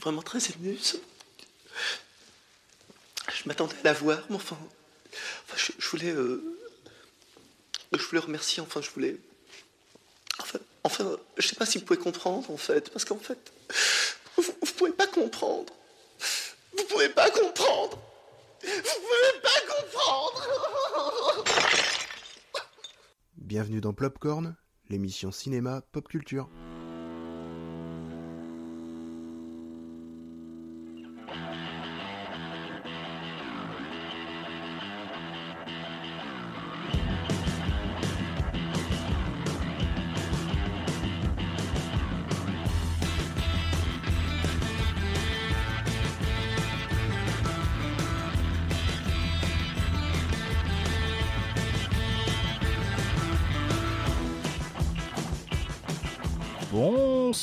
suis vraiment très ému. Je m'attendais à la voir, mais enfin, je, voulais, euh, je voulais remercier. Enfin, je voulais, enfin, enfin, je sais pas si vous pouvez comprendre en fait, parce qu'en fait, vous, vous pouvez pas comprendre. Vous pouvez pas comprendre. Vous pouvez pas comprendre. Bienvenue dans Plopcorn, l'émission cinéma pop culture.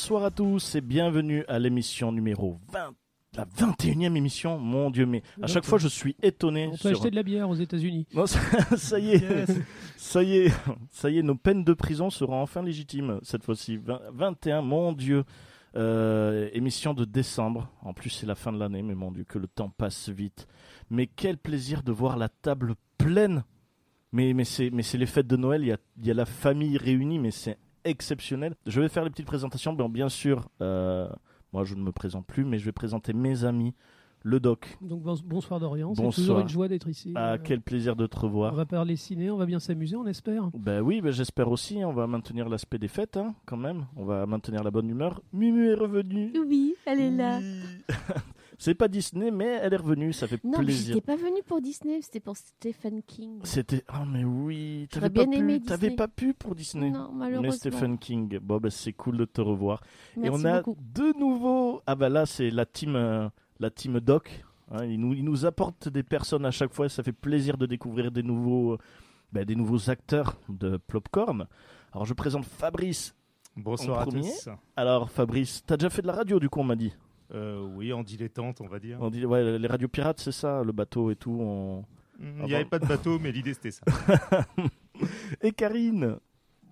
Bonsoir à tous et bienvenue à l'émission numéro 20. La 21e émission, mon Dieu, mais à chaque fois je suis étonné. On peut sur- acheter de la bière aux États-Unis. Ça, ça y est, Yes. ça y est, ça y est, nos peines de prison seront enfin légitimes cette fois-ci. Vingt- 21, mon Dieu. Euh, émission de décembre. En plus, c'est la fin de l'année, mais mon Dieu, que le temps passe vite. Mais quel plaisir de voir la table pleine. Mais, mais c'est les fêtes de Noël, il y a, il y a la famille réunie, mais c'est exceptionnel. Je vais faire les petites présentations. Bon, bien sûr, euh, moi je ne me présente plus, mais je vais présenter mes amis. Le doc. Donc bon- bonsoir Dorian, c'est Bonsoir. toujours une joie d'être ici. Ah, Euh, quel plaisir de te On revoir. va parler ciné, on va bien s'amuser, on espère. Ben oui, ben j'espère aussi. On va maintenir l'aspect des fêtes, hein, quand même. On va maintenir la bonne humeur. Mumu est revenue. Oui, elle est là. Oui. C'est pas Disney, mais elle est revenue. Ça fait Non, mais plaisir. j'étais pas venue pour Disney, c'était pour Stephen King. C'était. Ah, mais oui. T'avais pas, bien aimé pu... t'avais Disney. pas pu pour Disney. Non, mais malheureusement. Stephen King. Bon, ben c'est cool de te revoir. Merci Et on a beaucoup. de nouveau. Ah, bah là, c'est la team, euh, la team Doc. Hein, il, nous, il nous apporte des personnes à chaque fois. Ça fait plaisir de découvrir des nouveaux, euh, ben, des nouveaux acteurs de Plopcorn. Alors, je présente Fabrice. Bonsoir En à premier. tous. Alors, Fabrice, t'as déjà fait de la radio, du coup, on m'a dit. Euh, oui, en dilettante, on va dire. On dit, ouais, les radios pirates, c'est ça, le bateau et tout. on- Il Ah n'y avait bon pas de bateau, mais l'idée c'était ça. Et Karine.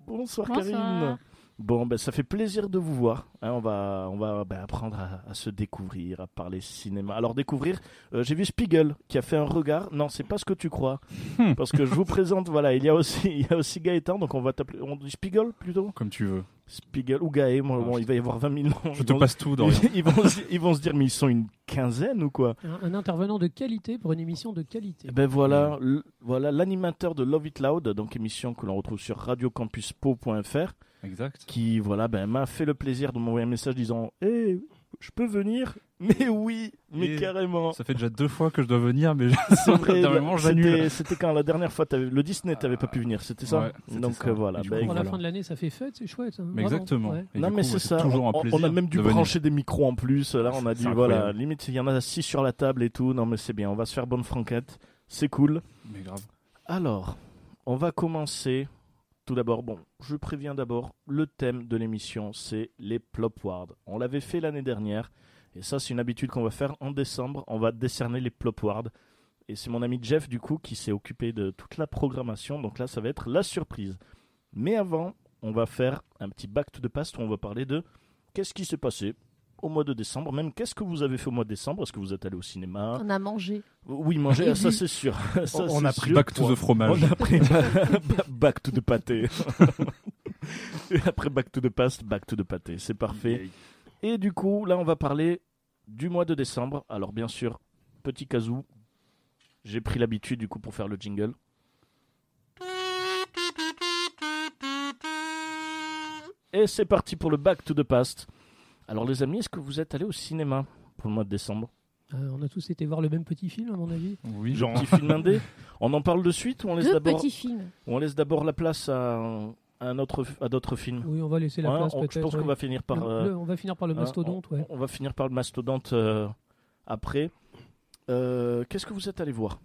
Bonsoir, Bonsoir. Karine. Bon, ben, ça fait plaisir de vous voir. hein. on va, on va ben, apprendre à, à se découvrir, à parler cinéma. Alors, découvrir, euh, j'ai vu Spiegel qui a fait un regard. Non, c'est pas ce que tu crois. Hmm. Parce que je vous présente, voilà, il y a aussi, il y a aussi Gaëtan, donc on va t'appeler. On dit Spiegel plutôt? Comme tu veux. Spiegel ou Gaë, moi, Ah, bon, il va y avoir 20 000 noms. Je Ils te vont- passe tout, Dorian. ils, vont, se- ils vont se dire, mais ils sont une quinzaine ou quoi? Un, un intervenant de qualité pour une émission de qualité. Eh Ben voilà, voilà l'animateur de Love It Loud, donc émission que l'on retrouve sur radiocampuspo.fr, Exact. qui voilà ben m'a fait le plaisir de m'envoyer un message disant "Eh, je peux venir? Mais oui, mais Et carrément." Ça fait déjà deux fois que je dois venir, mais C'est vrai, bah, j'annule. c'était quand la dernière fois le Disney t'avais pas pu venir, c'était ça Ouais, Donc ça. euh, voilà, ben, coup, pour la voilà. fin de l'année, ça fait fête, c'est chouette. hein. Mais exactement. Ouais. Non mais c'est bah, ça. toujours un On- plaisir on a même dû de venir. brancher des micros en plus. Là, on a incroyable. voilà, limite il y en a six sur la table et tout. Non mais c'est bien, on va se faire bonne franquette. C'est cool. Mais grave. Alors, on va commencer. Tout d'abord, bon, je préviens d'abord, le thème de l'émission, c'est les Plopwards. On l'avait fait l'année dernière, et ça, c'est une habitude qu'on va faire en décembre. On va décerner les Plopwards. Et c'est mon ami Jeff, du coup, qui s'est occupé de toute la programmation. Donc là, ça va être la surprise. Mais avant, on va faire un petit back to the past où on va parler de qu'est-ce qui s'est passé au mois de décembre. Même qu'est-ce que vous avez fait au mois de décembre? Est-ce que vous êtes allé au cinéma? On a mangé. Oui, manger, Et ça c'est sûr. Ça, On a pris sûr. Back to the fromage. On a pris back to the pâté. Et après back to the past, back to the pâté. C'est parfait. Et du coup, là, on va parler du mois de décembre. Alors, bien sûr, petit casou. J'ai pris l'habitude, du coup, pour faire le jingle. Et c'est parti pour le back to the past. Alors, les amis, est-ce que vous êtes allés au cinéma pour le mois de décembre? Euh, on a tous été voir le même petit film, à mon avis. Oui. Genre, Petit film indé On en parle de suite ou on laisse Deux d'abord petits films. on laisse d'abord la place à, un- autre, à d'autres films Oui, on va laisser la Ouais, place on- peut-être. Je pense qu'on va finir par. Le- euh, le- on va finir par le hein, mastodonte, on, ouais. on va finir par le mastodonte euh, après. Euh, Qu'est-ce que vous êtes allé voir?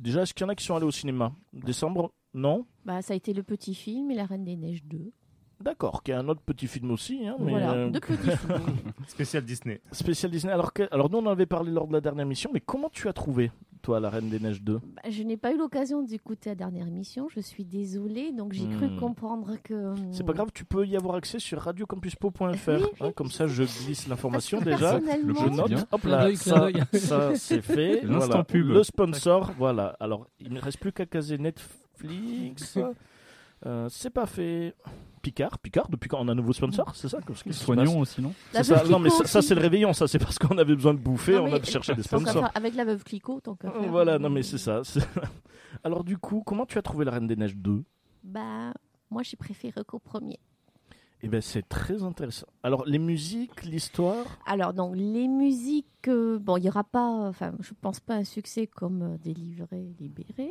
Déjà, est-ce qu'il y en a qui sont allés au cinéma? Décembre? Non? Bah, ça a été le petit film et La Reine des Neiges 2. D'accord, qu'il y a un autre petit film aussi. Hein, mais, voilà, euh, deux petits films. spécial Disney. spécial Disney. Alors, que- alors, nous, on en avait parlé lors de la dernière mission, mais comment tu as trouvé toi, La Reine des Neiges 2 Bah, je n'ai pas eu l'occasion d'écouter la dernière émission, je suis désolée, donc j'ai cru Hmm. comprendre que... C'est pas grave, tu peux y avoir accès sur radiocampuspo.fr. Oui, oui, hein, comme ça, je glisse l'information déjà. personnellement- Je note. Hop là, ça, ça, c'est fait. Voilà. pub. Le sponsor, voilà. Alors, il ne reste plus qu'à caser Netflix. Euh, c'est pas fait. Picard, Picard, depuis quand on a un nouveau sponsor, c'est ça passe Soignons aussi, non C'est ça. Non, mais ça, c'est le réveillon. Ça, c'est parce qu'on avait besoin de bouffer. Non, on a cherché des sponsors. Avec la veuve Clicquot, tant qu'à faire. Voilà, non, mais c'est ça. Alors, du coup, comment tu as trouvé La Reine des Neiges 2 Bah, moi j'ai préféré qu'au premier. Eh ben, c'est très intéressant. Alors, les musiques, l'histoire? Alors, donc, les musiques, euh, bon, il n'y aura pas, enfin, je pense pas un succès comme euh, Délivré, Libéré.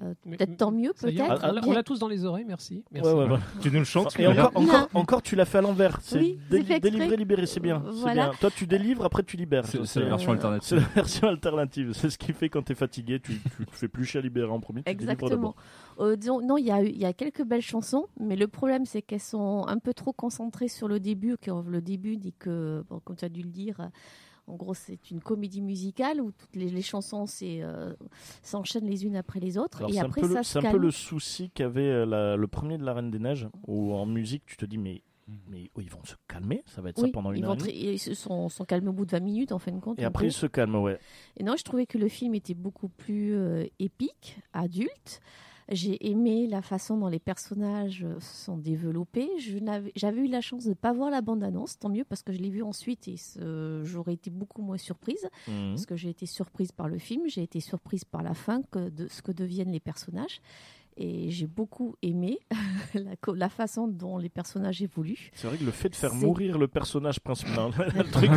Euh, peut-être tant mieux, peut-être. on l'a- on Bien- l'a tous dans les oreilles, merci. merci. Ouais, ouais, ouais. Tu nous le chantes, Et encore, encore, encore, tu l'as fait à l'envers. C'est Oui, dé- c'est fait exprès. délivrer, libérer, c'est bien. c'est Voilà. bien. Toi, tu délivres, après tu libères. C'est c'est la version euh, C'est alternative. la version alternative. C'est ce qui fait quand tu es fatigué, tu, tu te fais plus chier à libérer en premier. Tu Exactement. Euh, disons- non, il y, a y quelques belles chansons, mais le problème, c'est qu'elles sont un peu trop concentrées sur le début. Que le début dit que, bon, comme tu as dû le dire, euh, en gros, c'est une comédie musicale où toutes les, les chansons euh, s'enchaînent les unes après les autres. Alors, et c'est un, après, peu le, ça c'est se un peu calme. le souci qu'avait euh, le premier de la Reine des Neiges, où en musique, tu te dis, mais, mais oh, ils vont se calmer, ça va être Oui, ça pendant ils, une vont heure. et ils se sont, sont calmés au bout de 20 minutes, en fin de compte. Et après, ils se calment, ouais. Et non, je trouvais que le film était beaucoup plus euh, épique, adulte. J'ai aimé la façon dont les personnages sont développés. J'avais eu la chance de ne pas voir la bande-annonce, tant mieux parce que je l'ai vue ensuite et j'aurais été beaucoup moins surprise. Mhm. Parce que j'ai été surprise par le film, j'ai été surprise par la fin, que de ce que deviennent les personnages. Et j'ai beaucoup aimé la, façon dont les personnages évoluent. C'est vrai que le fait de faire mourir le personnage principal, le truc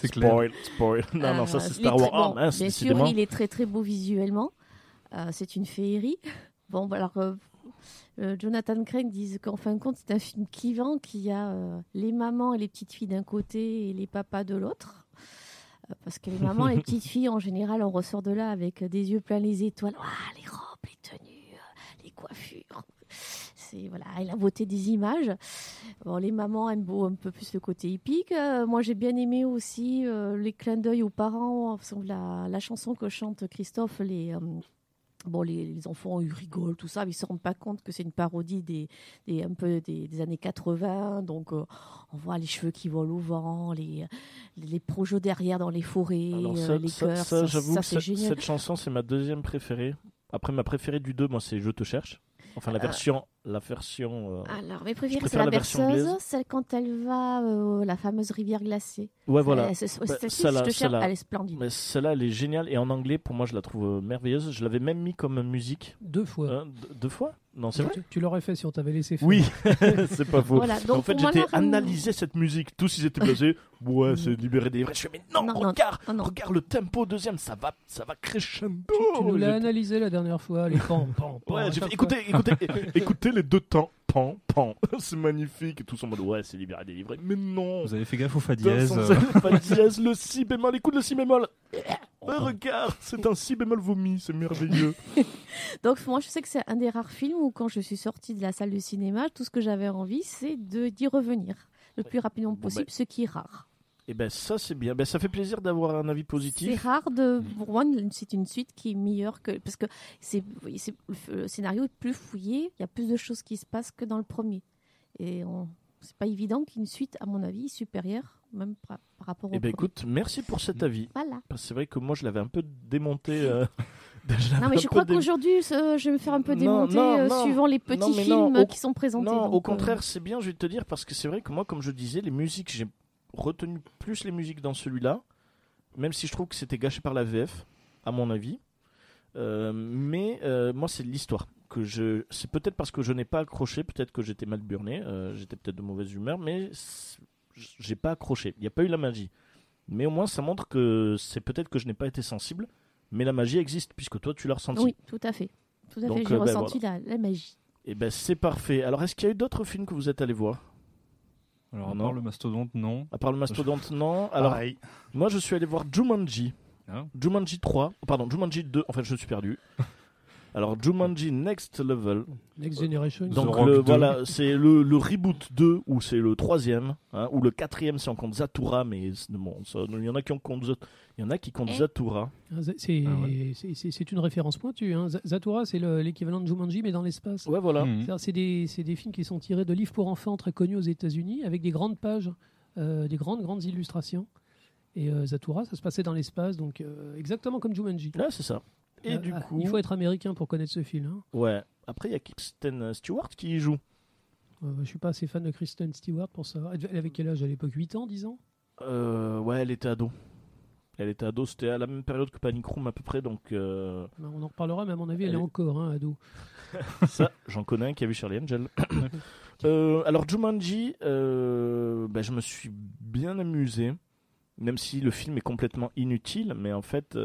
C'est clair. Spoil, spoil. Non, non, ça Euh, c'est Star Wars. Ah, mince, bien sûr, il est très très beau visuellement. Euh, c'est une féerie. Bon, bah, alors, euh, euh, Jonathan Crane dit qu'en fin de compte, c'est un film clivant qui a les mamans et les petites filles d'un côté et les papas de l'autre. Parce que les mamans et les petites filles, en général, on ressort de là avec des yeux pleins les étoiles. Ouah, les robes, les tenues, les coiffures. C'est voilà, et la beauté des images. Bon, les mamans aiment beau un peu plus le côté. Euh, moi, j'ai bien aimé aussi euh, les clins d'œil aux parents. La, la chanson que chante Christophe, les, euh, bon, les, les enfants, ils rigolent, tout ça, mais ils se rendent pas compte que c'est une parodie des, des, un peu des, des années 80. Donc, euh, on voit les cheveux qui volent au vent, les, les projets derrière dans les forêts, Alors euh, ça, les ça- chœurs. ça, j'avoue que cette, chanson, c'est ma deuxième préférée. Après, ma préférée du 2, moi, c'est Je te cherche. Enfin, la Euh, version. La version euh, Alors, mes préférées, c'est la, la version berceuse, celle quand elle va euh, la fameuse rivière glacée. Ouais, voilà. C'est- c'est- Bah, celle-ci, celle-là, je te cherche, celle-là. elle est splendide. Mais celle-là, elle est géniale. Et en anglais, pour moi, je la trouve merveilleuse. Je l'avais même mis comme musique. Deux fois. Hein, deux- fois? Non, c'est vrai? tu, tu l'aurais fait si on t'avait laissé faire. Oui, c'est pas faux. Voilà, donc en fait, j'étais analysé cette musique. Tous, ils étaient blasés. Ouais, c'est libéré des vrais. Je fais, mais non, regarde, non, non. regarde le tempo deuxième, ça va, ça va crescendo. Tu nous l'as J'étais- analysé la dernière fois, les pans, pans, Ouais, écoutez, écoutez, écoutez les deux temps. Pan, pan. c'est magnifique. Et tous en mode, ouais, c'est libéré, délivré. Mais non. Vous avez fait gaffe au fa dièse. euh, Fa dièse, le si bémol. Écoute le si bémol. Ouais, regarde, c'est un si bémol vomi, c'est merveilleux. Donc moi je sais que c'est un des rares films où quand je suis sortie de la salle de cinéma, tout ce que j'avais envie c'est de d'y revenir le plus rapidement Bon, possible, ben, ce qui est rare. Et ben ça c'est bien. Ben ça fait plaisir d'avoir un avis C'est positif. rare de pour moi c'est une suite qui est meilleure que parce que c'est c'est- le scénario est plus fouillé, il y a plus de choses qui se passent que dans le premier. Et on- c'est pas évident qu'une suite à mon avis supérieure même par, par rapport au Et ben écoute, merci pour cet avis. Voilà. Parce que c'est vrai que moi je l'avais un peu démonté. euh, Non mais je crois dé- qu'aujourd'hui euh, je vais me faire un peu démonter non, euh, non. suivant les petits films au- qui sont présentés. Non, donc, au euh, contraire, c'est bien, je vais te dire, parce que c'est vrai que moi, comme je disais, les musiques, j'ai retenu plus les musiques dans celui-là, même si je trouve que c'était gâché par la VF, à mon avis. Euh, mais euh, moi, c'est l'histoire. que je C'est peut-être parce que je n'ai pas accroché, peut-être que j'étais mal burné, euh, j'étais peut-être de mauvaise humeur, mais j'ai pas accroché. Il n'y a pas eu la magie. Mais au moins, ça montre que c'est peut-être que je n'ai pas été sensible, mais la magie existe, puisque toi, tu l'as ressenti. Oui, tout à fait. Tout à Donc, fait, j'ai ben, ressenti la, la magie. Et ben c'est parfait. Alors, est-ce qu'il y a eu d'autres films que vous êtes allés voir? Alors, à Non. part le mastodonte, non. À part le mastodonte, non. Alors, Pareil. moi, je suis allé voir Jumanji. Ah. Jumanji 3. Oh, pardon, Jumanji 2. En fait, je suis perdu. Alors Jumanji Next Level. Next Generation. Donc Rock le, 2. voilà, c'est le, le reboot 2 ou c'est le troisième hein, ou le quatrième si on compte Zatura, mais bon, il y en a qui en comptent, Zat- il y en a qui comptent Eh. Zatura. Ah, C'est Ah ouais. c'est- une référence pointue. hein. Zatura, c'est le- l'équivalent de Jumanji, mais dans l'espace. Ouais, voilà. C'est-à-dire, C'est des, films qui sont tirés de livres pour enfants très connus aux États-Unis, avec des grandes pages, euh, des grandes, grandes illustrations. Et euh, Zatura, ça se passait dans l'espace, donc euh, exactement comme Jumanji. Ouais, c'est ça. Et Euh, du ah, coup, Il faut être américain pour connaître ce film. hein. ouais. Après, il y a Kristen Stewart qui y joue. Euh, je suis pas assez fan de Kristen Stewart pour savoir. Elle avait quel âge à l'époque? 8 ans, 10 ans? Euh, ouais, elle était ado. Elle était ado, c'était à la même période que Panic Room à peu près, donc euh, Ben, On en reparlera, mais à mon avis, elle, Elle est encore hein, ado. ça, j'en connais un qui a vu Charlie Angel. Euh, alors Jumanji, ben, je me suis bien amusé, même si le film est complètement inutile, mais en fait,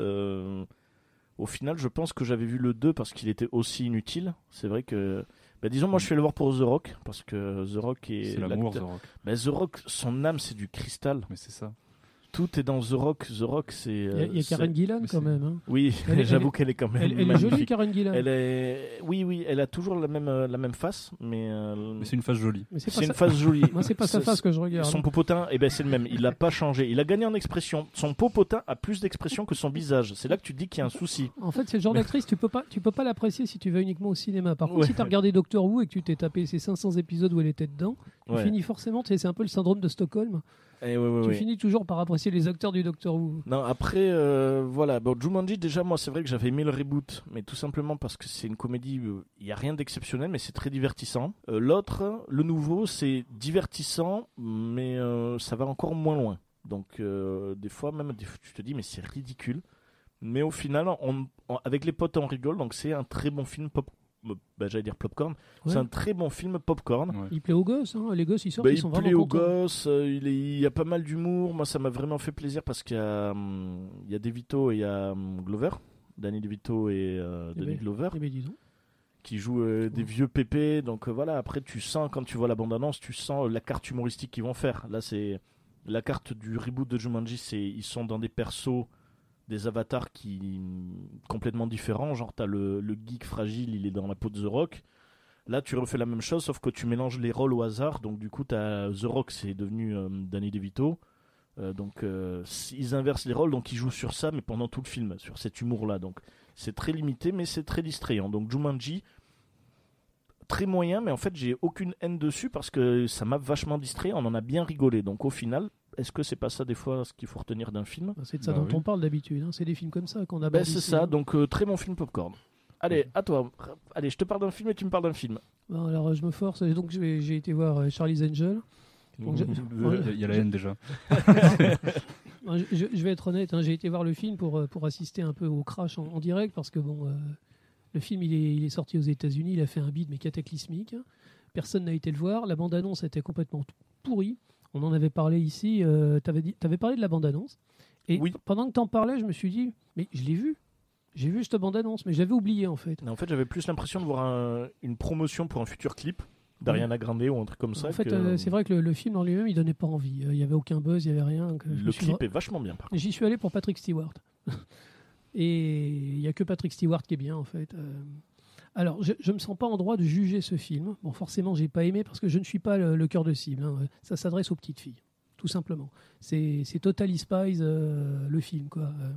au final, je pense que j'avais vu le 2 parce qu'il était aussi inutile. C'est vrai que, ben, disons, moi je suis allé le voir pour The Rock, parce que The Rock est, C'est l'amour, The Rock. Ben, The Rock, son âme c'est du cristal. Mais c'est ça. Tout est dans The Rock. The Rock, c'est. Il y a, euh, y a Karen Gillan quand même. hein. Oui, j'avoue elle qu'elle est quand même Elle, elle est jolie, Karen Gillan. Elle est, oui, oui, elle a toujours la même, euh, la même face, mais, euh, Mais c'est une face jolie. Mais c'est une face jolie. Moi, c'est pas sa face que je regarde. Son popotin, eh ben, c'est le même. Il n'a pas changé. Il a gagné en expression. Son popotin a plus d'expression que son visage. C'est là que tu te dis qu'il y a un souci. En fait, c'est le genre d'actrice, tu peux pas, tu peux pas l'apprécier si tu vas uniquement au cinéma. Par contre, Ouais. si tu as regardé Doctor Who et que tu t'es tapé ces 500 épisodes où elle était dedans, tu Ouais. finis forcément, tu sais, c'est un peu le syndrome de Stockholm. Eh, ouais, tu finis toujours par apprécier les acteurs du Doctor Who. Non, après, euh, voilà. Bon, Jumanji, déjà, moi, c'est vrai que j'avais aimé le reboot, mais tout simplement parce que c'est une comédie, euh, il n'y a rien d'exceptionnel, mais c'est très divertissant. Euh, L'autre, le nouveau, c'est divertissant, mais euh, ça va encore moins loin. Donc, euh, des fois, même, des fois, tu te dis, mais c'est ridicule. Mais au final, on- on- avec les potes, on rigole, donc c'est un très bon film pop. Euh, bah, J'allais dire popcorn. Ouais. C'est un très bon film popcorn. Ouais. Il plaît aux gosses, hein. les gosses ils sortent, Bah, ils il sont plaît vraiment aux gosses, euh, il, est- il y a pas mal d'humour. Moi, ça m'a vraiment fait plaisir parce qu'il y a, hum, il y a DeVito et il y a hum, Glover, Danny DeVito et euh, Eh Denis ben, Glover, Eh ben, qui jouent euh, des vieux pépés. Donc euh, voilà, après, tu sens, quand tu vois la bande-annonce, tu sens euh, la carte humoristique qu'ils vont faire. Là, c'est la carte du reboot de Jumanji, c'est ils sont dans des persos, des avatars qui complètement différents. Genre, t'as le, le geek fragile, il est dans la peau de The Rock. Là, tu refais la même chose, sauf que tu mélanges les rôles au hasard. Donc, du coup, t'as The Rock, c'est devenu euh, Danny DeVito. Euh, donc, euh, ils inversent les rôles, donc ils jouent sur ça, mais pendant tout le film, sur cet humour-là. Donc, c'est très limité, mais c'est très distrayant. Donc, Jumanji, très moyen, mais en fait, j'ai aucune haine dessus parce que ça m'a vachement distrait. On en a bien rigolé. Donc, au final, est-ce que c'est pas ça, des fois, ce qu'il faut retenir d'un film? C'est de ça Bah dont oui. on parle d'habitude. hein. C'est des films comme ça qu'on a ben, C'est ça, donc euh, très bon film popcorn. Allez, à toi. Allez, je te parle d'un film et tu me parles d'un film. Bon, alors euh, je me force. Donc j'ai été voir euh, Charlie's Angel. Donc, Il y a- la haine déjà. Je, vais être honnête, hein, j'ai été voir le film pour, pour assister un peu au crash en, en direct parce que bon, euh, le film il est, il est sorti aux États-Unis, il a fait un bid mais cataclysmique. Personne n'a été le voir. La bande-annonce était complètement pourrie. On en avait parlé ici. Euh, tu avais, parlé de la bande-annonce. Et Oui. pendant que tu en parlais, je me suis dit, mais je l'ai vu. J'ai vu cette bande-annonce, mais j'avais oublié en fait. En fait, j'avais plus l'impression de voir un- une promotion pour un futur clip d'Ariana Grande ou un truc comme ça. en fait, que- euh, c'est vrai que le, le film en lui-même, il donnait pas envie. Euh, Il y avait aucun buzz, il y avait rien. que Le suis clip est vachement bien, par. J'y suis allé pour Patrick Stewart. Et il n'y a que Patrick Stewart qui est bien, en fait. Euh, Alors, je ne me sens pas en droit de juger ce film. Bon, forcément, j'ai pas aimé parce que je ne suis pas le, le cœur de cible. hein. Ça s'adresse aux petites filles, tout simplement. C'est Totally Spies, euh, le film, quoi. Euh,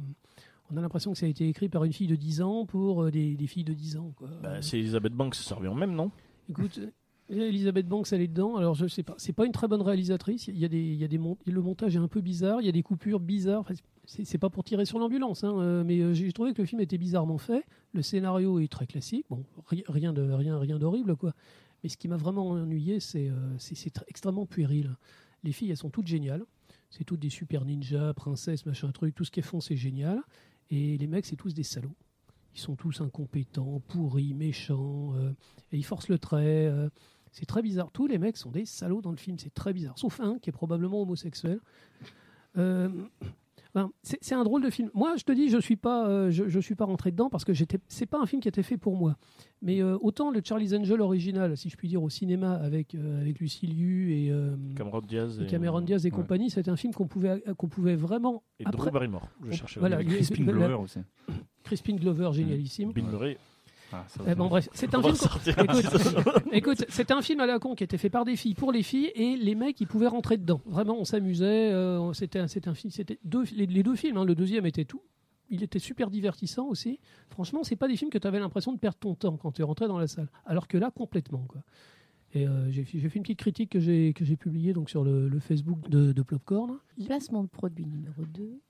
on a l'impression que ça a été écrit par une fille de 10 ans pour euh, des, des filles de 10 ans, quoi. Bah, c'est Elisabeth Banks, ça revient même, non? Écoute, Elisabeth Banks, elle est dedans. Alors, je sais pas. C'est pas une très bonne réalisatrice. Il y a des, il y a des mon- le montage est un peu bizarre. Il y a des coupures bizarres. Enfin, c'est pas pour tirer sur l'ambulance, hein, euh, mais euh, j'ai trouvé que le film était bizarrement fait. Le scénario est très classique. Bon, ri- rien de rien, rien d'horrible, quoi. Mais ce qui m'a vraiment ennuyé, c'est euh, extrêmement puéril. Les filles, elles sont toutes géniales. C'est toutes des super ninjas, princesses, machin truc. Tout ce qu'elles font, c'est génial. Et les mecs, c'est tous des salauds. Ils sont tous incompétents, pourris, méchants, et ils forcent le trait. c'est très bizarre. Tous les mecs sont des salauds dans le film, c'est très bizarre. Sauf un qui est probablement homosexuel. Euh, ben, c'est un drôle de film. Moi, je te dis, je suis pas, euh, je, je suis pas rentré dedans parce que j'étais. C'est pas un film qui était fait pour moi. Mais euh, autant le Charlie's Angel original, si je puis dire, au cinéma avec euh, avec Lucy Liu et, euh, Cameron Diaz et et, Cameron Diaz et ouais. compagnie, c'était un film qu'on pouvait qu'on pouvait vraiment. et après- Drew Barrymore. Je on- cherchais voilà, Crispin Glover aussi. Crispin Glover, génialissime. Bill Murray. Ah, ça, bon, bref, c'est un film. Écoute, c'était un film à la con qui était fait par des filles pour les filles et les mecs ils pouvaient rentrer dedans. Vraiment, on s'amusait. euh, c'était un, c'était un film. C'était deux, les, les deux films. hein, le deuxième était tout. Il était super divertissant aussi. Franchement, c'est pas des films que tu avais l'impression de perdre ton temps quand tu rentrais dans la salle. Alors que là, complètement. Quoi. Et euh, j'ai fait j'ai fait une petite critique que j'ai que j'ai publiée donc sur le, le Facebook de, de Plopcorn. Placement de produit numéro 2.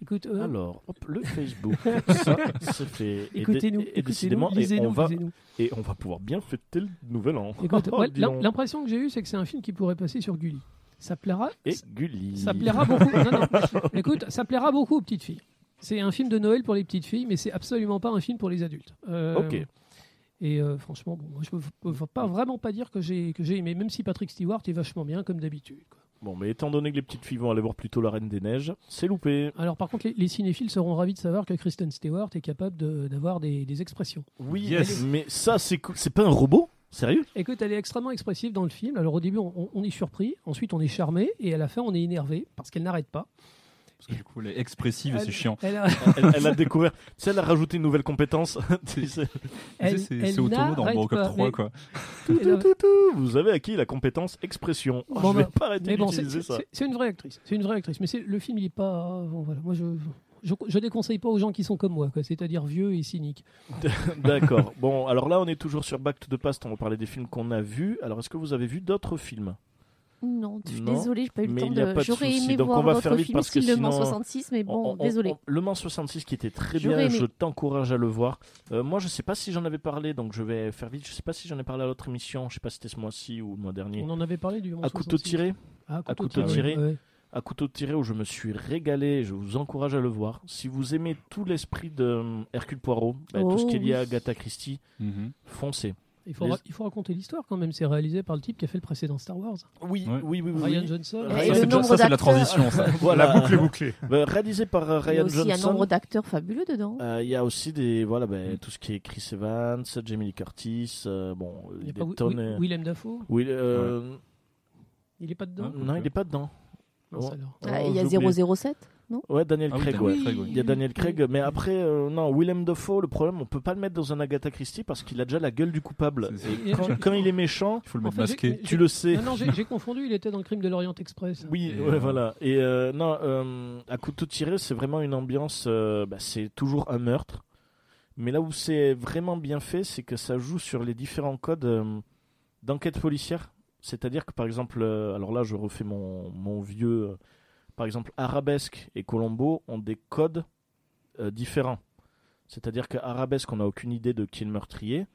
Écoute, euh, Alors, hop, le Facebook, ça, c'est fait. Écoutez-nous, et décidément, et on, va, et on va pouvoir bien fêter le nouvel an. Écoute, Oh, ouais, l'impression que j'ai eue, c'est que c'est un film qui pourrait passer sur Gulli. Ça plaira. Et Gulli. Ça plaira beaucoup. Non, non. Écoute, ça plaira beaucoup aux petites filles. C'est un film de Noël pour les petites filles, mais c'est absolument pas un film pour les adultes. Euh, Ok. Et euh, franchement, bon, moi, je peux, peux pas vraiment pas dire que j'ai que j'ai aimé, même si Patrick Stewart est vachement bien comme d'habitude. Bon, mais étant donné que les petites filles vont aller voir plutôt La Reine des Neiges, c'est loupé. Alors par contre, les, les cinéphiles seront ravis de savoir que Kristen Stewart est capable de- d'avoir des, des expressions. Oui, Yes. mais ça. C'est pas un robot? Sérieux? Écoute, elle est extrêmement expressive dans le film. Alors au début, on, on est surpris, ensuite on est charmé, et à la fin, on est énervé parce qu'elle n'arrête pas. Parce que du coup, elle est expressive et c'est chiant. Elle, a- elle, elle a découvert. Tu sais, elle a rajouté une nouvelle compétence. Tu sais, C'est Automo dans Robocop pas, 3, mais- quoi. tout, tout, tout, tout. Vous avez acquis la compétence expression. Oh, Bon, je vais bah, pas arrêter bon, c'est d'utiliser ça. c'est- c'est une vraie actrice. C'est une vraie actrice. Mais c'est- le film, il est pas. bon, voilà. Moi, je, je, je déconseille pas aux gens qui sont comme moi, quoi. C'est-à-dire vieux et cyniques. D'accord. Bon, alors là, on est toujours sur Back to the Past. On va parler des films qu'on a vus. Alors, est-ce que vous avez vu d'autres films? Non, je suis Non, désolée, j'ai pas eu le temps y a de. J'aurais aimé Donc, voir on va faire vite parce que Le Mans sinon, 66, mais bon, On- on- désolé. on- le Mans 66 qui était très bien, aimé. je t'encourage à le voir. Euh, moi, je sais pas si j'en avais parlé, donc je vais faire vite. Je sais pas si j'en ai parlé à l'autre émission. Je sais pas si c'était ce mois-ci ou le mois dernier. On en avait parlé du. À couteau tiré Ah, à couteau tiré. ouais. à couteau tiré où je me suis régalé, je vous encourage à le voir. Si vous aimez tout l'esprit de euh, Hercule Poirot, bah, tout ce Oh, qui est lié à. Agatha Christie, Mhm. foncez. Il faut, Les- ra- il faut raconter l'histoire quand même. C'est réalisé par le type qui a fait le précédent Star Wars. Oui, oui, oui, oui. Ryan oui. Johnson. Et Ça, le c'est déjà- nombre ça, c'est la d'acteurs. transition, ça. Voilà. La boucle est bouclée. Bah, réalisé par euh, Il y a Ryan aussi un Johnson. nombre d'acteurs fabuleux dedans. Euh, Il y a aussi des voilà bah, Mm. tout ce qui est Chris Evans, Jamie Lee Curtis, euh, bon Il y a des pas Wi- tonnes. Wi- euh, Willem Dafoe. oui, euh, Il est pas dedans. Hein non, il est pas dedans. Mince Oh. alors. Ah, Oh, il y a j'ai oublié. 007 Ouais, Daniel Ah oui, Craig. Daniel ouais. Craig, oui. Il y a Daniel Craig, mais après, euh, non, Willem Dafoe, le problème, on peut pas le mettre dans un Agatha Christie parce qu'il a déjà la gueule du coupable. Et quand, quand il est méchant, Il faut le En mettre fait, masqué. tu le sais. Non, non, j'ai confondu. Il était dans le crime de l'Orient Express. Oui, Et, ouais, euh, voilà. Et euh, non, euh, à couteau tiré, c'est vraiment une ambiance. euh, bah, c'est toujours un meurtre, mais là où c'est vraiment bien fait, c'est que ça joue sur les différents codes euh, d'enquête policière. C'est-à-dire que par exemple, euh, alors là, je refais mon, mon vieux. Par exemple, Arabesque et Colombo ont des codes euh, différents. C'est-à-dire qu'à Arabesque, on n'a aucune idée de qui est le meurtrier.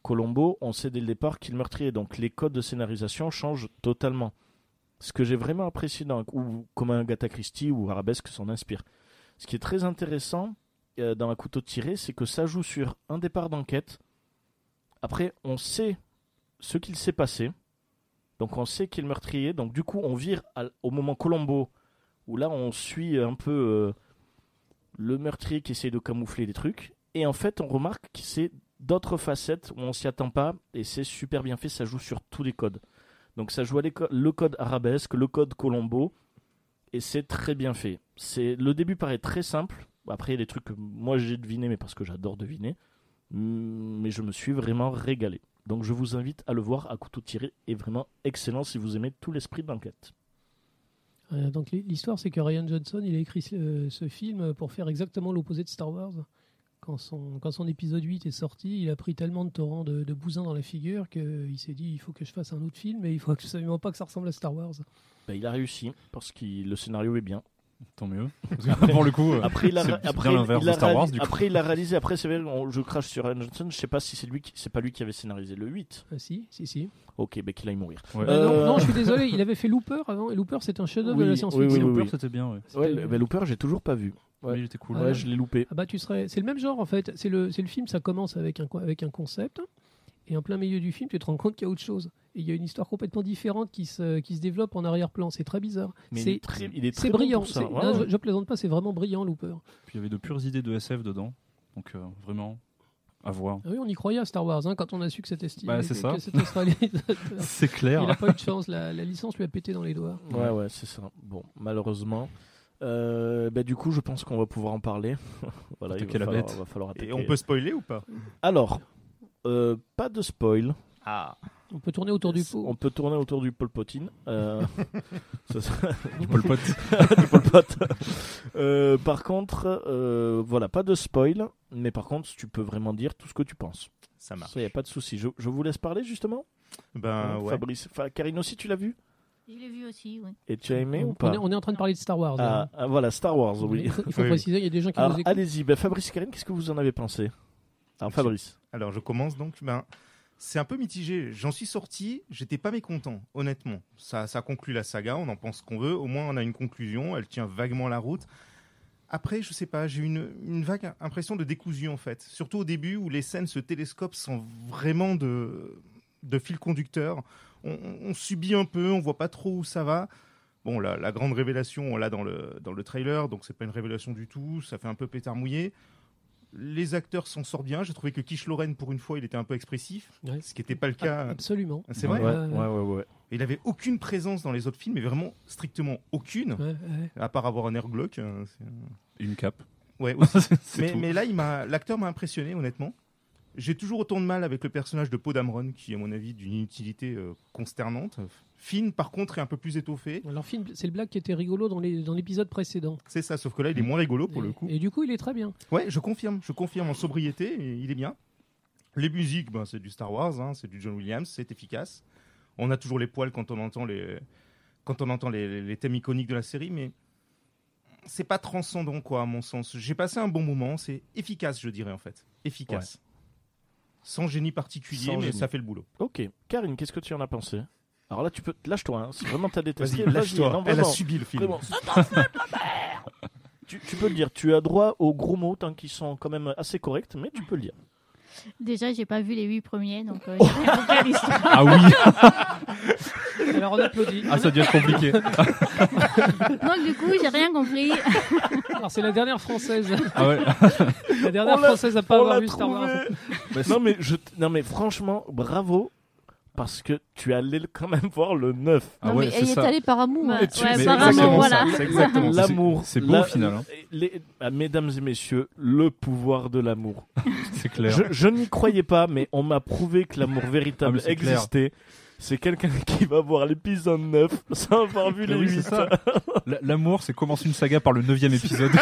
Colombo, on sait dès le départ qui est le meurtrier. Donc les codes de scénarisation changent totalement. Ce que j'ai vraiment apprécié dans ou comme Agatha Christie ou Arabesque s'en inspire. Ce qui est très intéressant euh, dans un couteau tiré, c'est que ça joue sur un départ d'enquête. Après, on sait ce qu'il s'est passé. Donc on sait qui est le meurtrier. Donc du coup, on vire au moment Colombo, où là on suit un peu euh, le meurtrier qui essaye de camoufler les trucs. Et en fait, on remarque que c'est d'autres facettes où on s'y attend pas. Et c'est super bien fait, ça joue sur tous les codes. Donc ça joue à le code arabesque, le code Colombo, et c'est très bien fait. Le début paraît très simple. Après il y a des trucs que moi j'ai deviné, mais parce que j'adore deviner. Mm, Mais je me suis vraiment régalé. Donc je vous invite à le voir à couteau tiré, est vraiment excellent si vous aimez tout l'esprit d'enquête. Euh, donc l'histoire, c'est que Ryan Johnson, il a écrit ce, ce film pour faire exactement l'opposé de Star Wars. Quand son, épisode 8 est sorti, il a pris tellement de torrents de, de bousins dans la figure qu'il s'est dit il faut que je fasse un autre film et il faut absolument pas que ça ressemble à Star Wars. Bah, il a réussi parce que le scénario est bien. Tant mieux. Parce que pour le coup, euh, Après il a, après, bien l'inverse il de a Star Wars, réali- du coup. après il a réalisé. Après c'est vrai, on- je crache sur Ryan Johnson. Je sais pas si c'est lui, c'est pas lui qui avait scénarisé le 8. Ah, si, si, si. Ok, bah qu'il aille mourir. Ouais. Euh, non, Euh, non, je suis désolé, il avait fait Looper avant, et Looper c'est un chef-d'œuvre Oui, de la oui, science-fiction. oui, Looper, oui. c'était bien, ouais. Ouais, bah, Looper, j'ai toujours pas vu. Ouais. Oui, il était cool. Ah, Ouais, je l'ai loupé. Ah bah tu serais, c'est le même genre en fait. C'est le, c'est le film, ça commence avec un, avec un concept, et en plein milieu du film, tu te rends compte qu'il y a autre chose. Et il y a une histoire complètement différente qui se, qui se développe en arrière-plan. C'est très bizarre. Mais il C'est est très, il est très c'est bon brillant. pour ça. C'est- Ouais, non, ouais. je, je plaisante pas, c'est vraiment brillant Looper. Puis il y avait de pures idées de SF dedans. Donc euh, vraiment, à voir. Ah oui, on y croyait à Star Wars hein, quand on a su que c'était stylé. Bah, c'est ça. C'est Il clair. a pas eu de chance, la, la licence lui a pété dans les doigts. Ouais, ouais, c'est ça. Bon, malheureusement. Euh, bah, du coup, je pense qu'on va pouvoir en parler. voilà, il va falloir, va falloir attaquer. Et on peut spoiler ou pas? Alors, euh, pas de spoil. Ah. On peut tourner autour du pot. On peut tourner autour du Pol Potine. Euh, Du Pol Pot. du Pol Pot. Euh, par contre, euh, voilà, pas de spoil. Mais par contre, tu peux vraiment dire tout ce que tu penses. Ça marche. Ça, y a pas de souci. Je, je vous laisse parler justement? Ben ouais. Fabrice, enfin, Karine aussi, tu l'as vu? Je l'ai vu aussi, oui. Et tu as aimé ou on, pas est, on est en train de parler de Star Wars. ah, là. ah, voilà, Star Wars, oui. Il faut, il faut Oui. préciser, il y a des gens qui Alors, nous écoutent. allez-y. Ben, Fabrice et Karine, qu'est-ce que vous en avez pensé? Alors, je commence donc. Ben, c'est un peu mitigé. J'en suis sorti, j'étais pas mécontent, honnêtement. Ça, ça conclut la saga, on en pense qu'on veut. Au moins, on a une conclusion, elle tient vaguement la route. Après, je sais pas, j'ai une, une vague impression de décousu en fait. Surtout au début où les scènes se télescopent sans vraiment de, fil conducteur. On, on subit un peu, on voit pas trop où ça va. Bon, la, la grande révélation, on l'a dans le, dans le trailer, donc c'est pas une révélation du tout. Ça fait un peu pétard mouillé. Les acteurs s'en sortent bien. J'ai trouvé que Kish Loren, pour une fois, il était un peu expressif, Ouais. ce qui n'était pas le cas. Absolument. C'est vrai. ouais, Ouais, ouais, ouais, ouais. Il avait aucune présence dans les autres films, mais vraiment strictement aucune, Ouais, ouais. à part avoir un air glauque. euh, c'est- Une cape. Ouais, mais, mais là, il m'a, l'acteur m'a impressionné, honnêtement. J'ai toujours autant de mal avec le personnage de Poe Dameron, qui est, à mon avis, d'une inutilité euh, consternante. Finn, par contre, est un peu plus étoffé. Alors, film, c'est le blague qui était rigolo dans les- dans l'épisode précédent. C'est ça, sauf que là, il est moins rigolo pour et, le coup. Et du coup, il est très bien. Ouais, je confirme, je confirme en sobriété, il est bien. Les musiques, ben, c'est du Star Wars, hein, c'est du John Williams, c'est efficace. On a toujours les poils quand on entend les, quand on entend les, les thèmes iconiques de la série, mais c'est pas transcendant, quoi, à mon sens. J'ai passé un bon moment, c'est efficace, je dirais, en fait. Efficace. Sans génie particulier, Sans mais génie. ça fait le boulot. Ok. Karine, qu'est-ce que tu en as pensé? Alors là, tu peux. Lâche-toi. hein. Si vraiment t'as détesté, Vas-y, lâche-toi. Elle a subi le film. Vraiment. tu, tu peux le dire. Tu as droit aux gros mots tant qu'ils sont quand même assez corrects, mais tu peux le dire. Déjà, j'ai pas vu les huit premiers, donc euh, j'ai rien compris à l'histoire. Ah oui Alors, on applaudit. Ah, ça être compliqué. Donc, du coup, j'ai rien compris. Alors, c'est la dernière française. Ah ouais. La dernière On l'a- française à pas On avoir l'a vu Star Wars. trouvé. non, mais je, non, mais franchement, bravo. Parce que tu allais quand même voir le 9. Ah ouais, mais c'est elle est ça. allée par amour. Ouais, Ouais, tu- Mais par amour, voilà. C'est exactement ça. L'amour. C'est beau la- au final. hein. les- ah, mesdames et messieurs, le pouvoir de l'amour. C'est clair. Je, je n'y croyais pas, mais on m'a prouvé que l'amour Ah, véritable clair. existait. C'est quelqu'un qui va voir l'épisode 9 sans avoir vu Mais les oui, 8. c'est ça. L- L'amour, c'est commencer une saga par le neuvième épisode.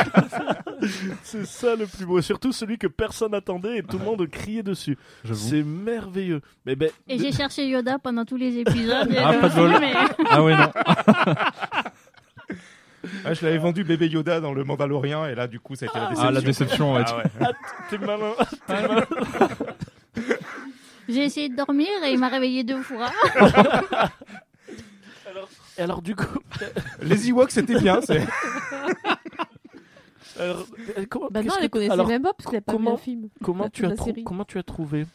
C'est ça le plus beau. Surtout celui que personne attendait et tout le monde criait dessus. C'est merveilleux. Mais ben, Et j'ai cherché Yoda pendant tous les épisodes. Ah, euh, pas de mais- Ah ouais, non. Ah, je l'avais vendu bébé Yoda dans le Mandalorien, et là, du coup, ça a été la déception. Ah, la déception, ouais. Ah ouais. ah, t'es malin. T'es malin. J'ai essayé de dormir et il m'a réveillé deux fois. Et alors du coup, Les Ewoks, c'était bien. Alors, euh, comment, Bah non, elle que- connaissait alors, même pas parce qu'elle a pas vu comment- le film. comment tu as comment tu as trouvé?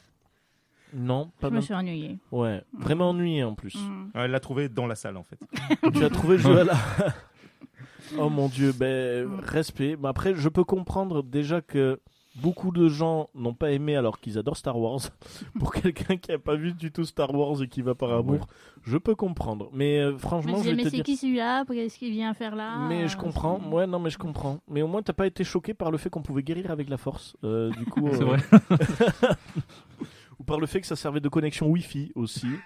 Non, pas Je me suis ennuyée. Ouais, vraiment ennuyé en plus. Mm. Ouais, Elle l'a trouvé dans la salle, en fait. tu as trouvé Joël Oh mon dieu, ben respect. Mais après, je peux comprendre déjà que beaucoup de gens n'ont pas aimé alors qu'ils adorent Star Wars. Pour quelqu'un qui a pas vu du tout Star Wars et qui va par amour, je peux comprendre. Mais euh, Je me franchement, je disais, vais mais te c'est dire. qui celui-là? Qu'est-ce qu'il vient faire là? Mais je comprends. c'est- Ouais, non, mais je comprends. Mais au moins, t'as pas été choqué par le fait qu'on pouvait guérir avec la force. Euh, du coup, C'est euh, vrai. ou par le fait que ça servait de connexion Wi-Fi aussi.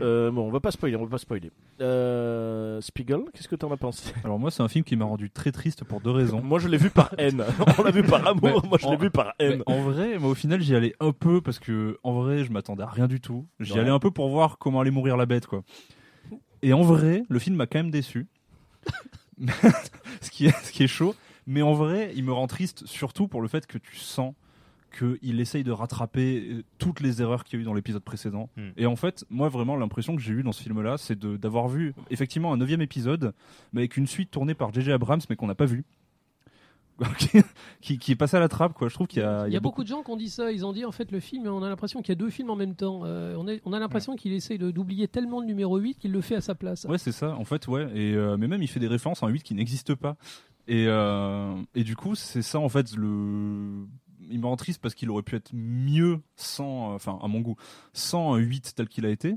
Euh, bon, on va pas spoiler, on va pas spoiler. Euh, Spiegel, qu'est-ce que t'en as pensé? Alors moi, c'est un film qui m'a rendu très triste pour deux raisons. Moi, je l'ai vu par haine. on l'a vu par amour. Mais Moi, je l'ai en- vu par Mais haine. en vrai, moi, au final, j'y allais un peu parce que, en vrai, je m'attendais à rien du tout. J'y Ouais. allais un peu pour voir comment allait mourir la bête, quoi. Et en vrai, le film m'a quand même déçu. ce, qui est, ce qui est chaud. Mais en vrai, il me rend triste surtout pour le fait que tu sens qu'il essaye de rattraper euh, toutes les erreurs qu'il y a eu dans l'épisode précédent. Hmm. Et en fait, moi, vraiment, l'impression que j'ai eue dans ce film-là, c'est de- d'avoir vu effectivement un neuvième épisode, mais avec une suite tournée par J.J. Abrams, mais qu'on n'a pas vu. qui, qui est passé à la trappe, quoi. Je trouve qu'il y a, Il y a beaucoup de gens qui ont dit ça. Ils ont dit en fait le film, on a l'impression qu'il y a deux films en même temps. Euh, on, est- on a l'impression qu'il essaye de- d'oublier tellement le numéro 8 qu'il le fait à sa place. Ouais, c'est ça, en fait, ouais. Et, euh, mais même, il fait des références en 8 qui n'existent pas. Et, euh, et du coup, c'est ça, en fait, le. Il me rend triste parce qu'il aurait pu être mieux sans. euh, Enfin, à mon goût, sans un 8 tel qu'il a été.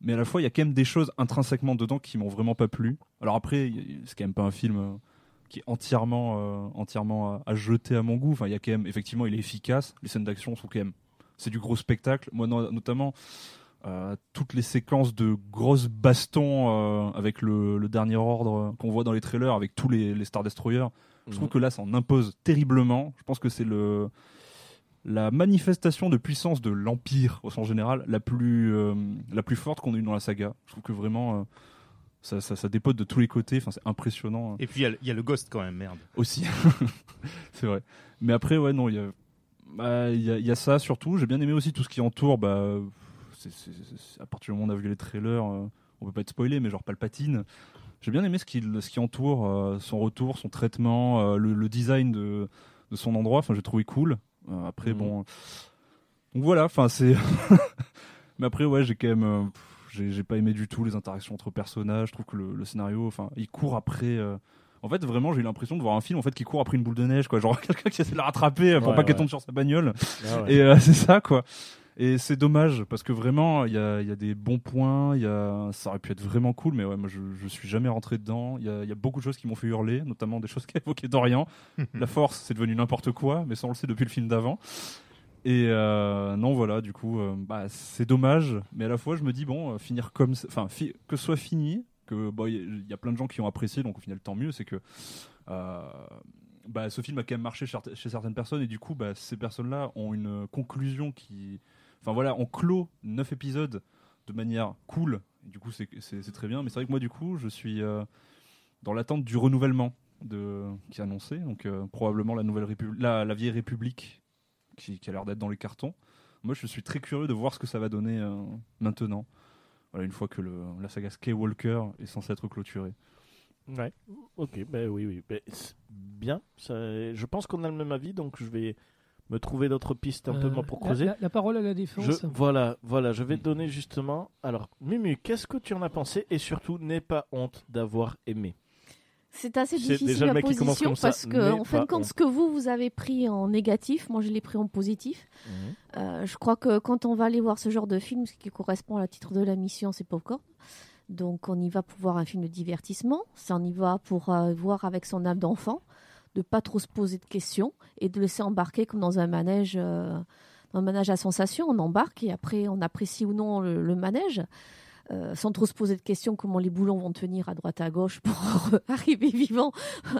Mais à la fois, il y a quand même des choses intrinsèquement dedans qui m'ont vraiment pas plu. Alors après, c'est quand même pas un film. euh, qui est entièrement, euh, entièrement à, à jeter à mon goût. Enfin, il y a quand même, effectivement, il est efficace. Les scènes d'action sont quand même, c'est du gros spectacle. Moi, no- notamment, euh, toutes les séquences de grosses bastons euh, avec le, le dernier ordre qu'on voit dans les trailers avec tous les, les Star Destroyers. Je trouve Mhm. que là, ça en impose terriblement. Je pense que c'est le la manifestation de puissance de l'Empire au sens général la plus euh, la plus forte qu'on ait eu dans la saga. Je trouve que vraiment ça, ça, ça dépote de tous les côtés. Enfin, c'est impressionnant. Et puis il y a le- il y, a le Ghost quand même, merde. aussi. c'est vrai. Mais après, ouais, non, il y a, bah, y a ça surtout. J'ai bien aimé aussi tout ce qui entoure. Bah, à partir du moment où on a vu les trailers, euh, on peut pas être spoilé, mais genre Palpatine. J'ai bien aimé ce qui, ce qui entoure euh, son retour, son traitement, euh, le, le design de, de son endroit. Enfin, j'ai trouvé cool. Après, Mhm. bon. Donc voilà, enfin, c'est. mais après, ouais, j'ai quand même. j'ai pas aimé du tout les interactions entre personnages. Je trouve que le, le scénario, enfin, il court après. euh, en fait, vraiment, j'ai eu l'impression de voir un film en fait qui court après une boule de neige, quoi. Genre quelqu'un qui essaie de la rattraper pour Ouais, pas qu'elle tombe sur sa bagnole. Ah ouais. Et euh, c'est ça, quoi. Et c'est dommage parce que vraiment, il y a, y a des bons points. Y a, ça aurait pu être vraiment cool, mais ouais, moi, je, je suis jamais rentré dedans. Il y a, y a beaucoup de choses qui m'ont fait hurler, notamment des choses qu'a évoqué Dorian. la Force, c'est devenu n'importe quoi, mais ça on le sait depuis le film d'avant. Et euh, non, voilà, du coup, euh, bah, c'est dommage, mais à la fois, je me dis bon, euh, finir comme, enfin, fi- que ce soit fini, que bon, il y, a- il y a plein de gens qui ont apprécié, donc au final, tant mieux, c'est que bah, ce film a quand même marché chez, chez certaines personnes, et du coup, bah, ces personnes-là ont une conclusion qui, enfin voilà, on clôt neuf épisodes de manière cool, du coup, c'est très bien, mais c'est vrai que moi, du coup, je suis euh, dans l'attente du renouvellement qui est annoncé, donc euh, probablement la nouvelle Répu- la, vieille République qui, a l'air d'être dans les cartons. Moi, je suis très curieux de voir ce que ça va donner euh, maintenant. Voilà, une fois que la saga Skywalker est censée être clôturée. Ouais. Ok, ben oui, oui. Ben, bien. Je pense qu'on a le même avis, donc je vais me trouver d'autres pistes un peu Euh, moi, pour creuser. La, la parole à la Je, défense. voilà, voilà, je vais te donner justement. Alors, Mumu, qu'est-ce que tu en as pensé Et surtout, n'aie pas honte d'avoir aimé. C'est assez C'est difficile déjà le la mec qui commence position comme ça, parce que, en fin de compte, ce que vous, vous avez pris en négatif, moi je l'ai pris en positif. Euh, je crois que quand on va aller voir ce genre de film, ce qui correspond à la titre de la mission, c'est Popcorn. Donc on y va pour voir un film de divertissement, ça on y va pour euh, voir avec son âme d'enfant, de pas trop se poser de questions et de laisser embarquer comme dans un manège, euh, un manège à sensations. On embarque et après on apprécie ou non le, manège. euh, sans trop se poser de questions comment les boulons vont tenir à droite à gauche pour arriver vivant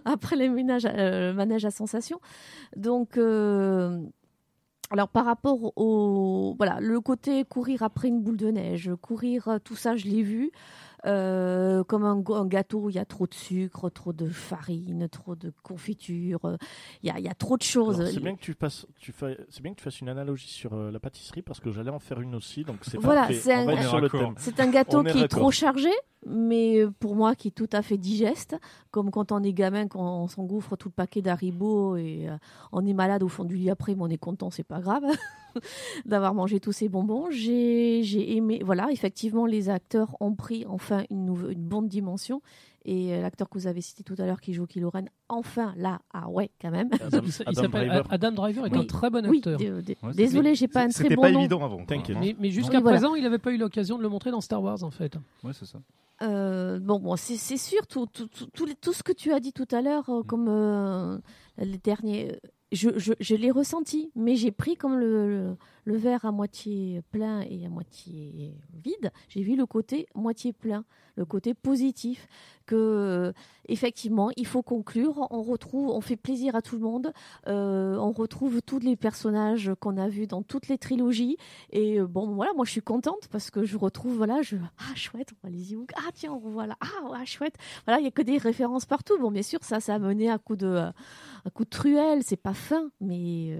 après euh, le manège à sensations. Donc, alors par rapport au voilà le côté courir après une boule de neige, courir tout ça, je l'ai vu. Euh, comme un, gâteau où il y a trop de sucre, trop de farine, trop de confiture, euh, il y a, il y a trop de choses. C'est bien que tu fasses, tu fais, c'est bien que tu fasses une analogie sur euh, la pâtisserie parce que j'allais en faire une aussi, donc c'est Voilà, c'est un- gâteau. est qui est trop chargé, mais pour moi qui est tout à fait digeste, comme quand on est gamin, quand on s'engouffre tout le paquet d'Haribo et euh, on est malade au fond du lit après, mais on est content, c'est pas grave d'avoir mangé tous ces bonbons. J'ai j'ai aimé, voilà, effectivement, les acteurs ont pris enfin une, une bonne dimension. Et euh, l'acteur que vous avez cité tout à l'heure qui joue Kylo Ren, enfin là, ah ouais, quand même. Adam, il Adam s'appelle Driver. Adam Driver est Oui. un très bon acteur. Ouais, désolé, j'ai pas un très C'était bon pas nom. évident avant. T'inquiète. Mais, mais jusqu'à Oui, voilà. présent, il n'avait pas eu l'occasion de le montrer dans Star Wars en fait. Ouais, c'est ça. Euh, bon, bon c'est sûr, tout, tout, tout, tout ce que tu as dit tout à l'heure, euh, comme euh, les derniers, euh, je, l'ai ressenti, mais j'ai pris comme le, le verre à moitié plein et à moitié vide. J'ai vu le côté moitié plein, le côté positif, que euh, effectivement, il faut conclure. On retrouve, on fait plaisir à tout le monde. Euh, on retrouve tous les personnages qu'on a vus dans toutes les trilogies. Et euh, bon, voilà, moi je suis contente parce que je retrouve, voilà, je ah chouette, on voit les Ewoks. Ah tiens, on revoit là. Ah ouais, chouette. Voilà, il y a que des références partout. Bon, bien sûr, ça, ça a mené à coup de un coup de truelle. C'est pas fin, mais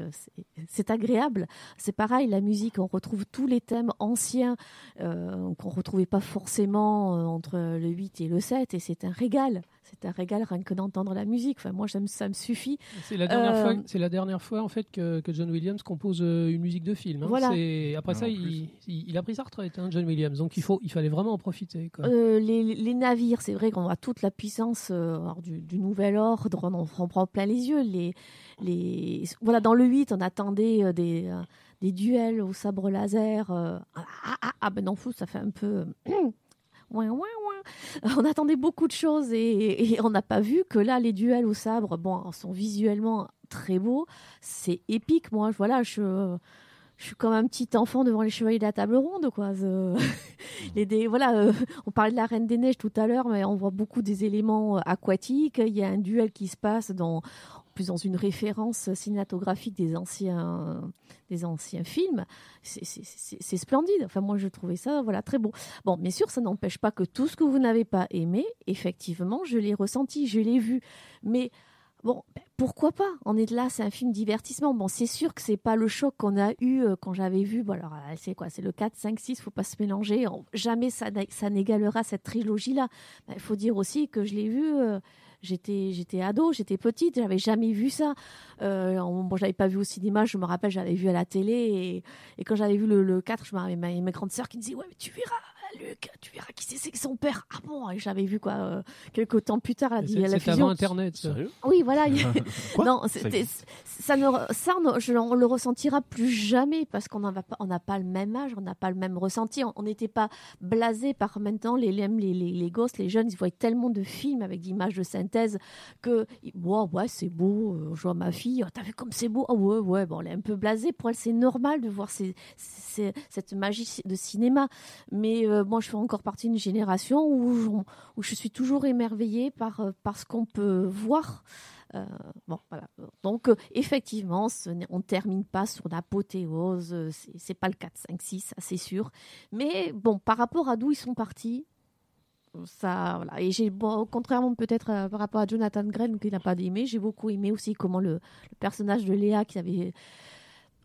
c'est agréable. C'est pareil, la musique, on retrouve tous les thèmes anciens euh, qu'on retrouvait pas forcément euh, entre le 8 et le 7 et c'est un régal. C'est un régal rien que d'entendre la musique. Enfin, moi, ça me, ça me suffit. C'est la dernière Euh, fois. C'est la dernière fois en fait que, que John Williams compose une musique de film. hein. Voilà. C'est- Après Non, ça, il, il- il a pris sa retraite, hein, John Williams. Donc il faut, il fallait vraiment en profiter. quoi. Euh, les, les navires, c'est vrai qu'on voit toute la puissance euh, alors, du, du nouvel ordre, on en on prend plein les yeux. Les, les... Voilà, dans le 8, on attendait des, euh, des duels au sabre laser. euh, ah, ah, ah, ah, ben non, fou, ça fait un peu. euh, ouin, ouin, ouin. On attendait beaucoup de choses et, on n'a pas vu que là, les duels au sabre, bon, sont visuellement très beaux. C'est épique, moi. Voilà, je je suis comme un petit enfant devant les chevaliers de la table ronde, quoi. Les dé- voilà, euh, on parlait de la Reine des Neiges tout à l'heure, mais on voit beaucoup des éléments aquatiques. Il y a un duel qui se passe dans, plus dans une référence cinématographique des anciens, des anciens films. C'est- splendide. Enfin, moi, je trouvais ça, voilà, très beau. Bon, bien sûr, ça n'empêche pas que tout ce que vous n'avez pas aimé, effectivement, je l'ai ressenti, je l'ai vu. Mais Bon, ben, pourquoi pas? On est là, c'est un film divertissement. Bon, c'est sûr que c'est pas le choc qu'on a eu euh, quand j'avais vu. Bon, alors, euh, c'est quoi? C'est le 4, 5, 6, faut pas se mélanger. Jamais ça n'égalera cette trilogie-là. Ben, Il faut dire aussi que je l'ai vu. euh, J'étais, j'étais ado, j'étais petite, j'avais jamais vu ça. Euh, on- bon, j'avais pas vu au cinéma, je me rappelle, j'avais vu à la télé. Et, quand j'avais vu le, le 4, je me rappelle, ma, ma grande sœur qui me disait Ouais, mais tu verras, Luc, tu verras qui c'est, c'est que son père. Ah bon Et j'avais vu quoi euh, quelques temps plus tard, la c'est fusion. avant Internet. ça. Sérieux? Oui, voilà. non, Ça c'était- existe. ça ne, ça, on, je- on le ressentira plus jamais parce qu'on n'en va pas, on n'a pas le même âge, on n'a pas le même ressenti. On n'était pas blasé par maintenant les, les, les, les, les gosses, les jeunes, ils voient tellement de films avec d'images de synthèse que, wow, ouais, c'est beau. euh, Je vois ma fille, oh, t'as vu comme c'est beau. Ah ouais, ouais, bon, elle est un peu blasée. Pour elle, c'est normal de voir ces, ces- cette magie de cinéma. Mais euh, moi, je fais encore partie d'une génération où, je- suis toujours émerveillée par, euh, par ce qu'on peut voir. Euh, bon, voilà. Donc, euh, effectivement, on ne termine pas sur l'apothéose. euh, C'est pas le 4, 5, 6, ça c'est sûr. Mais bon, par rapport à d'où ils sont partis, ça. Et j'ai, bon, contrairement peut-être euh, par rapport à Jonathan Green, qui n'a pas aimé, j'ai beaucoup aimé aussi comment le, le personnage de Léa, qui avait.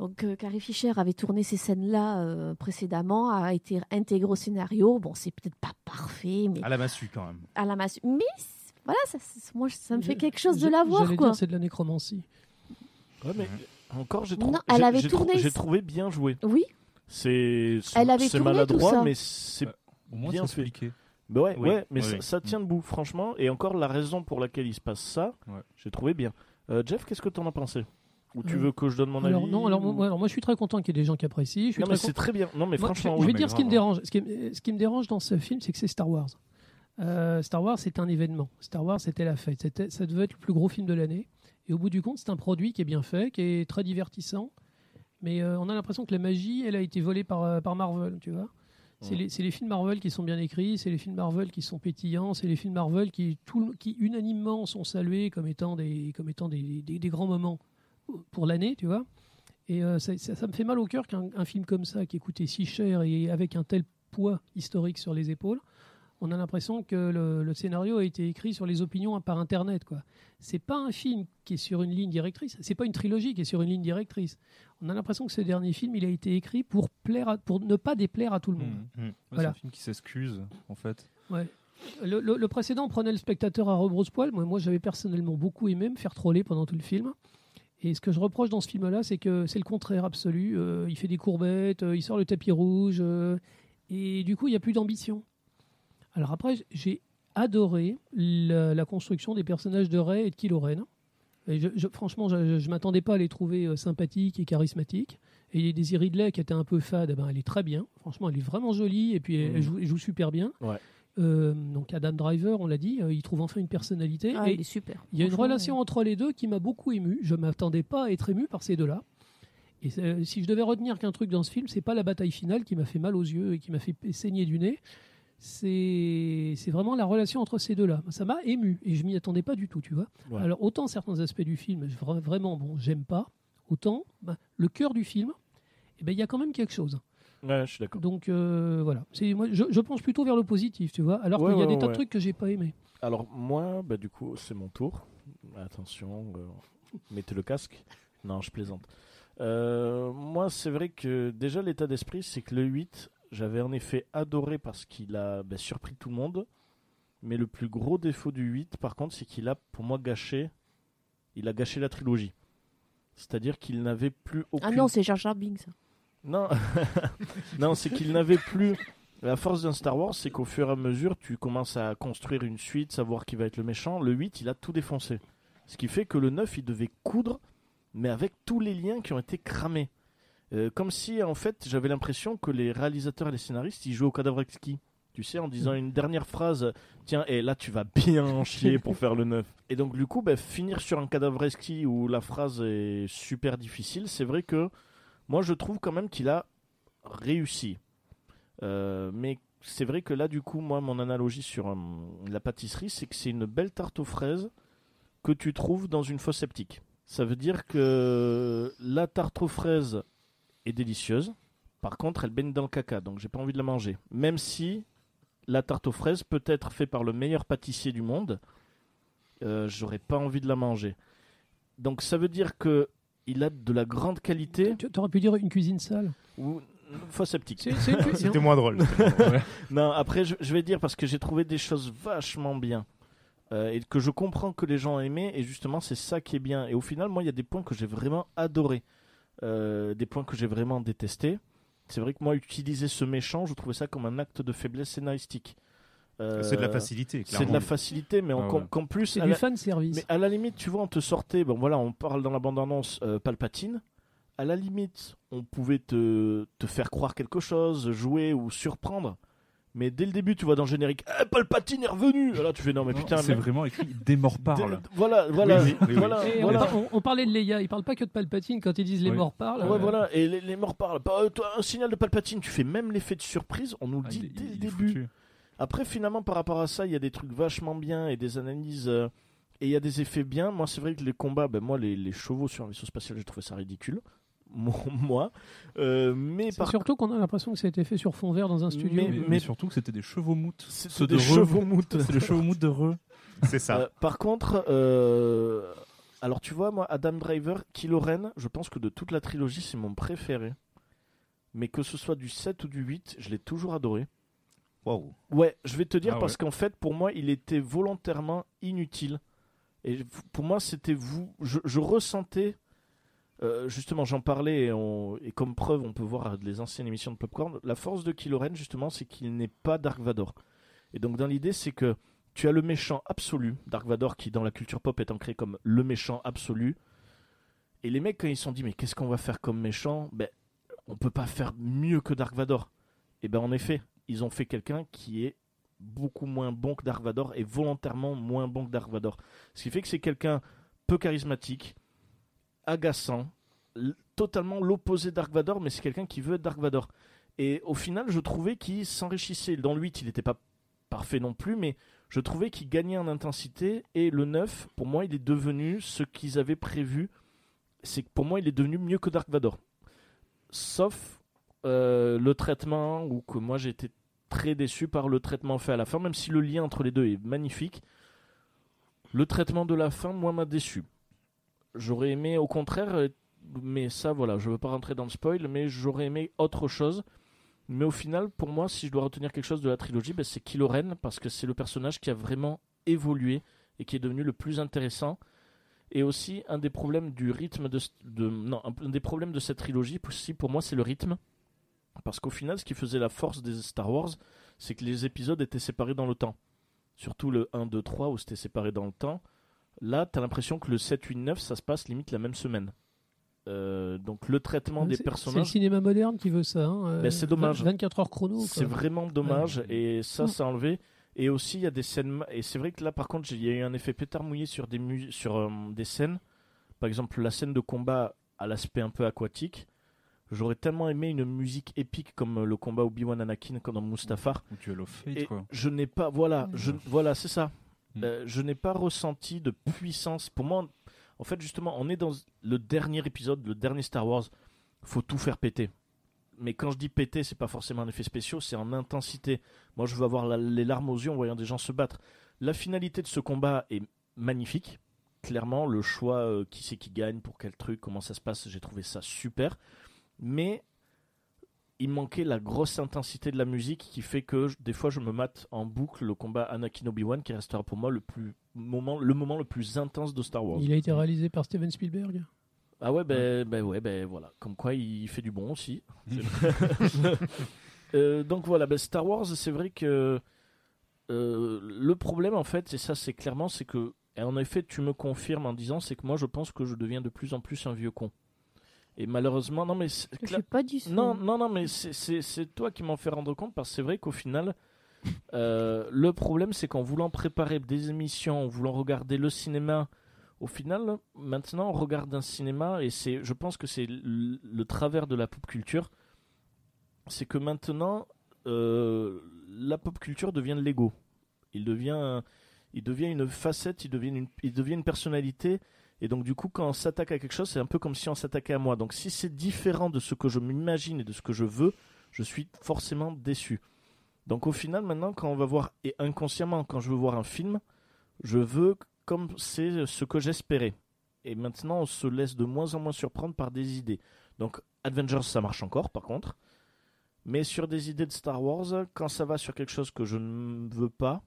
Donc, euh, Carrie Fisher avait tourné ces scènes-là euh, précédemment, a été intégré au scénario. Bon, c'est peut-être pas parfait, mais À la massue quand même. à la masse. Mais voilà, ça, moi, ça me fait quelque chose de la voir, quoi. c'est de la nécromancie. Ouais, mais encore, j'ai Non, trouvé. elle avait tourné- J'ai trouvé bien joué. Oui, C'est Elle avait c'est tourné tout maladroit, ça. mais c'est. Au moins, Bien fait. expliqué. Bah ouais, Oui, ouais, mais oui, ça, oui. ça tient debout, franchement. Et encore, la raison pour laquelle il se passe ça, Ouais. j'ai trouvé bien. Euh, Jeff, qu'est-ce que t'en as pensé? Ou tu veux que je donne mon Alors, avis non, alors, ou- moi, alors, moi, je suis très content qu'il y ait des gens qui apprécient. Je suis Non, mais c'est très bien. Non, mais Moi, franchement, je, je vais dire ce qui me dérange. Ce qui, me- ce qui me dérange dans ce film, c'est que c'est Star Wars. Euh, Star Wars, c'est un événement. Star Wars, c'était la fête. C'était, ça devait être le plus gros film de l'année. Et au bout du compte, c'est un produit qui est bien fait, qui est très divertissant. Mais euh, on a l'impression que la magie, elle a été volée par, euh, par Marvel, tu vois. C'est les, c'est les films Marvel qui sont bien écrits, c'est les films Marvel qui sont pétillants, c'est les films Marvel qui, tout, qui unanimement sont salués comme étant des, comme étant des, des- des grands moments pour l'année, tu vois. Et euh, ça, ça- ça me fait mal au cœur qu'un un film comme ça, qui est coûté si cher et avec un tel poids historique sur les épaules, on a l'impression que le, le scénario a été écrit sur les opinions par Internet. quoi. C'est pas un film qui est sur une ligne directrice, c'est pas une trilogie qui est sur une ligne directrice. On a l'impression que ce dernier film, il a été écrit pour, plaire à- pour ne pas déplaire à tout le monde. Mhm. Mhm. Ouais, Voilà. C'est un film qui s'excuse, en fait. Le, le- le précédent prenait le spectateur à rebrousse-poil. Moi, moi j'avais personnellement beaucoup aimé me faire troller pendant tout le film. Et ce que je reproche dans ce film-là, c'est que c'est le contraire absolu. Euh, il fait des courbettes, euh, il sort le tapis rouge, euh, et du coup, il n'y a plus d'ambition. Alors après, j'ai adoré la, la construction des personnages de Ray et de Kylo Ren. Et je, je- franchement, je ne m'attendais pas à les trouver sympathiques et charismatiques. Et Daisy Ridley, qui était un peu fade, eh ben, elle est très bien. Franchement, elle est vraiment jolie, et puis elle, elle joue, elle joue super bien. Ouais. Euh, donc Adam Driver, on l'a dit, euh, il trouve enfin une personnalité. Ah, et il est super. il y a une relation entre les deux qui m'a beaucoup ému. Je m'attendais pas à être ému par ces deux-là. Et euh, si je devais retenir qu'un truc dans ce film, c'est pas la bataille finale qui m'a fait mal aux yeux et qui m'a fait saigner du nez. C'est vraiment la relation entre ces deux-là. Ça m'a ému et je m'y attendais pas du tout, tu vois. Ouais. Alors autant certains aspects du film, vraiment, bon, j'aime pas. Autant bah, le cœur du film, eh ben, il y a quand même quelque chose. Ouais, je suis d'accord. Donc euh, voilà, c'est moi, je, je penche plutôt vers le positif, tu vois. Alors Ouais, qu'il y a ouais, des tas de trucs que j'ai pas aimé. Alors moi, bah, du coup, c'est mon tour. Attention, euh, mettez le casque. Non, je plaisante. Euh, moi, c'est vrai que déjà l'état d'esprit, c'est que le 8, j'avais en effet adoré parce qu'il a bah, surpris tout le monde. Mais le plus gros défaut du 8, par contre, c'est qu'il a, pour moi, gâché. Il a gâché la trilogie. C'est-à-dire qu'il n'avait plus aucune. Ah non, c'est Jar Jar Binks. Non, non c'est qu'il n'avait plus. La force d'un Star Wars, c'est qu'au fur et à mesure, tu commences à construire une suite, savoir qui va être le méchant. Le 8, il a tout défoncé. Ce qui fait que le 9, il devait coudre, mais avec tous les liens qui ont été cramés. Euh, comme si, en fait, j'avais l'impression que les réalisateurs et les scénaristes, ils jouaient au cadavre exquis. Tu sais, en disant une dernière phrase, tiens, et là tu vas bien en chier pour faire le 9. Et donc du coup, bah, finir sur un cadavreski où la phrase est super difficile, c'est vrai que moi je trouve quand même qu'il a réussi. Euh, mais c'est vrai que là, du coup, moi, mon analogie sur euh, la pâtisserie, c'est que c'est une belle tarte aux fraises que tu trouves dans une fosse septique. Ça veut dire que la tarte aux fraises est délicieuse. Par contre, elle baigne dans le caca, donc j'ai pas envie de la manger. Même si la tarte aux fraises peut être faite par le meilleur pâtissier du monde, euh, j'aurais pas envie de la manger. Donc ça veut dire que il a de la grande qualité Tu aurais pu dire une cuisine sale. ou c'est une cuisine. C'était moins drôle. Non, après, je, je vais dire parce que j'ai trouvé des choses vachement bien. euh, et que je comprends que les gens aimaient, et justement, c'est ça qui est bien. Et au final, moi, il y a des points que j'ai vraiment adorés. Euh, des points que j'ai vraiment détestés. C'est vrai que moi, utiliser ce méchant, je trouvais ça comme un acte de faiblesse scénaristique. Euh, C'est de la facilité, C'est de la facilité, mais en- Ah ouais. qu'en plus, C'est du la- fan service. mais à la limite, tu vois, on te sortait, bon voilà, on parle dans la bande-annonce euh, Palpatine. À la limite, on pouvait te, te faire croire quelque chose, jouer ou surprendre. Mais dès le début, tu vois dans le générique, eh, Palpatine est revenu Là, tu fais non, mais putain, c'est mais- vraiment écrit des morts parlent. Voilà, voilà, oui, oui, oui. voilà. On, voilà. par- on- on parlait de Leia, ils parlent pas que de Palpatine quand ils disent les morts parlent. Ouais, Euh, voilà, et les, les morts parlent. Bah, toi, un signal de Palpatine, tu fais même l'effet de surprise, on nous le Ah, dit il dès le il début. foutu. Après, finalement, par rapport à ça, il y a des trucs vachement bien et des analyses. euh, et il y a des effets bien. Moi, c'est vrai que les combats, ben, moi, les, les chevaux sur un vaisseau spatial, j'ai trouvé ça ridicule. Moi. Euh, mais par surtout qu'on a l'impression que ça a été fait sur fond vert dans un studio. Mais- Mais, mais surtout que c'était des chevaux moutes. C'était des de chevaux moutes. C'est les chevaux moutes de Re. C'est ça. Euh, par contre, euh, alors tu vois, moi, Adam Driver, Kylo Ren, je pense que de toute la trilogie, c'est mon préféré. Mais que ce soit du 7 ou du 8, je l'ai toujours adoré. Ouais, je vais te dire Ah parce ouais. qu'en fait, pour moi, il était volontairement inutile. Et pour moi, c'était vous. Je, je ressentais. euh, justement, j'en parlais et, on- et comme preuve, on peut voir les anciennes émissions de Popcorn. La force de Kylo Ren, justement, c'est qu'il n'est pas Dark Vador. Et donc, dans l'idée, c'est que tu as le méchant absolu, Dark Vador, qui dans la culture pop est ancré comme le méchant absolu. Et les mecs, quand ils se sont dit, mais qu'est-ce qu'on va faire comme méchant? Ben, on peut pas faire mieux que Dark Vador. Et ben, en effet, ils ont fait quelqu'un qui est beaucoup moins bon que Dark Vador et volontairement moins bon que Dark Vador. Ce qui fait que c'est quelqu'un peu charismatique, agaçant, totalement l'opposé Dark Vador, mais c'est quelqu'un qui veut être Dark Vador. Et au final, je trouvais qu'il s'enrichissait. Dans le 8, il n'était pas parfait non plus, mais je trouvais qu'il gagnait en intensité. Et le 9, pour moi, il est devenu ce qu'ils avaient prévu. C'est que pour moi, il est devenu mieux que Dark Vador. Sauf euh, le traitement, ou que moi été très déçu par le traitement fait à la fin, même si le lien entre les deux est magnifique. Le traitement de la fin, moi, m'a déçu. J'aurais aimé, au contraire, mais ça, voilà, je veux pas rentrer dans le spoil, mais j'aurais aimé autre chose. Mais au final, pour moi, si je dois retenir quelque chose de la trilogie, ben, c'est Kylo Ren, parce que c'est le personnage qui a vraiment évolué et qui est devenu le plus intéressant. Et aussi, un des problèmes du rythme de, de non, un des problèmes de cette trilogie, aussi pour moi, c'est le rythme. Parce qu'au final, ce qui faisait la force des Star Wars, c'est que les épisodes étaient séparés dans le temps. Surtout le 1, 2, 3 où c'était séparé dans le temps. Là, t'as l'impression que le 7, 8, 9, ça se passe limite la même semaine. Euh, donc le traitement des C'est- C'est le personnages, cinéma moderne qui veut ça. hein, euh, Ben, c'est dommage. 24 heures chrono. c'est vraiment dommage. Ouais. Et ça, Mm. c'est enlevé. Et aussi, il y a des scènes. Et c'est vrai que là, par contre, il y a eu un effet pétard mouillé sur des, mu- sur, euh, des scènes. Par exemple, la scène de combat à l'aspect un peu aquatique. J'aurais tellement aimé une musique épique comme euh, le combat Obi-Wan Anakin comme dans Mustafar. Ou Duel of Fate, Et quoi. je n'ai pas, voilà, je, voilà, c'est ça. Mm. Euh, je n'ai pas ressenti de puissance. Pour moi, en fait, justement, on est dans le dernier épisode, le dernier Star Wars. Faut tout faire péter. Mais quand je dis péter, c'est pas forcément un effet spécial, c'est en intensité. Moi, je veux avoir la- les larmes aux yeux en voyant des gens se battre. La finalité de ce combat est magnifique. Clairement, le choix, euh, qui c'est qui gagne, pour quel truc, comment ça se passe, j'ai trouvé ça super. Mais il manquait la grosse intensité de la musique qui fait que je- des fois je me mate en boucle le combat Anakin Obi-Wan qui restera pour moi le plus moment le moment le plus intense de Star Wars. Il a été réalisé par Steven Spielberg. Ah ouais ben ben ouais ben voilà comme quoi il fait du bon aussi. Euh, donc voilà ben Star Wars c'est vrai que euh, le problème en fait et ça c'est clairement c'est que et en effet tu me confirmes en disant c'est que moi je pense que je deviens de plus en plus un vieux con. Et malheureusement non mais cla- pas du non, non, non, mais c'est- toi qui m'en fais rendre compte parce que c'est vrai qu'au final, Euh, le problème, c'est qu'en voulant préparer des émissions, en voulant regarder le cinéma, au final, maintenant, on regarde un cinéma et c'est, je pense que c'est le, le travers de la pop culture, c'est que maintenant, euh, la pop culture devient de l'ego. Il devient, il devient une facette, il devient une, il devient une personnalité. Et donc, du coup, quand on s'attaque à quelque chose, c'est un peu comme si on s'attaquait à moi. Donc, si c'est différent de ce que je m'imagine et de ce que je veux, je suis forcément déçu. Donc, au final, maintenant, quand on va voir, et inconsciemment, quand je veux voir un film, je veux comme c'est ce que j'espérais. Et maintenant, on se laisse de moins en moins surprendre par des idées. Donc, Avengers, ça marche encore, par contre. Mais sur des idées de Star Wars, quand ça va sur quelque chose que je ne veux pas,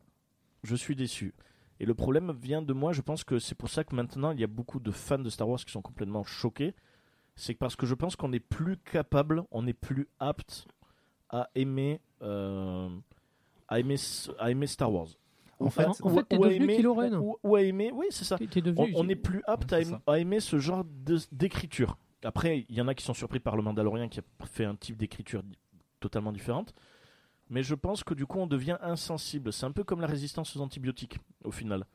je suis déçu. Et le problème vient de moi, je pense que c'est pour ça que maintenant il y a beaucoup de fans de Star Wars qui sont complètement choqués. C'est parce que je pense qu'on n'est plus capable, on n'est plus apte à aimer, euh, à aimer, à aimer Star Wars. En fait, en fait, t'es devenu aimer- Kylo Ren. ou- ou à aimer, oui, c'est ça. On- devenu- On n'est plus apte à, C'est aim- ça. à aimer ce genre d'écriture. Après, il y en a qui sont surpris par le Mandalorian qui a fait un type d'écriture totalement différente. Mais je pense que du coup, on devient insensible. C'est un peu comme la résistance aux antibiotiques, au final.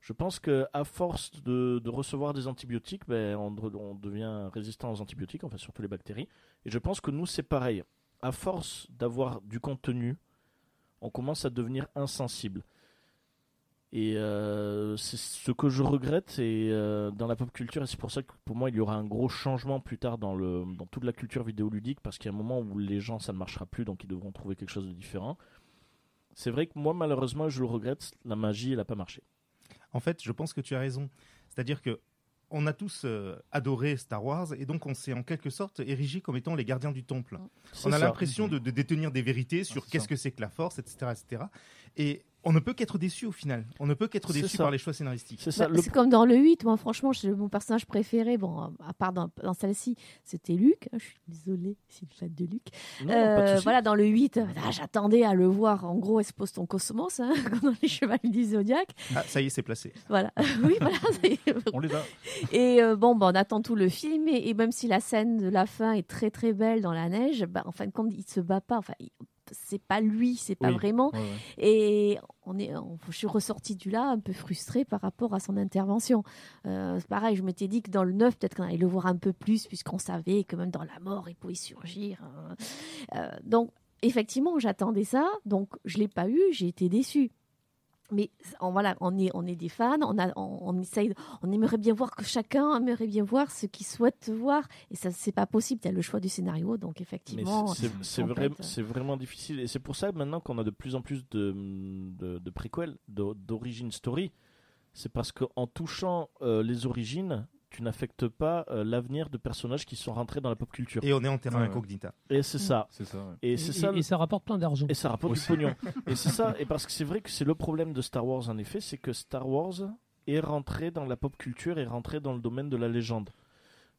Je pense que à force de, recevoir des antibiotiques, ben, on devient résistant aux antibiotiques, enfin surtout les bactéries. Et je pense que nous, c'est pareil. À force d'avoir du contenu, on commence à devenir insensible. Et euh, c'est ce que je regrette et, euh, dans la pop culture. Et c'est pour ça que pour moi, il y aura un gros changement plus tard dans, le, dans toute la culture vidéoludique. Parce qu'il y a un moment où les gens, ça ne marchera plus. Donc ils devront trouver quelque chose de différent. C'est vrai que moi, malheureusement, je le regrette. La magie, elle n'a pas marché. En fait, je pense que tu as raison. C'est-à-dire que on a tous euh, adoré Star Wars et donc on s'est en quelque sorte érigé comme étant les gardiens du temple. On a l'impression de, de détenir des vérités sur c'est qu'est-ce que c'est que la force, etc., etc. Et on ne peut qu'être déçu au final. On ne peut qu'être C'est déçu ça. par les choix scénaristiques. C'est. Bah, le- C'est comme dans le 8, moi franchement, mon personnage préféré, bon, à part dans, dans celle-ci, c'était Luc. Je suis désolée, je suis fan de Luc. Non, non, pas de Euh, voilà, dans le 8, ah, j'attendais à le voir. En gros, expose ton cosmos, hein, comme dans les chevaliers du Zodiac. Ah, ça y est, c'est placé. Voilà, oui, voilà. c'est- On les a. Et euh, bon, bah, on attend tout le film, et, et même si la scène de la fin est très très belle dans la neige, bah, en fin de compte, il se bat pas. Enfin, il- c'est pas lui, c'est pas Oui. vraiment. Ouais, ouais. Et on est, on- je suis ressortie du là un peu frustrée par rapport à son intervention. Euh, pareil, je m'étais dit que dans le 9, peut-être qu'on allait le voir un peu plus, puisqu'on savait que même dans la mort, il pouvait surgir. hein. Euh, donc, effectivement, j'attendais ça, donc je l'ai pas eu, j'ai été déçue. Mais on, voilà, on est, on est des fans, on, a, on, on essaye, on aimerait bien voir que chacun aimerait bien voir ce qu'il souhaite voir, et ça c'est pas possible. Il y a le choix du scénario, donc effectivement, c'est- vrai- fait, vraiment difficile. Et c'est pour ça maintenant qu'on a de plus en plus de, de, de préquels, de- d'origin story. C'est parce qu'en touchant euh, les origines, tu n'affectes pas euh, l'avenir de personnages qui sont rentrés dans la pop culture. Et, Et on est en terrain Ouais. incognita. c'est ça. C'est ça. ouais. Et Et, c'est ça. et ça rapporte plein d'argent. Et ça rapporte du Aussi. pognon. et c'est ça. Et parce que c'est vrai que c'est le problème de Star Wars, en effet, c'est que Star Wars est rentré dans la pop culture, est rentré dans le domaine de la légende.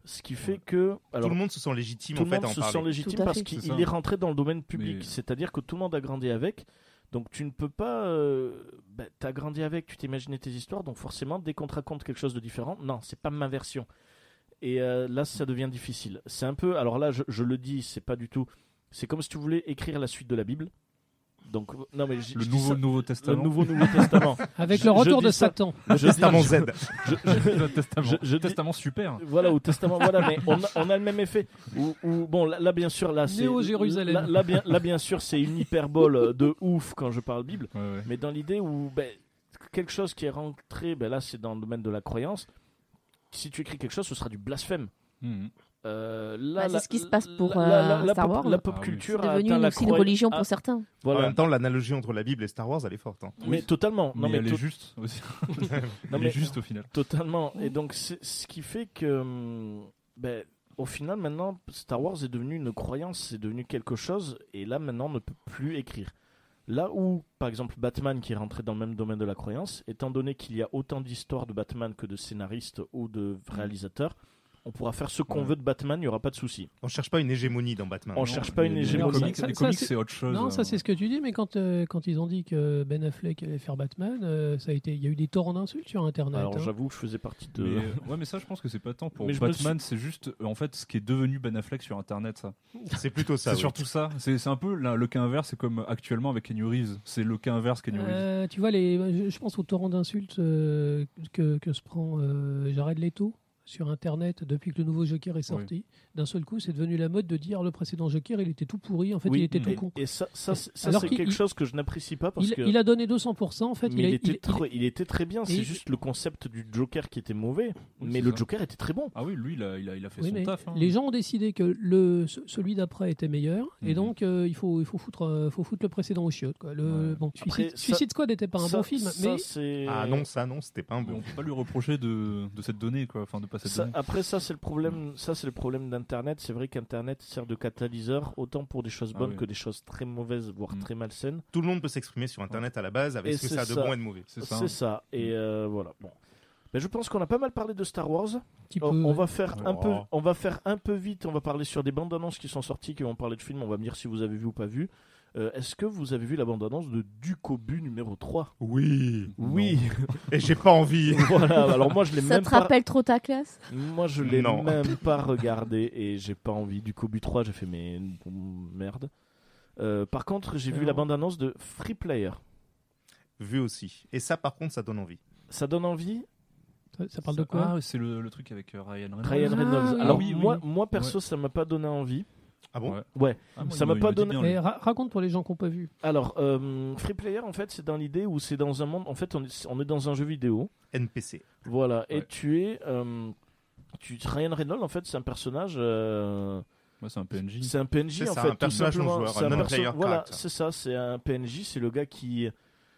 Ce qui fait que. Alors, tout le monde se sent légitime tout en le fait monde à en se parler. sent légitime Tout parce qu'il est rentré dans le domaine public. Mais- C'est-à-dire que tout le monde a grandi avec. Donc tu ne peux pas. Euh, bah, T'as grandi avec, tu t'imaginais tes histoires, donc forcément, dès qu'on te raconte quelque chose de différent, non, c'est pas ma version. Et euh, là, ça devient difficile. C'est un peu. Alors là, je, je le dis, c'est pas du tout. C'est comme si tu voulais écrire la suite de la Bible. Donc, non, mais j- Le nouveau ça- Nouveau le Testament. nouveau Nouveau Testament. Avec je- le retour de ça. Satan. Je dis- Testament Z. je- je- le Testament. Je- je dis- Testament super. Voilà, au Testament, voilà, mais on a, on a le même effet. Où, où- bon, là, là, bien sûr, là, c'est. Néo-Jérusalem. Là, là, bien, là, bien sûr, c'est une hyperbole de ouf quand je parle Bible. Ouais, ouais. Mais dans l'idée où ben, quelque chose qui est rentré, ben là, c'est dans le domaine de la croyance. Si tu écris quelque chose, ce sera du blasphème. Mhm. Euh, Bah, c'est ce qui se passe pour, la- la- euh, la Star pop- Wars. La pop Ah oui. culture c'est a devenu atteint la aussi une religion ah, pour certains. En même temps, l'analogie entre la Bible et Star Wars, elle est forte. hein. Mais totalement. Non, mais, mais elle to- est juste aussi. non, elle mais est juste au final. Totalement. Et donc, ce qui fait que, hum, ben, au final, maintenant, Star Wars est devenu une croyance, c'est devenu quelque chose, et là, maintenant, on ne peut plus écrire. Là où, par exemple, Batman, qui est rentré dans le même domaine de la croyance, étant donné qu'il y a autant d'histoires de Batman que de scénaristes ou de réalisateurs, On pourra faire ce qu'on Ouais. veut de Batman, il n'y aura pas de souci. On cherche pas une hégémonie dans Batman. On Non. cherche pas une hégémonie. Les comics, c'est- autre chose. Non, ça euh. c'est ce que tu dis, mais quand, euh, quand ils ont dit que Ben Affleck allait faire Batman, euh, ça a été, il y a eu des torrents d'insultes sur Internet. Alors hein. j'avoue que je faisais partie de. Mais, euh, ouais, mais ça, je pense que c'est pas tant pour Mais Batman, c'est juste euh, en fait ce qui est devenu Ben Affleck sur Internet, ça. C'est plutôt ça. c'est oui. surtout ça. C'est c'est un peu le cas inverse, c'est comme actuellement avec Kenny Reeves. C'est le cas inverse Kenny Reeves. Euh, tu vois, les, je, je pense au torrent d'insultes euh, que, que se prend euh, Jared Leto sur Internet depuis que le nouveau Joker est sorti. D'un seul coup, c'est devenu la mode de dire le précédent Joker, il était tout pourri, en fait, oui, il était tout et, con. et ça, ça, c'est- ça, quelque il- chose que je n'apprécie pas parce Il, que. il a donné 200%, en fait. mais il, a- il, était il- très, il était très bien, c'est juste le concept du Joker qui était mauvais, Oui, mais le ça. Joker était très bon. Ah oui, lui, il a, il a, il a fait Oui, son taf. hein. Les gens ont décidé que le, ce- celui d'après était meilleur, et Mhm. donc euh, il, faut, il faut, foutre, euh, faut foutre le précédent au chiottes. Quoi. Le, Ouais. bon, Après, Suicide, ça- Suicide Squad n'était pas un bon film, ça, mais c'est- Ah non, ça non, c'était pas un bon. on peut pas lui reprocher de, de cette donnée, quoi. Enfin, de pas cette Ça- donnée. après ça c'est le problème ça c'est le problème d'internet c'est vrai qu'internet sert de catalyseur autant pour des choses Ah bonnes oui. que des choses très mauvaises voire Mm. très malsaines Tout le monde peut s'exprimer sur Internet à la base avec Et ce que ça a de bon et de mauvais. C'est ça. c'est ça et euh, voilà bon Ben, je pense qu'on a pas mal parlé de Star Wars. On, peu, on ouais. va faire un Oh. peu, on va faire un peu vite. On va parler sur des bandes annonces qui sont sorties, qui vont parler de films. On va me dire si vous avez vu ou pas vu. Euh, Est-ce que vous avez vu la bande annonce de Ducobu numéro 3 Oui. Oui. Et j'ai pas envie. voilà. Alors moi je l'ai Ça même te pas. rappelle trop ta classe? Moi, je l'ai Non. même pas regardé et j'ai pas envie. Du Kobu 3, j'ai fait mais merde. Euh, par contre, j'ai vu la bande-annonce de Free Player. Vu aussi. Et ça, par contre, ça donne envie. Ça donne envie? Ça, ça parle de quoi? Ah, c'est le, le truc avec euh, Ryan Reynolds. Ryan Ah, Reynolds. oui. Alors oui, oui. moi, moi perso, ça m'a pas donné envie. Ah bon? Ouais. Ouais. Ah, moi, Ça il m'a pas il me dit donné- bien, Mais ra- raconte pour les gens qui n'ont pas vu. Alors, euh, Free Player, en fait, c'est dans l'idée où c'est dans un monde. En fait, on est, on est dans un jeu vidéo. NPC. Voilà. Et Ouais. tu es. euh, tu, Ryan Reynolds, en fait, c'est un personnage. euh, Ouais, c'est un PNJ. C'est un PNJ C'est en ça, fait. un tout personnage non simplement. joueur, C'est un perso- non-player Voilà, character. c'est ça. C'est un PNJ. C'est le gars qui.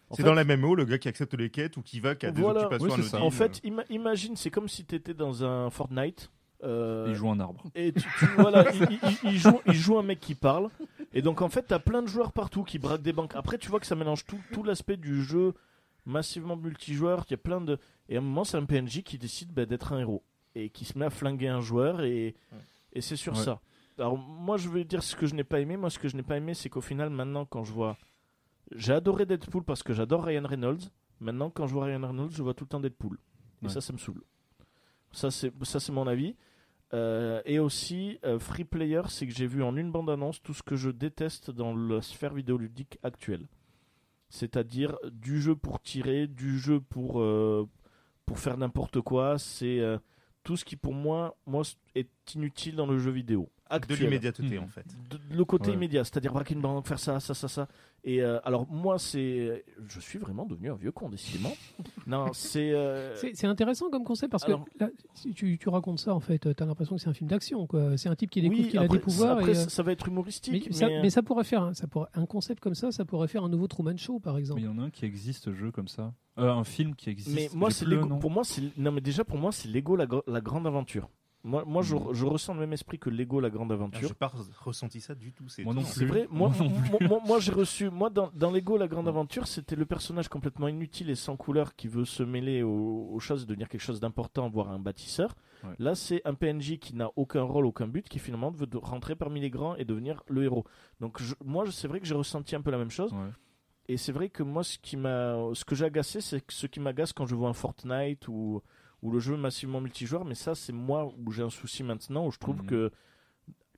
en C'est fait, dans la MMO, le gars qui accepte les quêtes ou qui va, qui a des Voilà. occupations Oui, c'est ça. anodines. En fait, ima- imagine, c'est comme si tu étais dans un Fortnite. Euh, Il joue un arbre. et tu, tu- voilà, il, il- il joue, il joue un mec qui parle. Et donc, en fait, t'as plein de joueurs partout qui braquent des banques. Après, tu vois que ça mélange tout, tout l'aspect du jeu massivement multijoueur. Il y a plein de. Et à un moment, c'est un PNJ qui décide bah, d'être un héros. Et qui se met à flinguer un joueur. Et, et c'est sur Ouais. ça. Alors, moi, je vais dire ce que je n'ai pas aimé. Moi, ce que je n'ai pas aimé, c'est qu'au final, maintenant, quand je vois. J'ai adoré Deadpool parce que j'adore Ryan Reynolds. Maintenant, quand je vois Ryan Reynolds, je vois tout le temps Deadpool. Et Ouais. ça, ça me saoule. Ça, c'est mon avis. Euh, et aussi, euh, Free Player, c'est que j'ai vu en une bande-annonce tout ce que je déteste dans la sphère vidéoludique actuelle. C'est-à-dire du jeu pour tirer, du jeu pour, euh, pour faire n'importe quoi. C'est tout ce qui, pour moi, moi, est inutile dans le jeu vidéo. De Actuel. l'immédiateté, Mhm. en fait. De- le côté Ouais. immédiat, c'est-à-dire braquer une banque, faire ça, ça, ça, ça. Et euh, alors, moi, c'est. Je suis vraiment devenu un vieux con, décidément. non, c'est. euh, C'est c'est intéressant comme concept parce alors- que là, si tu, tu racontes ça, en fait, tu as l'impression que c'est un film d'action. quoi. C'est un type qui découvre oui, qu'il a des pouvoirs. ça, après, et, euh, ça, ça va être mais, humoristique. ça, mais, euh, mais ça pourrait faire un, ça pourrait, un concept comme ça, ça pourrait faire un nouveau Truman Show, par Mais exemple. il y en a un qui existe, jeu comme ça. Euh, un film qui existe. Mais moi, c'est. Pour moi, c'est non, mais déjà pour moi, c'est Lego la grande aventure. Moi, moi, je, Mhm. je ressens le même esprit que Lego la grande Ah, aventure. J'ai pas re- ressenti ça du tout. c'est Moi non étonnant. C'est vrai. Moi, Moi j'ai reçu. Moi, dans, dans Lego la grande aventure, c'était le personnage complètement inutile et sans couleur qui veut se mêler aux, aux choses, et devenir quelque chose d'important, voire un bâtisseur. Ouais. Là, c'est un PNJ qui n'a aucun rôle, aucun but, qui finalement veut de- rentrer parmi les grands et devenir le héros. Donc, je- moi, je- c'est vrai que j'ai ressenti un peu la même chose. Ouais. Et c'est vrai que moi, ce qui m'a, ce que j'ai agacé, c'est que ce qui m'agace quand je vois un Fortnite ou, ou le jeu massivement multijoueur. Mais ça, c'est moi où j'ai un souci maintenant, où je trouve Mhm. que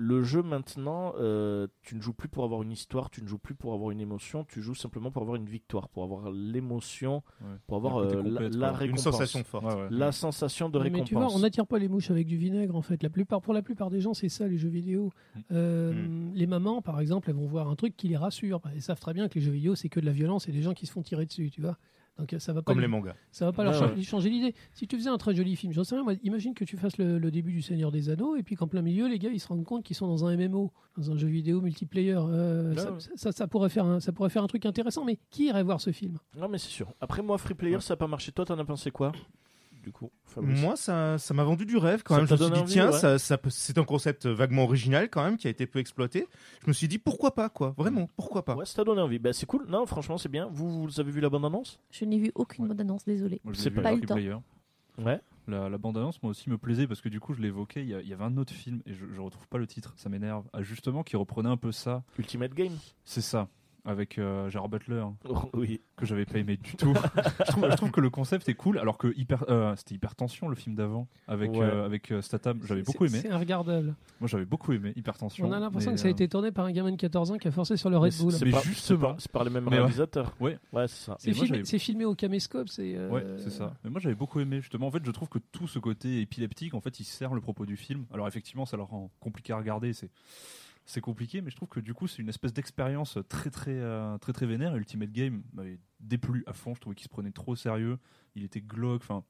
le jeu maintenant, euh, tu ne joues plus pour avoir une histoire, tu ne joues plus pour avoir une émotion, tu joues simplement pour avoir une victoire, pour avoir l'émotion, Ouais. pour avoir euh, la, la quoi. Une récompense, sensation forte. Ouais, ouais. la sensation de Oui, mais tu vois, récompense. on n'attire pas les mouches avec du vinaigre, en fait. La plupart, pour la plupart des gens, c'est ça, les jeux vidéo. Mm. Euh, Les mamans, par exemple, elles vont voir un truc qui les rassure. Elles savent très bien que les jeux vidéo, c'est que de la violence et des gens qui se font tirer dessus, tu vois. Donc euh, ça va pas Comme les- les mangas. Ça va pas leur Ouais, changer, ouais. changer l'idée. Si tu faisais un très joli film, j'en sais rien, moi, imagine que tu fasses le, le début du Seigneur des Anneaux et puis qu'en plein milieu, les gars, ils se rendent compte qu'ils sont dans un MMO, dans un jeu vidéo multiplayer. Euh, ça, ça, ça pourrait faire un, ça pourrait faire un truc intéressant, mais qui irait voir ce film? Non, mais c'est sûr. Après, moi, Free Player, ça n'a pas marché. Toi, t'en as pensé quoi? Du coup, Fabrice Moi, ça, ça m'a vendu du rêve quand Ça même. Je me suis dit, envie, tiens, ouais. ça, c'est un concept vaguement original quand même, qui a été peu exploité. Je me suis dit, pourquoi pas, quoi Vraiment, pourquoi pas Ouais, ça t'a donné envie. Bah, c'est cool. Non, franchement, c'est bien. Vous, vous avez vu la bande-annonce? Je n'ai vu aucune Ouais. bande-annonce, désolé. C'est pas pas eu le temps. Ouais. La, la bande-annonce, moi aussi, me plaisait parce que du coup, je l'évoquais. Il y, avait un autre film et je, je retrouve pas le titre, ça m'énerve. Ah, justement, qui reprenait un peu ça. Ultimate Game C'est ça, avec euh, Gérard Butler, Oh, Oui. que j'avais pas aimé du tout. je, trouve, je trouve que le concept est cool, alors que hyper, euh, c'était Hypertension, le film d'avant, avec, Ouais. euh, avec euh, Statham. J'avais C'est- beaucoup aimé. C'est regardable. Moi, j'avais beaucoup aimé Hypertension. On a l'impression que ça a été tourné par un gamin de 14 ans qui a forcé sur le Red Mais Bull. c'est- C'est Mais pas, justement. c'est par les mêmes réalisateurs. Ouais. Ouais, c'est ça. C'est filmé, j'avais- c'est filmé au caméscope. C'est euh, Ouais, c'est ça. Mais moi j'avais beaucoup aimé justement. En fait, je trouve que tout ce côté épileptique, en fait, il sert le propos du film. Alors effectivement, ça le rend compliqué à regarder. C'est c'est compliqué, mais je trouve que du coup, c'est une espèce d'expérience très très euh, très très vénère. Ultimate Game m'avait déplu à fond. Je trouvais qu'il se prenait trop sérieux. Il était glauque. Enfin,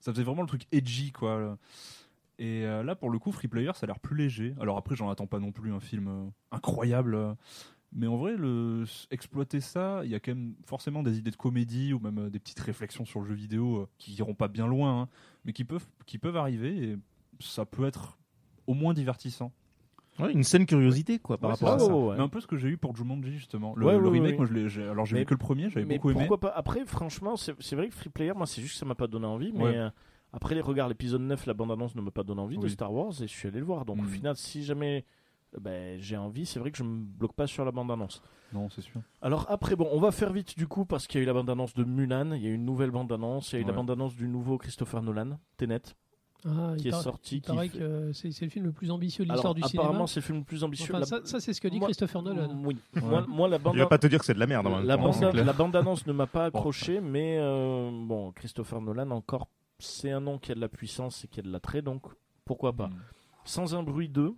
ça faisait vraiment le truc edgy quoi. Et euh, là, pour le coup, Free Player, ça a l'air plus léger. Alors après, j'en attends pas non plus un film euh, incroyable. mais en vrai, exploiter ça, il y a quand même forcément des idées de comédie ou même euh, des petites réflexions sur le jeu vidéo qui iront pas bien loin, hein, mais qui peuvent, qui peuvent arriver et ça peut être au moins divertissant. Ouais, une scène curiosité, quoi, par Ouais, rapport à ça. Oh, ouais. Mais un peu ce que j'ai eu pour Jumanji justement. Le, Ouais, le ouais, remake, ouais. moi je l'ai, alors j'ai vu que le premier, j'avais beaucoup aimé. pourquoi pas Après, franchement, c'est vrai que Free Player, moi, c'est juste que ça m'a pas donné envie. Mais Ouais. euh, après les regards, l'épisode 9, la bande-annonce ne m'a pas donné envie de. Star Wars et je suis allé le voir. Donc au Mhm. final, si jamais euh, ben, j'ai envie, c'est vrai que je me bloque pas sur la bande-annonce. Non, c'est sûr. Alors après, bon, on va faire vite du coup parce qu'il y a eu la bande-annonce de Mulan, il y a eu une nouvelle bande-annonce, il y a eu la bande-annonce du nouveau Christopher Nolan, Tenet, Ah, qui est sorti. Il qui paraît fait- que euh, c'est le film le plus ambitieux de l'histoire du apparemment, cinéma. c'est le film le plus ambitieux. Enfin, La- ça, ça, c'est ce que dit Moi- Christopher Nolan. Oui. Moi, moi, la bande Il va pas te dire que c'est de la merde. en même la, bande, bande-annonce ne m'a pas accroché, mais euh, bon, Christopher Nolan, encore, c'est un nom qui a de la puissance et qui a de l'attrait, donc pourquoi pas. Mm. Sans un bruit 2,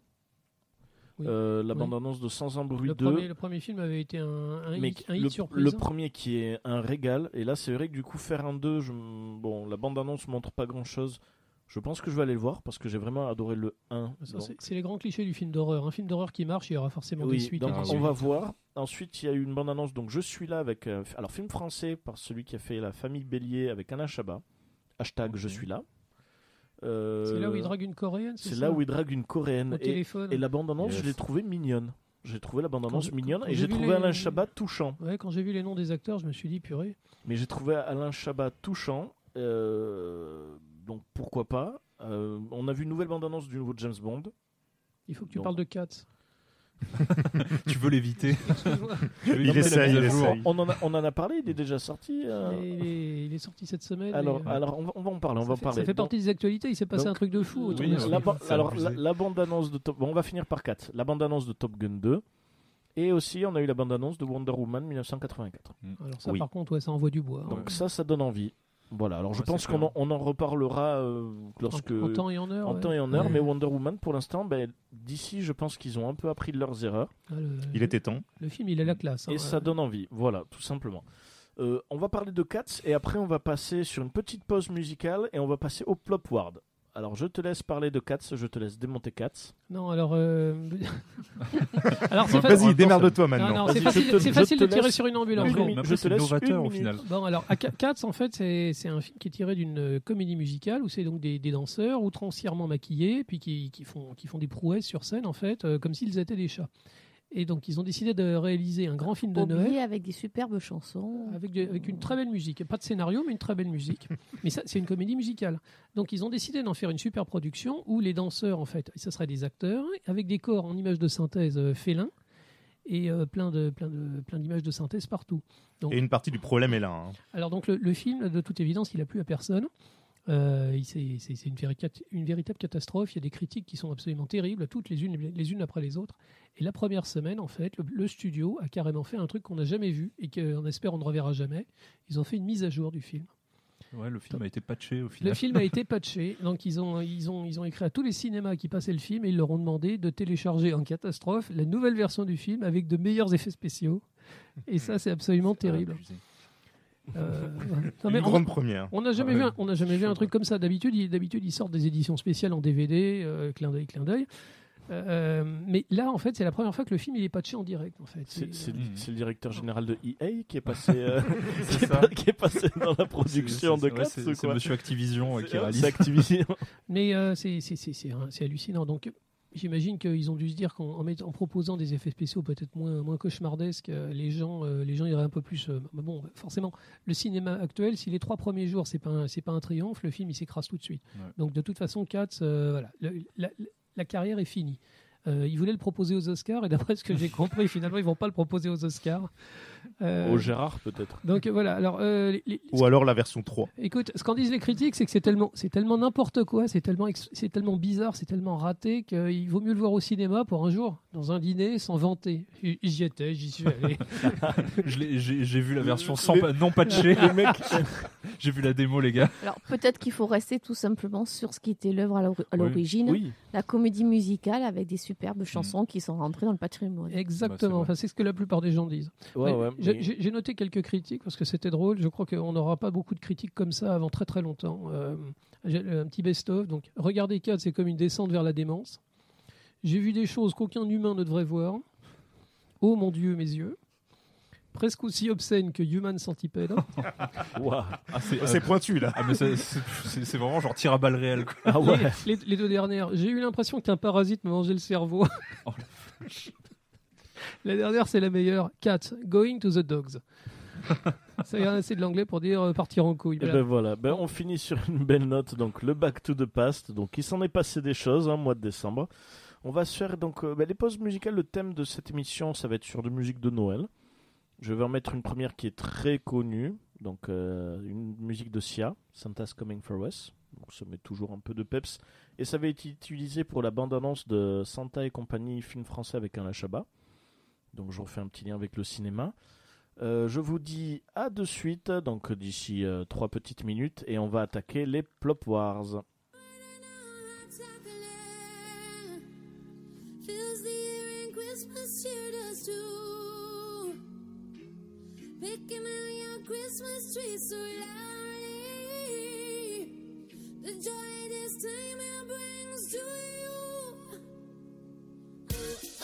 Oui. euh, la Oui. bande-annonce de Sans un bruit Le 2, premier, le premier film avait été un, un mais hit, un hit le, surprise. le premier qui est un régal, et là c'est vrai que du coup faire un 2, je, m- bon, la bande-annonce montre pas grand-chose. Je pense que je vais aller le voir parce que j'ai vraiment adoré le 1. Ça, donc- c'est- les grands clichés du film d'horreur. Un film d'horreur qui marche, il y aura forcément des suites. donc et des on suites. va voir. Ensuite, il y a eu une bande-annonce. Donc, je suis là avec. euh, alors, film français par celui qui a fait La famille Bélier avec Alain Chabat. Hashtag je suis là. Euh, C'est là où il drague une coréenne. C'est là où il drague une coréenne. Au Et, téléphone. et la bande-annonce, Yes. je l'ai trouvée mignonne. J'ai trouvé la bande-annonce mignonne quand et j'ai trouvé les- Alain Chabat touchant. Ouais, quand j'ai vu les noms des acteurs, je me suis dit purée. Mais j'ai trouvé Alain Chabat touchant. euh, donc pourquoi pas. Euh, on a vu une nouvelle bande-annonce du nouveau James Bond. Il faut que tu Donc. parles de Cats. Tu veux l'éviter. Il essaye, il essaye. On en a, on en a parlé, il est déjà sorti. euh, il, est, il est sorti cette semaine. Alors, euh, alors on, va, on va en parler. On ça va en fait, parler. ça fait Donc- partie des actualités. Il s'est passé donc- un truc de fou Oui, de La alors la, bande-annonce de Top... Bon, on va finir par 4. La bande-annonce de Top Gun 2. Et aussi, on a eu la bande-annonce de Wonder Woman 1984. Alors ça, Oui. par contre, ouais, ça envoie du bois. Donc Ouais. ça, ça donne envie. Voilà, alors je Ouais, pense qu'on en, clair. on en reparlera euh, En- lorsque... en, temps et en heure. en ouais. temps et en heure, Ouais. mais Wonder Woman, pour l'instant, ben, d'ici, je pense qu'ils ont un peu appris de leurs erreurs. Ah, le, Il était temps. le film, il a la classe. hein. Et ça donne envie, voilà, tout simplement. Euh, on va parler de Cats, et après, on va passer sur une petite pause musicale, et on va passer au Plopward. Alors, je te laisse parler de Cats, je te laisse démonter Cats. Non, alors. euh, alors c'est Vas-y, démerde-toi Non, maintenant. non, c'est facile, te- facile de tirer laisse sur une ambulance. Bon, Je te laisse novateur une au final. Bon, alors, Cats, en fait, c'est c'est un film qui est tiré d'une euh, comédie musicale où c'est donc des, des danseurs outrancièrement maquillés, puis qui, qui font, qui font des prouesses sur scène, en fait, euh, comme s'ils étaient des chats. Et donc, ils ont décidé de réaliser un grand film de Noël avec des superbes chansons. avec, de- avec une très belle musique. Pas de scénario, mais une très belle musique. mais ça, c'est une comédie musicale. Donc, ils ont décidé d'en faire une super production où les danseurs, en fait, ça serait des acteurs, avec des corps en images de synthèse euh, félins et euh, plein de plein de plein d'images de synthèse partout. Donc, Et une partie du problème est là. hein. alors donc le, le film, de toute évidence, il a plu à personne. Euh, c'est une, véritable- une véritable catastrophe. Il y a des critiques qui sont absolument terribles, toutes les unes, les unes après les autres. Et la première semaine, en fait, le, le studio a carrément fait un truc qu'on n'a jamais vu et qu'on espère on ne reverra jamais. Ils ont fait une mise à jour du film. Ouais, le film a été patché au final. Le film a été patché, donc ils ont, ils, ont, ils ont écrit à tous les cinémas qui passaient le film et ils leur ont demandé de télécharger en catastrophe la nouvelle version du film avec de meilleurs effets spéciaux. Et ça, c'est absolument terrible. Abusé. Euh, non, mais Une on- grande première. On n'a jamais, Ouais. vu, un, on n'a jamais vu un truc comme ça. D'habitude, ils, d'habitude, ils sortent des éditions spéciales en DVD, euh, clin d'œil, clin d'œil. Euh, mais là, en fait, c'est la première fois que le film il est patché en direct. En fait, C'est c'est le directeur général de EA qui est passé, euh, qui, est ça. pas- qui est passé dans la production de Cats. c'est- Monsieur Activision euh, qui réalise. Activision. mais euh, c'est, c'est, c'est, c'est, c'est hallucinant. Donc, j'imagine qu'ils ont dû se dire qu'en en, proposant des effets spéciaux peut-être moins, moins cauchemardesques, euh, les gens, euh, les gens iraient un peu plus. euh, bah bon, forcément, le cinéma actuel, si les trois premiers jours c'est pas un- pas un triomphe, le film il s'écrase tout de suite. Ouais. Donc de toute façon, Katz, euh, voilà, le- la, la carrière est finie. Euh, ils voulaient le proposer aux Oscars et d'après ce que j'ai compris, finalement ils vont pas le proposer aux Oscars. Euh, Au Gérard, peut-être. donc euh, voilà. Alors euh, les- les- Ou alors la version 3. Écoute, ce qu'en disent les critiques, c'est que c'est tellement, c'est tellement n'importe quoi, c'est tellement, ex- c'est tellement bizarre, c'est tellement raté qu'il vaut mieux le voir au cinéma pour un jour, dans un dîner, sans vanter. J'y étais, j'y suis allé. Je l'ai- J'ai j'ai vu la version sans, les- non patchée. J'ai vu la démo, les gars. Alors peut-être qu'il faut rester tout simplement sur ce qui était l'œuvre à l'ori- à Oui. l'origine, Oui, la comédie musicale avec des superbes chansons qui sont rentrées dans le patrimoine. Exactement. vrai. enfin, c'est ce que la plupart des gens disent. ouais, Ouais, ouais. J'ai- noté quelques critiques parce que c'était drôle. Je crois qu'on n'aura pas beaucoup de critiques comme ça avant très très longtemps. Euh, j'ai un petit best-of. Donc, regardez 4, c'est comme une descente vers la démence. J'ai vu des choses qu'aucun humain ne devrait voir. Oh mon Dieu, mes yeux. Presque aussi obscène que Human Centipede. Ouah. Ah, c'est C'est pointu là. ah, mais c'est- vraiment genre tir à balles réelles. Quoi. Ah ouais. les, les- les deux dernières, j'ai eu l'impression qu'un parasite me mangeait le cerveau. Oh, la dernière, c'est la meilleure. Cat, going to the dogs. Ça vient assez de l'anglais pour dire euh, partir en couille. Et Voilà. ben voilà, ben on finit sur une belle note, donc le Back to the Past. Donc il s'en est passé des choses, hein, mois de décembre. On va se faire donc euh, ben, les pauses musicales. Le thème de cette émission, ça va être sur de musique de Noël. Je vais en mettre une première qui est très connue, donc euh, une musique de Sia, Santa's Coming for Us. Donc ça met toujours un peu de peps. Et ça va être utilisé pour la bande-annonce de Santa et compagnie, film français avec un Chabat. Donc je refais un petit lien avec le cinéma. Euh, je vous dis à de suite, donc d'ici euh, trois petites minutes, et on va attaquer les Plop Wars. The.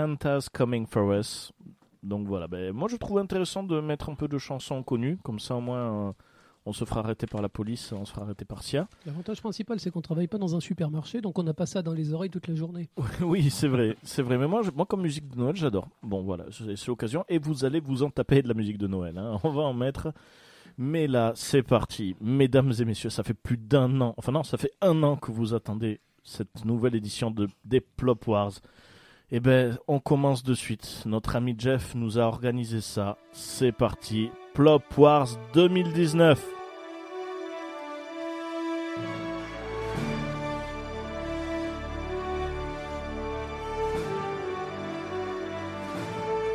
Santa's Coming for Us. Donc voilà, ben, moi je trouve intéressant de mettre un peu de chansons connues, comme ça au moins euh, on se fera arrêter par la police, on se fera arrêter par SIA. L'avantage principal, c'est qu'on travaille pas dans un supermarché, donc on n'a pas ça dans les oreilles toute la journée. oui, c'est vrai, c'est vrai. Mais moi, je- moi comme musique de Noël, j'adore. Bon voilà, c'est c'est l'occasion. Et vous allez vous en taper de la musique de Noël. hein. On va en mettre. Mais là, c'est parti. Mesdames et messieurs, ça fait plus d'un an. Enfin non, ça fait un an que vous attendez cette nouvelle édition de des Plop Wars. Eh ben, on commence de suite. Notre ami Jeff nous a organisé ça. C'est parti. Plop Wars 2019.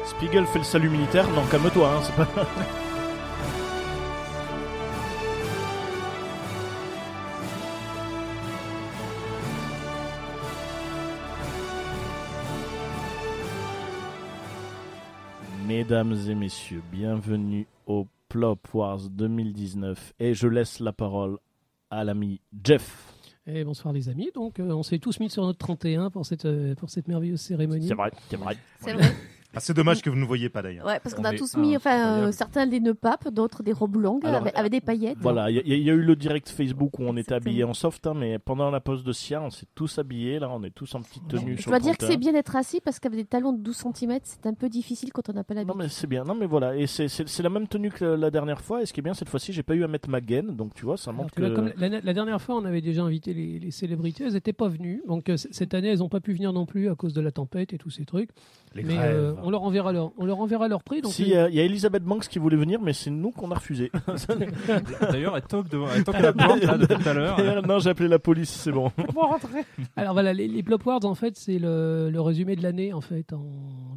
Spiegel fait le salut militaire. Non, calme-toi. Hein, c'est pas... Mesdames et messieurs, bienvenue au Plop Wars 2019 et je laisse la parole à l'ami Jeff. Et bonsoir les amis, donc euh, on s'est tous mis sur notre 31 pour cette, euh, pour cette merveilleuse cérémonie. C'est vrai, c'est vrai. C'est vrai. Ah, c'est dommage que vous ne voyez pas d'ailleurs. Ouais, parce qu'on On a tous mis, enfin, euh, certains des nœuds papes, d'autres des robes longues Alors, avec, avec des paillettes. Voilà, il y, a- il y a eu le direct Facebook où on était habillés en soft, hein, mais pendant la pause de SIA, on s'est tous habillés. Là, on est tous en petite tenue Je dois dire que 31. c'est bien d'être assis parce qu'avec des talons de 12 cm, c'est un peu difficile quand on n'a pas Non l'habitude. mais c'est bien, non mais voilà, et c'est- la même tenue que la dernière fois, et ce qui est bien cette fois-ci, j'ai pas eu à mettre ma gaine, donc tu vois, ça montre que là, comme la, la dernière fois, on avait déjà invité les, les célébrités, elles n'étaient pas venues. Donc euh, cette année, elles n'ont pas pu venir non plus à cause de la tempête et tous ces trucs. Les Mais grèves. euh, on leur enverra leur, on leur enverra leur prix. Donc Si, il y a Elisabeth Banks qui voulait venir, mais c'est nous qu'on a refusé. D'ailleurs, elle toque, devant, elle toque à la porte là, depuis tout à l'heure. non, j'ai appelé la police, c'est bon. Alors voilà, les, les Plop Awards, en fait, c'est le, le résumé de l'année en fait en,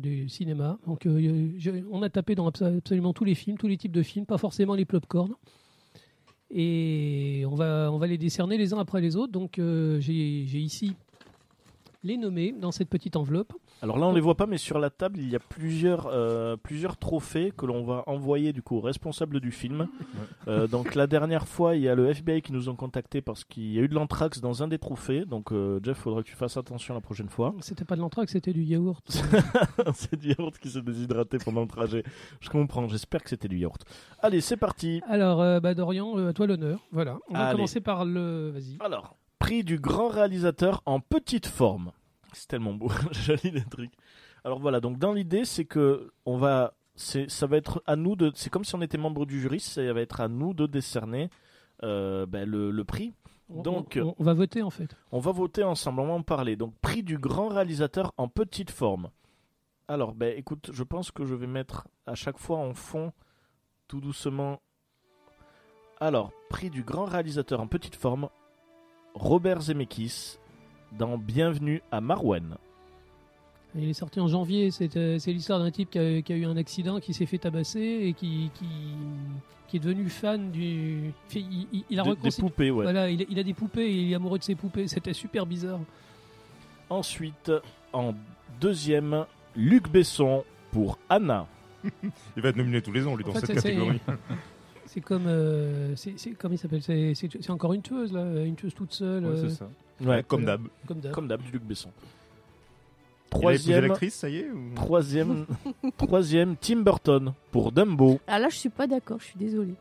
du cinéma. Donc euh, je- on a tapé dans abso- absolument tous les films, tous les types de films, pas forcément les popcorn. Et on va, on va les décerner les uns après les autres. Donc euh, j'ai j'ai ici les nommés dans cette petite enveloppe. Alors là, on les voit pas, mais sur la table, il y a plusieurs, euh, plusieurs trophées que l'on va envoyer du coup aux responsables du film. Euh, donc la dernière fois, il y a le FBI qui nous ont contactés parce qu'il y a eu de l'anthrax dans un des trophées. Donc euh, Jeff, faudra que tu fasses attention la prochaine fois. C'était pas de l'entraque, c'était du yaourt. c'est du yaourt qui s'est déshydraté pendant le trajet. Je comprends, j'espère que c'était du yaourt. Allez, c'est parti. Alors, euh, bah, Dorian, euh, à toi l'honneur. Voilà. On va Allez. commencer par le. Vas-y. Alors, prix du grand réalisateur en petite forme. C'est tellement beau, joli les trucs. Alors voilà, donc dans l'idée, c'est que on va, c'est, ça va être à nous de, c'est comme si on était membre du jury, ça va être à nous de décerner euh, ben, le, le prix. On- Donc- on, on va voter en fait. On va voter ensemble, on va en parler. Donc prix du grand réalisateur en petite forme. Alors, ben écoute, je pense que je vais mettre à chaque fois en fond, tout doucement. Alors, prix du grand réalisateur en petite forme, Robert Zemeckis dans Bienvenue à Marwen. Il est sorti en janvier. C'est euh, c'est l'histoire d'un type qui a, qui a eu un accident, qui s'est fait tabasser et qui, qui, qui est devenu fan du. Il, il- il a De- des poupées, ouais. Voilà, il, a- il a des poupées et il est amoureux de ses poupées. C'était super bizarre. Ensuite, en deuxième, Luc Besson pour Anna. Il va être nominé tous les ans, lui, En dans fait, cette c'est- catégorie. C'est comme. euh, c'est c'est- comment il s'appelle C'est c'est- c'est encore une tueuse, là. Une tueuse toute seule. Ouais, euh, c'est ça. Ouais, Comme d'hab. Comme d'hab. comme d'hab, du Luc Besson. Troisième, l'actrice, ça y est ou- troisième, troisième, Tim Burton pour Dumbo. Alors là, je suis pas d'accord, je suis désolée.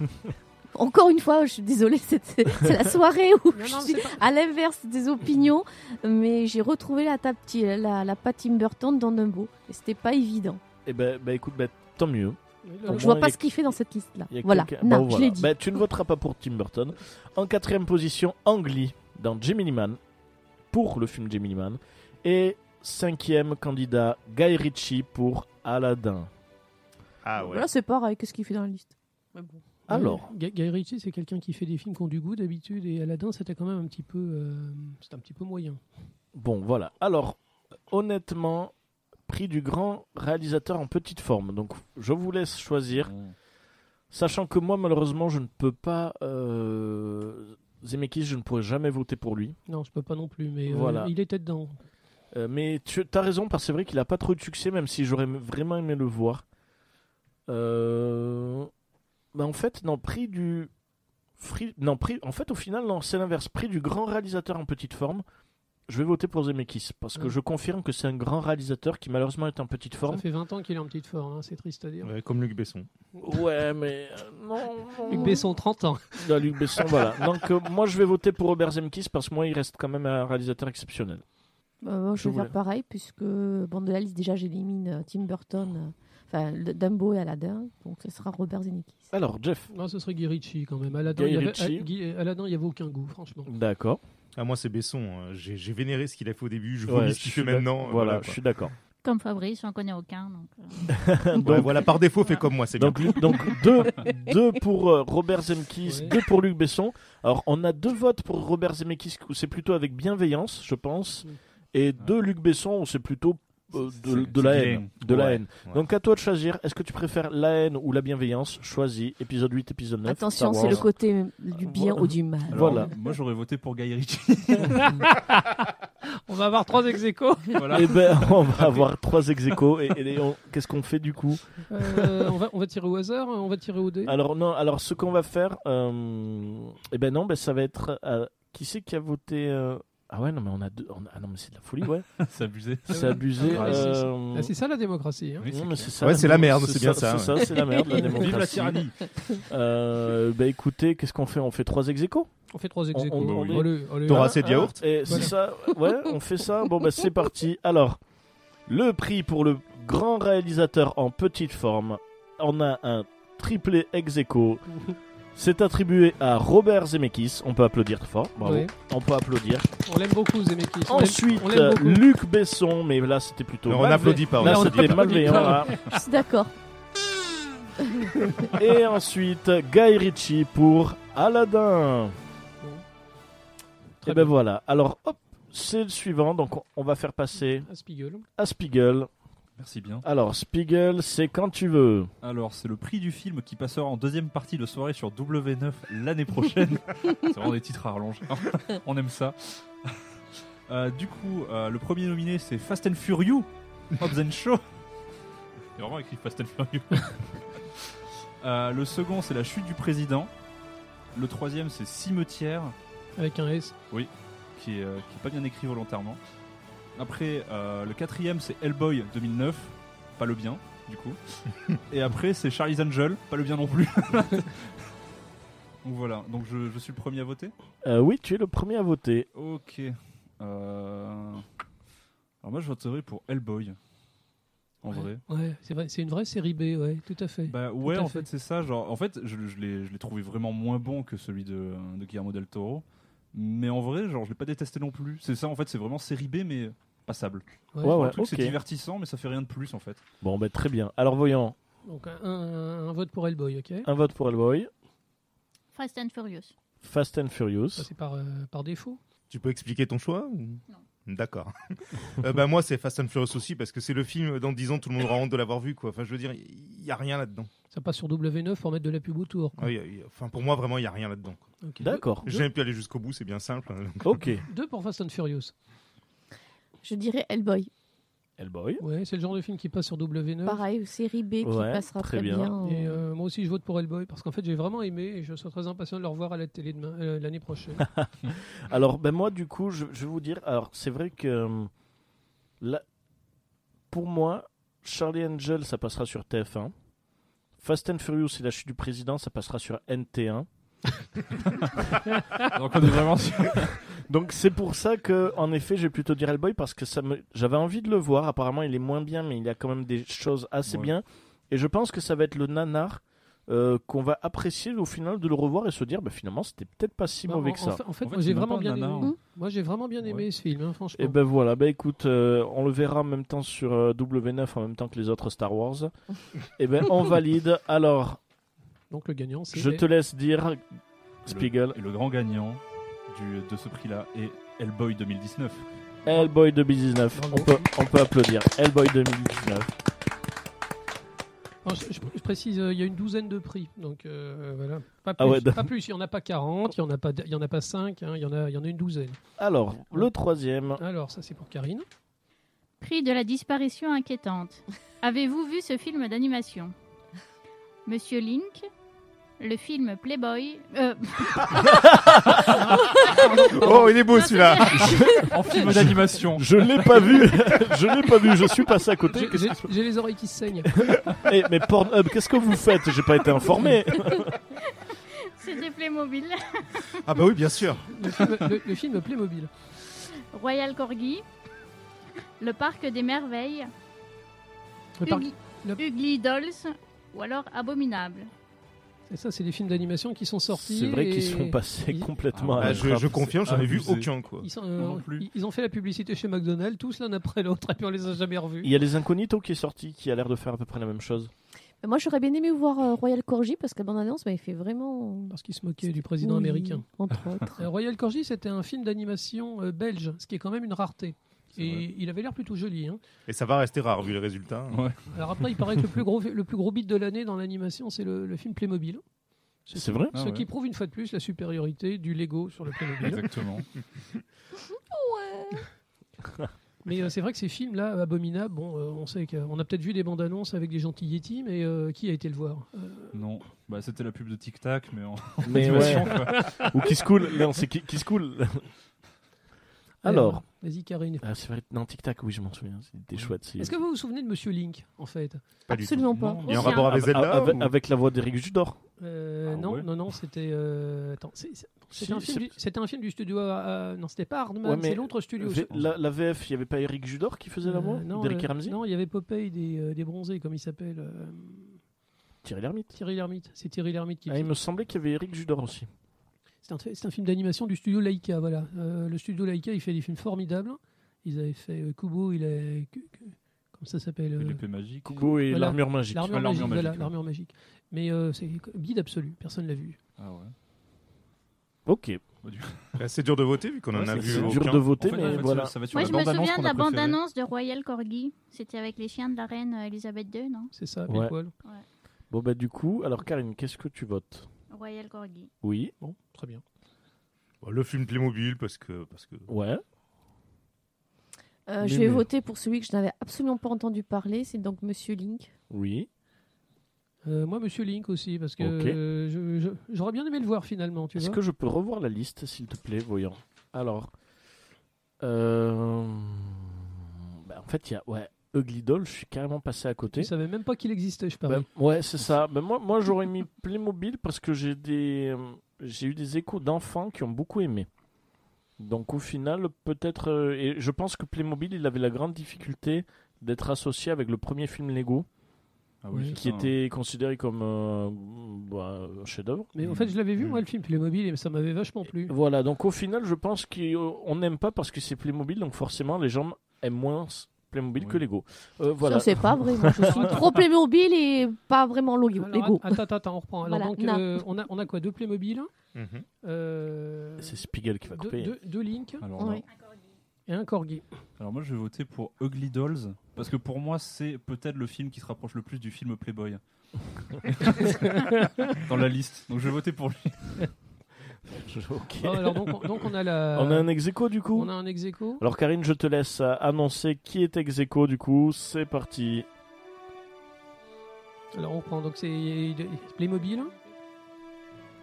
Encore une fois, je suis désolée, c'est c'est la soirée où Non, je non, suis pas- à l'inverse des opinions, mais j'ai retrouvé la, table, la, la patte Tim Burton dans Dumbo, et c'était pas évident. Eh ben, bah, écoute, bah, tant mieux. Donc je vois pas a- ce qu'il fait dans cette liste-là. Voilà, non, Bon, je l'ai dit. Bah, tu ne voteras pas pour Tim Burton. En quatrième position, Ang Lee dans Gemini Man pour le film Gemini Man. Et cinquième candidat, Guy Ritchie pour Aladdin. Ah ouais. Voilà, c'est pareil, qu'est-ce qu'il fait dans la liste? Mais bon. Alors, Guy Ritchie, c'est quelqu'un qui fait des films qui ont du goût d'habitude, et Aladdin, c'était quand même un petit peu, euh, c'était un petit peu moyen. bon, voilà. Alors, honnêtement, prix du grand réalisateur en petite forme. Donc, je vous laisse choisir. Sachant que moi, malheureusement, je ne peux pas. Euh... Zemeckis, je ne pourrais jamais voter pour lui. Non, je peux pas non plus, mais euh, Voilà. il était dedans. Euh, mais tu as raison, parce que c'est vrai qu'il a pas trop de succès, même si j'aurais vraiment aimé le voir. Euh... bah, en fait, non, prix du. Non, prix... En fait, au final, non, c'est l'inverse. Prix du grand réalisateur en petite forme. Je vais voter pour Zemeckis parce que Ouais. je confirme que c'est un grand réalisateur qui malheureusement est en petite Ça forme. fait 20 ans qu'il est en petite forme, hein, c'est triste à dire. Ouais, comme Luc Besson. Ouais, mais euh, non, non. Luc Besson, 30 ans. Non, Luc Besson, voilà. Donc euh, moi je vais voter pour Robert Zemeckis parce que moi il reste quand même un réalisateur exceptionnel. Bah, moi, je Je vais faire pareil, puisque bon, de la liste, déjà, j'élimine euh, Tim Burton, enfin le- Dumbo et Aladdin, donc ce sera Robert Zemeckis. Alors Jeff, Non, ce serait Guy Ritchie quand même. Aladdin, Guy il y avait, Ritchie. Guy- Aladdin, il n'y avait aucun goût, franchement. d'accord. Ah, moi, c'est Besson. euh, J'ai j'ai vénéré ce qu'il a fait au début. Je vomis ce qu'il fait maintenant. euh, Voilà, je suis d'accord. Comme Fabrice, j'en connais aucun. Donc, euh, Donc, Ouais, voilà, par défaut, fait comme moi, c'est bien. Donc, Luc- donc deux, deux pour euh, Robert Zemeckis, Ouais. deux pour Luc Besson. Alors on a deux votes pour Robert Zemeckis où c'est plutôt avec bienveillance, je pense, et deux Luc Besson où c'est plutôt euh, de, la haine, de la haine. ouais. Donc à toi de choisir. Est-ce que tu préfères la haine ou la bienveillance? Choisis. Épisode 8, épisode 9. Attention, c'est le côté du bien Voilà. ou du mal. Alors, Voilà. Moi, j'aurais voté pour Guy Ritchie. On va avoir trois ex aequo. voilà. Eh ben, on va avoir trois ex aequo, et, et on- qu'est-ce qu'on fait du coup? Euh, on, va, on va tirer au hasard, on va tirer au dé. Alors non, alors ce qu'on va faire, euh, eh ben non, ben ça va être euh, qui c'est qui a voté euh, Ah ouais, non mais on a deux, on a- ah non mais c'est de la folie, ouais. c'est abusé. C'est abusé. Ah ouais, c'est- euh, Ah, c'est ça la démocratie. hein. Oui, non, c'est mais clair. ça. Ouais, c'est la merde, c'est c'est bien ça, C'est ça, c'est la merde, la démocratie. Vive la tyrannie. Euh, bah écoutez, qu'est-ce qu'on fait? On fait trois ex aequo? On fait trois ex On- on- on-. T'auras assez de yaourt Et c'est ça, ouais, on fait ça. Bon bah c'est parti. Alors, le prix pour le grand réalisateur en petite forme, on a un triplé ex aequo. C'est attribué à Robert Zemeckis. On peut applaudir très fort. Bravo. On peut applaudir. On l'aime beaucoup, Zemeckis. On Ensuite, on l'aime beaucoup. Luc Besson, mais là c'était plutôt. Non, on n'applaudit pas. on Là c'était pas. malveillant. là. Je suis d'accord. Et ensuite, Guy Ritchie pour Aladdin. Très Et ben bien. voilà. Alors, hop, c'est le suivant. Donc, on- on va faire passer À Spiegel. à Spiegel. Merci bien. Alors, Spiegel, c'est quand tu veux. Alors, c'est le prix du film qui passera en deuxième partie de soirée sur W9 l'année prochaine. c'est vraiment des titres à rallonger. On aime ça. Euh, du coup, euh, le premier nominé, c'est Fast and Furious, Hobbs and Shaw. Il y a vraiment écrit Fast and Furious. Euh, le second, c'est La chute du président. Le troisième, c'est Cimetière, Avec un S. qui est, euh, qui est pas bien écrit volontairement. Après, euh, le quatrième, c'est Hellboy 2009, pas le bien, du coup. Et après, c'est Charlie's Angel, pas le bien non plus. Donc voilà, donc je, je suis le premier à voter. Euh, oui, tu es le premier à voter. Ok. Euh, Alors moi, je voterai pour Hellboy. En Ouais. vrai. Ouais, c'est vrai, c'est une vraie série B, ouais, tout à fait. Bah ouais, en fait. fait, c'est ça. Genre, en fait, je, l'ai je l'ai trouvé vraiment moins bon que celui de, de Guillermo del Toro. Mais en vrai, genre, je l'ai pas détesté non plus. C'est ça, en fait, c'est vraiment série B, mais passable. Ouais. Ouais, c'est divertissant, mais ça fait rien de plus, en fait. Bon, ben très bien. Alors, voyons. Donc un, un- un vote pour Hellboy, ok Un vote pour Hellboy. Fast and Furious. Fast and Furious. C'est par, euh, par défaut. Tu peux expliquer ton choix ou... Non. D'accord. Euh, bah, moi, c'est Fast and Furious aussi parce que c'est le film, dans 10 ans, tout le monde aura honte de l'avoir vu. Quoi. Enfin, je veux dire, il n'y a rien là-dedans. Ça passe sur W9 pour mettre de la pub autour. quoi. Ah, il y a- il y a- Enfin, pour moi, vraiment, il n'y a rien là-dedans. quoi. Ok. D'accord. J'ai pu aller jusqu'au bout, c'est bien simple. hein, donc. Ok. Deux, pour Fast and Furious. Je dirais Hellboy. Hellboy. Ouais, c'est le genre de film qui passe sur W9. Pareil, série B qui Ouais, passera très très, bien. bien. Et euh, moi aussi, je vote pour Hellboy parce qu'en fait, j'ai vraiment aimé et je serais très impatient de le revoir à la télé demain, euh, l'année prochaine. Alors, ben moi, du coup, je, je vais vous dire. Alors, c'est vrai que. euh, là, pour moi, Charlie Angel, ça passera sur TF1. Fast and Furious et la chute du président, ça passera sur NT1. Donc on est vraiment sur... Donc c'est pour ça que, en effet, je vais plutôt dire Hellboy parce que ça me, j'avais envie de le voir. Apparemment, il est moins bien, mais il y a quand même des choses assez Ouais. bien. Et je pense que ça va être le nanar euh, qu'on va apprécier au final de le revoir et se dire, bah, finalement, c'était peut-être pas si Bah, mauvais en, que ça. en fait, en fait, En fait, moi, j'ai vraiment bien aimé. Moi, j'ai vraiment bien aimé Ouais. ce film, hein, franchement. Et ben voilà, bah écoute, euh, on le verra en même temps sur euh, W9 en même temps que les autres Star Wars. et ben on valide. Alors, Donc le gagnant, c'est je te laisse dire Spiegel, Et le grand gagnant du, de ce prix-là est Hellboy 2019. Hellboy 2019. Bravo. On peut, on peut applaudir. Hellboy 2019. Alors, je, je- je précise, euh, il y a une douzaine de prix, donc euh, voilà. Pas plus, Ah ouais, pas plus, il n'y en a pas 40, il n'y en, a pas- il y en a pas 5, hein, il y, en a- il y en a une douzaine. Alors, le troisième. Alors, ça c'est pour Karine. Prix de la disparition inquiétante. Avez-vous vu ce film d'animation? Monsieur Link, le film Playboy. euh, Oh, il est beau celui-là. En film d'animation. Je l'ai pas vu. je l'ai pas vu. Je suis passé à côté. J'ai- Qu'est-ce J'ai qui se passe j'ai les oreilles qui saignent. Eh, mais Pornhub, qu'est-ce que vous faites? J'ai pas été informé. C'était Playmobil. Ah bah oui, bien sûr. Le film, le- le film Playmobil. Royal Corgi. Le Parc des Merveilles. Le parc- Ugly, le- Ugly Dolls. Ou alors Abominable. Et ça, c'est des films d'animation qui sont sortis. C'est vrai qu'ils et sont passés ils- complètement Ah, à je, je confirme, j'en ai vu aucun quoi. Ils, sont, Moi non plus. ils- ont fait la publicité chez McDonald's, tous l'un après l'autre, et puis on les a jamais revus. Il y a les Incognito qui est sorti, qui a l'air de faire à peu près la même chose. Moi, j'aurais bien aimé voir euh, Royal Corgi parce que la bande-annonce m'avait fait vraiment. Parce qu'ils se moquaient du président Oui, américain. Entre autres. Euh, Royal Corgi, c'était un film d'animation euh, belge, ce qui est quand même une rareté. Et il avait l'air plutôt joli. hein. Et ça va rester rare vu les résultats. Alors après, il paraît que le plus gros, le plus gros beat de l'année dans l'animation, c'est le, le film Playmobil. Ce C'est vrai Ah Ce ouais. qui prouve une fois de plus la supériorité du Lego sur le Playmobil. Exactement. mais euh, c'est vrai que ces films-là, abominables, bon, euh, on sait qu'on a peut-être vu des bandes annonces avec des gentils Yeti, mais euh, qui a été le voir Euh, Non. Bah, c'était la pub de Tic Tac, mais en Mais ouais. animation, quoi. Ou qui se coule. Non, c'est qui, qui se coule. Alors. Vas-y, Karine. Ah, c'est vrai. Non, Tic Tac, oui, je m'en souviens. C'était chouette. Est-ce que vous vous souvenez de Monsieur Link, en fait? Pas du Absolument pas. Il y a un Aussi, rapport hein. avec Avec, Zelda avec- ou- avec la voix d'Éric Judor. Euh, Ah non, ouais non, non, c'était. euh, Attends, c'est- c'est- c'était Si, un, film du- c'était un film du studio. euh, non, c'était pas Hardman, Ouais, c'est l'autre studio. V- la, la VF, il n'y avait pas Eric Judor qui faisait la voix Euh, non, D'Eric euh, Ramsey? Non, il y avait Popeye des, euh, des bronzés, comme il s'appelle. euh, Thierry Lhermitte. Thierry Lhermitte. C'est Thierry Lhermitte qui. Ah, il me semblait qu'il y avait Eric Judor aussi. C'est un, c'est un film d'animation du studio Laika. Voilà. Euh, le studio Laika, il fait des films formidables. Ils avaient fait euh, Kubo, il que- Comment ça s'appelle euh, L'épée magique. Kubo et Voilà. l'armure magique. L'armure Ah, magique. Voilà, magique, l'armure magique. Mais euh, c'est bide absolu. Personne l'a vu. Ah ouais. Ok. Bah, C'est dur de voter vu qu'on en a c'est- vu C'est aucun. dur de voter, En fait, mais en fait, voilà. ça va sur Moi, je me souviens de la bande-annonce de Royal Corgi. C'était avec les chiens de la reine euh, Elisabeth II, non? C'est ça, Ouais. Bon, bah, du coup, alors, Karine, qu'est-ce que tu votes? Royal Corgi. Oui. Bon, très bien. Bah, Le film Playmobil parce que parce que Ouais. Euh, je vais mais- voter pour celui que je n'avais absolument pas entendu parler, c'est donc Monsieur Link. Oui. Euh, moi, Monsieur Link aussi, parce que euh, j'aurais bien aimé le voir finalement. Est-ce que je peux revoir la liste, s'il te plaît, voyons Alors. euh, bah, en fait, il y a. Ouais. Ugly Doll, je suis carrément passé à côté. Tu savais même pas qu'il existait, je parie. Ben, ouais, c'est ça. Ben, moi, moi j'aurais mis Playmobil parce que j'ai des, euh, j'ai eu des échos d'enfants qui ont beaucoup aimé. Donc au final, peut-être, euh, et je pense que Playmobil, il avait la grande difficulté d'être associé avec le premier film Lego, Ah oui, qui ça, hein. était considéré comme euh, bah, un chef-d'œuvre. Mais en fait, je l'avais vu, moi, le film Playmobil, et ça m'avait vachement plu. Voilà. Donc au final, je pense qu'on n'aime pas parce que c'est Playmobil, donc forcément, les gens aiment moins Playmobil Oui. que Lego. Euh, voilà. Ça, c'est pas vrai. Moi, je suis trop Playmobil et pas vraiment Lego. Alors, Lego. Attends, attends, attends, on reprend. Alors, Voilà, donc, non. euh, on, a, on a quoi Deux Playmobil euh, C'est Spiegel qui va couper. deux- deux Link Alors, Ouais. non. et un Corgi. Alors moi je vais voter pour Ugly Dolls parce que pour moi c'est peut-être le film qui se rapproche le plus du film Playboy dans la liste. Donc je vais voter pour lui. Alors, donc, on- donc, on a la. On a un ex du coup. on a un ex aequo. Alors Karine, je te laisse annoncer qui est ex du coup. C'est parti. Alors, on reprend. Donc, c'est Playmobil.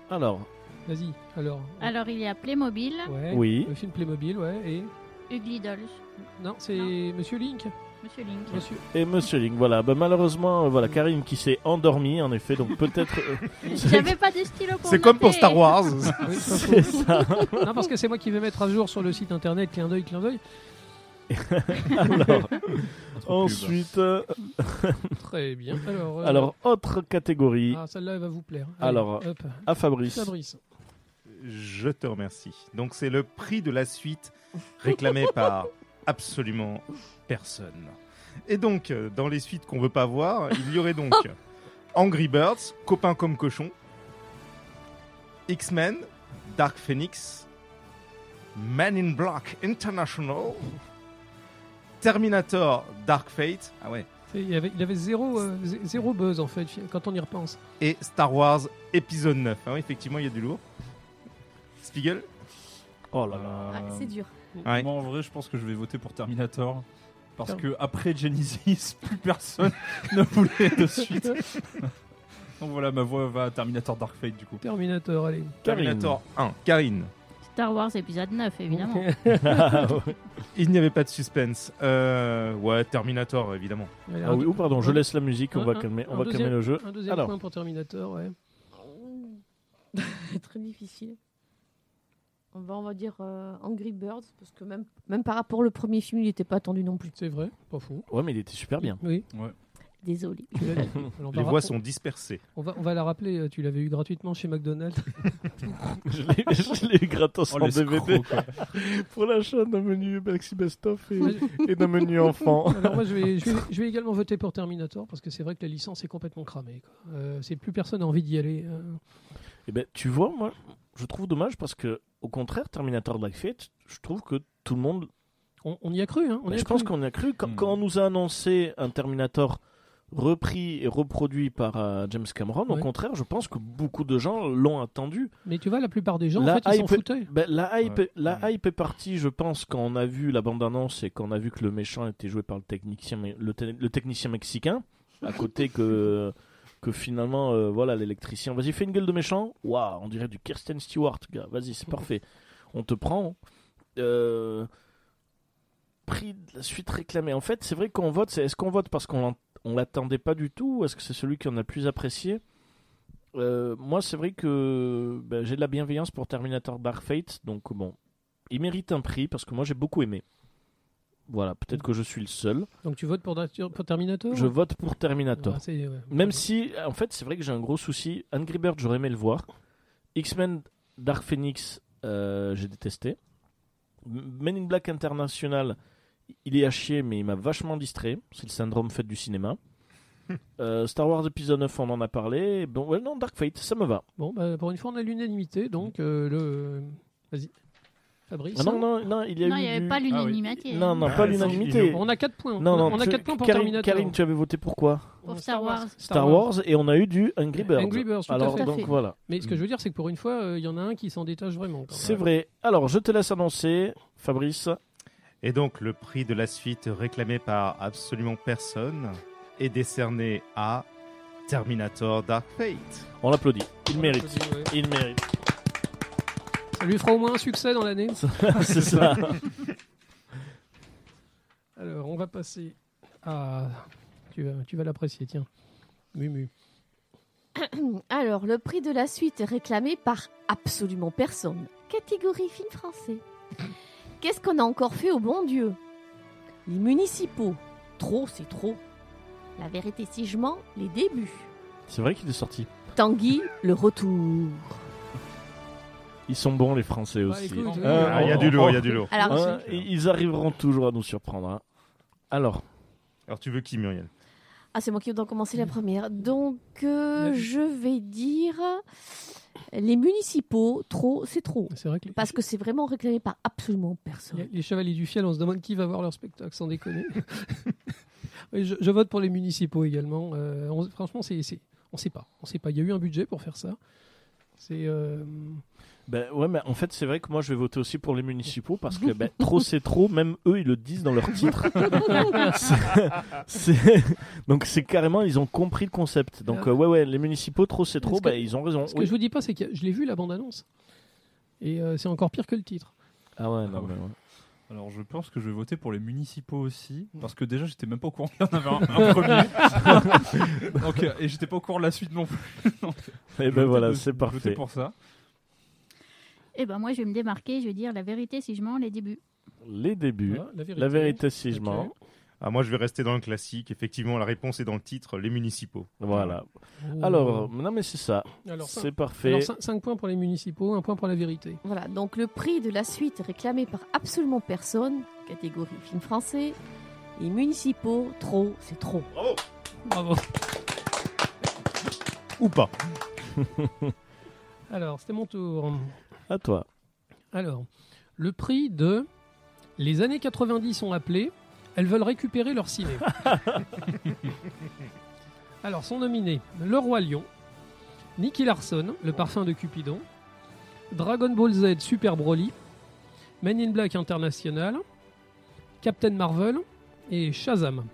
Alors, Vas-y, alors. Alors, il y a Playmobil, Ouais, Oui. Le film Playmobil, ouais. Et. Ugly Dolls, Non, c'est. Monsieur Link. Monsieur Link. Monsieur. et Monsieur Link, voilà. Bah, malheureusement, euh, voilà, Karine qui s'est endormie, en effet, donc peut-être. euh, c'est- J'avais pas de stylo pour C'est comme pour noter. Star Wars. Oui, c'est ça. non, parce que c'est moi qui vais mettre à jour sur le site internet, clin d'œil, clin d'œil. Alors, ensuite, euh, Très bien. Alors, euh, alors, autre catégorie. ah, celle-là, elle va vous plaire. Alors, hop. À Fabrice. Fabrice. Je te remercie. Donc c'est le prix de la suite réclamé par absolument personne. Et donc euh, dans les suites qu'on veut pas voir, il y aurait donc Angry Birds, Copain comme cochon, X-Men, Dark Phoenix, Man in Black International, Terminator Dark Fate, ah ouais, Il avait, il avait zéro, euh, zé- zéro buzz en fait quand on y repense. et Star Wars épisode 9. Ah ouais, effectivement, il y a du lourd. Spiegel? Oh là là. Ah, c'est dur. Ouais. Moi en vrai je pense que je vais voter pour Terminator. Parce que après Genesis, plus personne ne voulait de suite. Donc voilà, ma voix va à Terminator Dark Fate du coup. Terminator, allez. Terminator 1. Karine. Star Wars épisode 9, évidemment. Il n'y avait pas de suspense. Euh, ouais, Terminator, évidemment. Allez, Ah un- oui, ou pardon, je laisse la musique, on un- va un- calmer, on un va deuxième- calmer le jeu. Un deuxième Alors, point pour Terminator, ouais. Très difficile. On va, on va dire euh, Angry Birds, parce que même, même par rapport au premier film, il n'était pas attendu non plus. C'est vrai, pas fou. ouais, mais il était super bien. Oui, Désolé. Les voix sont dispersées. On va, on va la rappeler, euh, tu l'avais eu gratuitement chez McDonald's. je l'ai- eu gratos Oh, en DVD pour l'achat d'un menu Galaxy Best of et, d'un menu enfant. Alors moi je vais, je, vais, je vais également voter pour Terminator parce que c'est vrai que la licence est complètement cramée. quoi. Euh, c'est plus personne n'a envie d'y aller. euh. Eh ben, tu vois, moi, je trouve dommage parce que, au contraire, Terminator Dark Fate, je trouve que tout le monde. On, on y a cru, hein on Ben, je cru. pense qu'on y a cru. Quand, Hmm. quand on nous a annoncé un Terminator repris et reproduit par euh, James Cameron, au contraire, je pense que beaucoup de gens l'ont attendu. Mais tu vois, la plupart des gens, La en fait, ils s'en foutaient. Ben, la, hype, Ouais. la hype est partie, je pense, quand on a vu la bande-annonce et qu'on a vu que le méchant était joué par le technicien, mais- le, te- le technicien mexicain, à côté que, que finalement, euh, voilà, l'électricien. Vas-y, fais une gueule de méchant. Waouh, on dirait du Kirsten Stewart, gars. Vas-y, c'est parfait. On te prend. Euh, prix de la suite réclamée. En fait, c'est vrai qu'on vote. C'est est-ce qu'on vote parce qu'on on l'attendait pas du tout ou est-ce que c'est celui qu'on a plus apprécié? Euh, Moi, c'est vrai que ben, j'ai de la bienveillance pour Terminator Dark Fate, donc bon, il mérite un prix parce que moi j'ai beaucoup aimé. Voilà, peut-être que je suis le seul. Donc tu votes pour, pour Terminator Je vote pour Terminator. Ah, ouais. Même si, en fait, c'est vrai que j'ai un gros souci. Angry Bird, j'aurais aimé le voir. X-Men Dark Phoenix, euh, j'ai détesté. Men in Black International, il est à chier, mais il m'a vachement distrait. C'est le syndrome fait du cinéma. Euh, Star Wars épisode 9, on en a parlé. Bon, ouais, non, Dark Fate, ça me va. Bon, bah, pour une fois, on a l'unanimité. Donc, euh, le. Vas-y. Fabrice. Ah non, non, non, il y a Non, eu il n'y avait du- pas Ah oui. l'unanimité. Non, non, Ah, pas c'est- l'unanimité. On a 4 points. Non, non, on a tu- 4 points pour Karine, Terminator. Karine, tu avais voté pour quoi Pour Star Wars. Star Wars, et on a eu du Angry Birds. Angry Birds, tout à Alors, fait. donc voilà. Mais ce que je veux dire, c'est que pour une fois, euh, il y en a un qui s'en détache vraiment. C'est vrai. Alors, je te laisse annoncer, Fabrice. Et donc, le prix de la suite réclamé par absolument personne est décerné à Terminator Dark Fate. On l'applaudit. Il On mérite. ouais. Il mérite. Ça lui fera au moins un succès dans l'année. C'est ça. Alors, on va passer à. Tu vas, tu vas l'apprécier, tiens. Mumu. Alors, le prix de la suite est réclamé par absolument personne. Catégorie film français. Qu'est-ce qu'on a encore fait au bon Dieu? Les municipaux. Trop, c'est trop. La vérité, si je mens, les débuts. C'est vrai qu'il est sorti. Tanguy, le retour. Ils sont bons, les Français Bah, aussi. Euh, Ah, Il y a du lourd, il y a du lourd. Alors, hein, ils arriveront toujours à nous surprendre. hein. Alors, Alors, tu veux qui, Muriel? Ah, c'est moi qui dois commencer la première. Donc, euh, je vais dire les municipaux, trop, c'est trop. C'est vrai que les, Parce que c'est vraiment réclamé par absolument personne. les Chevaliers du Fiel, on se demande qui va voir leur spectacle, sans déconner. Je, je vote pour les municipaux également. Euh, on- franchement, c'est, c'est- on sait pas. On sait pas. Il y a eu un budget pour faire ça. C'est. euh, ben ouais, mais en fait, c'est vrai que moi, je vais voter aussi pour les municipaux parce que ben, trop, c'est trop. Même eux, ils le disent dans leur titre. C'est- c'est- Donc, c'est carrément, ils ont compris le concept. Donc, euh, ouais, ouais, les municipaux, trop, c'est trop. Que- Ben, ils ont raison. Ce que je vous dis pas, c'est que je l'ai vu la bande-annonce. Et euh, c'est encore pire que le titre. Ah ouais, non, Ah ouais. mais ouais. Alors je pense que je vais voter pour les municipaux aussi, parce que déjà j'étais même pas au courant qu'il y en avait un, un premier. Donc, euh, et j'étais pas au courant de la suite non plus. Donc, Et vais ben voilà, voter de- c'est voter parfait. pour ça. Et ben moi, je vais me démarquer. Je vais dire la vérité si je mens, les débuts. Les débuts. Voilà, la vérité. La vérité, si je mens. ah, Moi, je vais rester dans le classique. Effectivement, la réponse est dans le titre, les municipaux. Voilà. Oh. Alors, non, mais c'est ça. alors, C'est parfait. 5 points pour les municipaux, un point pour la vérité. Voilà, donc le prix de la suite réclamé par absolument personne, catégorie film français. Les municipaux, trop, c'est trop. Bravo. Ou pas. Alors, c'était mon tour. À toi. Alors, le prix de Les années 90 sont appelées, elles veulent récupérer leur ciné. Alors, sont nominés Le Roi Lion, Nicky Larson, Le Parfum de Cupidon, Dragon Ball Z Super Broly, Men in Black International, Captain Marvel et Shazam.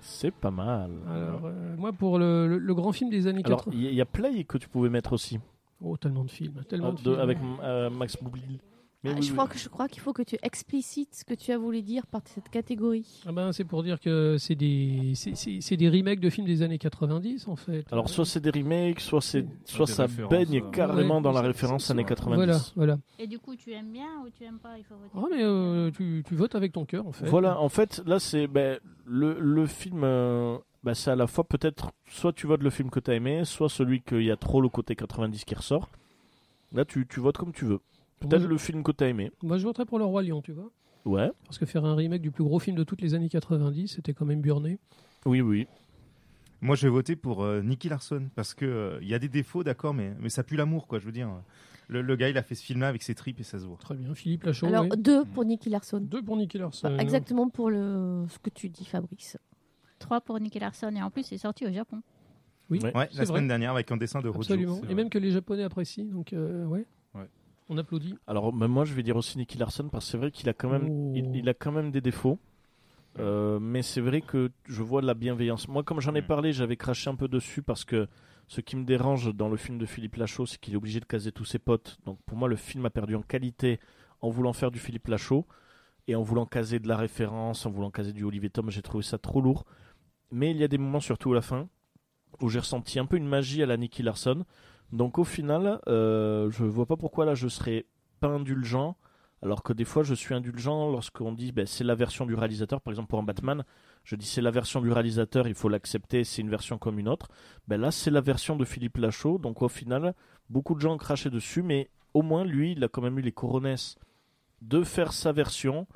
C'est pas mal. Alors, euh, moi, pour le, le- le grand film des années Alors, 80. il y, a- il y a Play que tu pouvais mettre aussi. Oh, tellement de films. Tellement de de- films. avec euh, Max Boublil. Mais Ah, oui, je, oui. crois que, je crois qu'il faut que tu explicites ce que tu as voulu dire par cette catégorie. Ah ben, c'est pour dire que c'est des, c'est- c'est c'est des remakes de films des années 90, en fait. Alors, soit c'est des remakes, soit, c'est, soit ça baigne euh. carrément Ouais, dans la référence années c'est- 90. Voilà, voilà. Et du coup, tu aimes bien ou tu aimes pas Il faut voter. Ah, mais euh, tu, tu votes avec ton cœur, en fait. Voilà, en fait, là, c'est ben, le, le film. euh, ben, c'est à la fois peut-être soit tu votes le film que tu as aimé, soit celui qu'il y a trop le côté 90 qui ressort. Là, tu, tu votes comme tu veux. Peut-être le film que tu as aimé. Moi, je voterais pour Le Roi Lion, tu vois. Ouais, Parce que faire un remake du plus gros film de toutes les années 90, c'était quand même burné. oui, oui. Moi, je vais voter pour euh, Nicky Larson parce que euh, il y a des défauts, d'accord, mais, mais ça pue l'amour, quoi. Je veux dire, le, le gars, il a fait ce film-là avec ses tripes et ça se voit. Très bien. Philippe Lachaud. Alors, oui. deux pour Nicky Larson. Deux pour Nicky Larson. Exactement pour le, ce que tu dis, Fabrice. 3 pour Nicky Larson et en plus, c'est sorti au Japon. Oui, Ouais. La vrai. semaine dernière avec un dessin de Rojo. Absolument. Et même que les Japonais apprécient. Donc, euh, ouais. Ouais. On applaudit. Alors, même moi, je vais dire aussi Nicky Larson parce que c'est vrai qu'il a quand même, Oh. il, il a quand même des défauts. Euh, mais c'est vrai que je vois de la bienveillance. Moi, comme j'en ai parlé, j'avais craché un peu dessus parce que ce qui me dérange dans le film de Philippe Lachaud, c'est qu'il est obligé de caser tous ses potes. Donc pour moi, le film a perdu en qualité en voulant faire du Philippe Lachaud et en voulant caser de la référence, en voulant caser du Olivier Tom. J'ai trouvé ça trop lourd. Mais il y a des moments, surtout à la fin, où j'ai ressenti un peu une magie à la Nicky Larson. Donc au final, euh, je vois pas pourquoi là je serais pas indulgent. Alors que des fois, je suis indulgent lorsqu'on dit ben, c'est la version du réalisateur. Par exemple, pour un Batman, je dis c'est la version du réalisateur, il faut l'accepter, c'est une version comme une autre. Ben là, c'est la version de Philippe Lachaud. Donc au final, beaucoup de gens ont craché dessus, mais au moins, lui, il a quand même eu les coronesses de faire sa version.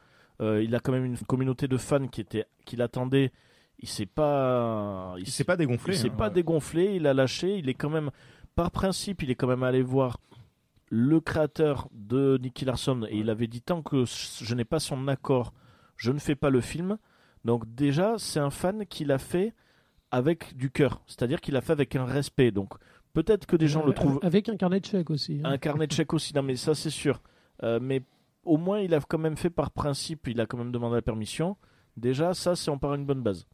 Euh, il a quand même une communauté de fans qui, était, qui l'attendaient. Il s'est pas. Il s'est pas dégonflé. Il s'est hein. pas dégonflé, il a lâché, il est quand même, par principe, il est quand même allé voir le créateur de Nicky Larson et il avait dit tant que je n'ai pas son accord, je ne fais pas le film. Donc déjà, c'est un fan qui l'a fait avec du cœur, c'est-à-dire qu'il l'a fait avec un respect. Donc peut-être que des gens le Euh, trouvent Avec un carnet de chèques aussi. hein. un carnet de chèques aussi, non mais ça c'est sûr. Euh, mais au moins il a quand même fait par principe, il a quand même demandé la permission. Déjà, ça c'est on part une bonne base.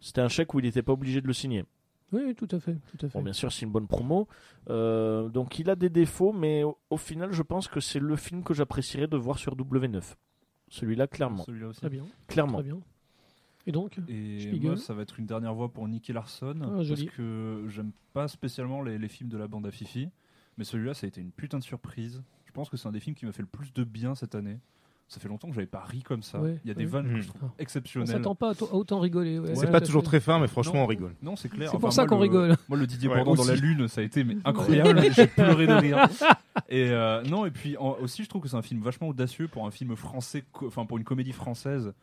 C'était un chèque où il n'était pas obligé de le signer. Oui, oui, tout à fait. Tout à fait. Bon, bien sûr, c'est une bonne promo. Euh, donc, il a des défauts, mais au, au final, je pense que c'est le film que j'apprécierais de voir sur W9. Celui-là, clairement. Celui-là aussi. Très bien. Clairement. Très bien. Et donc Et Spiegel. moi, ça va être une dernière voix pour Nicky Larson. Ah, parce que j'aime pas spécialement les, les films de la bande à Fifi. Mais celui-là, ça a été une putain de surprise. Je pense que c'est un des films qui m'a fait le plus de bien cette année. Ça fait longtemps que j'avais pas ri comme ça. Ouais, Il y a des ouais. vannes que je trouve Ah. On exceptionnelles. s'attend pas à, autant rigoler. ouais. C'est Ouais, pas toujours fait. très fin, mais franchement, Non. on rigole. Non, c'est clair. C'est Enfin, pour ça qu'on le- rigole. Moi, le Didier Ouais, Bourdon dans la lune, ça a été mais incroyable. J'ai pleuré de rire. Et euh, non, et puis en- aussi, je trouve que c'est un film vachement audacieux pour un film français, enfin pour une comédie française.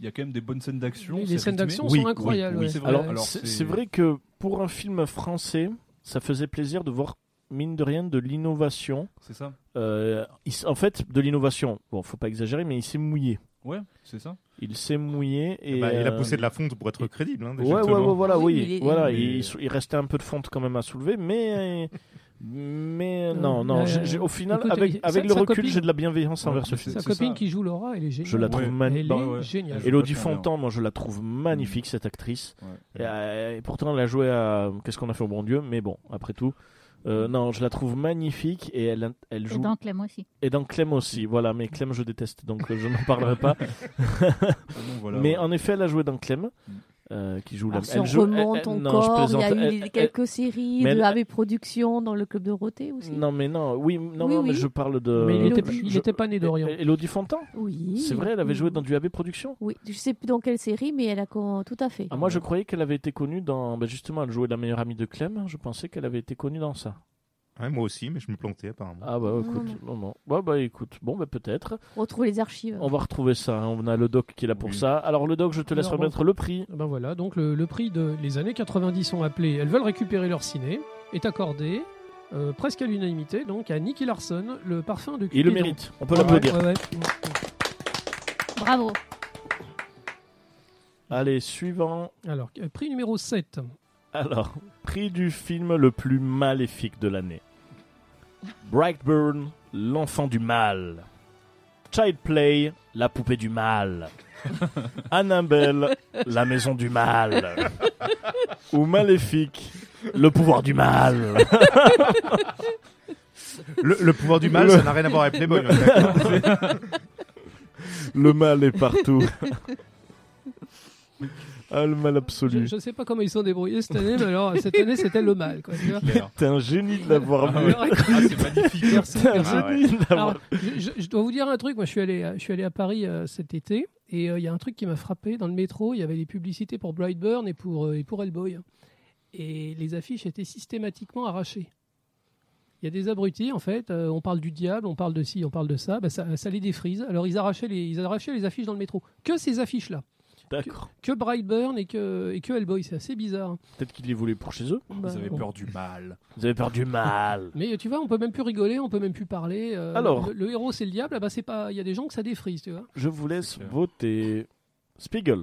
Il y a quand même des bonnes scènes d'action. Les scènes d'action Oui, sont oui, incroyables. oui, ouais. c'est vrai. Alors, c'est vrai que pour un film français, ça faisait plaisir de voir, mine de rien, de l'innovation. C'est ça. Euh, il en fait, de l'innovation. Bon, faut pas exagérer, mais il s'est mouillé. Ouais, c'est ça. Il s'est mouillé et. Bah, il a euh, poussé de la fonte pour être crédible. Hein, Ouais, ouais, ouais, voilà, Oui, voilà, Mais- il, il restait un peu de fonte quand même à soulever, mais. Mais non, non, Euh, j'ai- j'ai- au final, écoute, avec, sa- avec le sa recul, j'ai de la bienveillance Ouais, envers ce c'est- film. Sa copine ça. qui joue Laura, elle est géniale. Je la trouve Ouais. magnifique. Elle Bah, ouais. Elodie. Fontan, moi je la trouve magnifique cette actrice. Ouais. Et, euh, et pourtant elle a joué à qu'est-ce qu'on a fait au bon Dieu, mais bon après tout, euh, non je la trouve magnifique et elle elle Et joue dans Clem aussi. et dans Clem aussi. Voilà, mais Clem je déteste donc euh, je n'en parlerai pas. Ah non, voilà, mais ouais. en effet elle a joué dans Clem, Mm. Euh, qui joue la. Alors, si on elle joue- remonte elle- elle- non, je encore, il y a eu Elle- des- elle- quelques séries mais de elle- AB Productions dans le club de Roté aussi. Non mais non, oui, non, Oui, non mais je parle de. Mais il Elodie- était, il je- était pas né d'Orient. Elodie Fontan. Oui. C'est vrai, elle avait Oui. joué dans du AB Productions. Oui, je sais plus dans quelle série, mais elle a con- tout à fait. Ah, moi, je croyais qu'elle avait été connue dans. ben, justement, elle jouait la meilleure amie de Clem. Je pensais qu'elle avait été connue dans ça. Ouais, moi aussi, mais je me plantais apparemment. Ah, bah Non, écoute, non, non. Ouais, bah écoute, bon, bah peut-être. Retrouve les archives. On va retrouver ça. hein. On a le doc qui est là pour Oui. ça. Alors, le doc, je te laisse Alors, remettre le prix. Ben voilà, donc le, le prix de les années 90 sont appelés, elles veulent récupérer leur ciné, est accordé euh, presque à l'unanimité donc à Nicky Larson, le parfum de Il le mérite. On peut l'applaudir. ouais, ouais. Bravo. Allez, suivant. Alors, euh, prix numéro 7. Alors, prix du film le plus maléfique de l'année. Brightburn, l'enfant du mal. Child Play, la poupée du mal. Annabelle, la maison du mal. Ou Maléfique, le pouvoir du mal. Le, le pouvoir du mal, Le- ça n'a rien à voir avec Playboy. on est d'accord. Le mal est partout. Ah, le mal absolu. Je ne sais pas comment ils sont débrouillés cette année, mais alors cette année c'était le mal. Quoi, tu vois. Clair. T'es un génie de l'avoir Ah vu. ouais. Ah, c'est magnifique. Merci, T'es un merci. Ah ouais. génie de l'avoir Alors, je, dois vous dire un truc. Moi, je suis allé, à- je suis allé à Paris euh, cet été et euh, il y a un truc qui m'a frappé. Dans le métro, il y avait des publicités pour Brightburn et pour, euh, et pour Hellboy. Et les affiches étaient systématiquement arrachées. Il y a des abrutis, en fait. euh, on parle du diable, on parle de ci, on parle de ça. Bah, ça, ça les défrise. Alors, ils arrachaient, les, ils arrachaient les affiches dans le métro. Que ces affiches-là. D'accord. Que Brightburn et que, et que Hellboy. C'est assez bizarre. Peut-être qu'ils les voulaient pour chez eux. Bah, Vous avez bon. peur du mal. Vous avez peur du mal. Mais tu vois, on peut même plus rigoler, on peut même plus parler. euh, Alors. le, le héros c'est le diable, ah bah c'est pas. Il y a des gens que ça défrise, tu vois. Je vous laisse voter. Spiegel.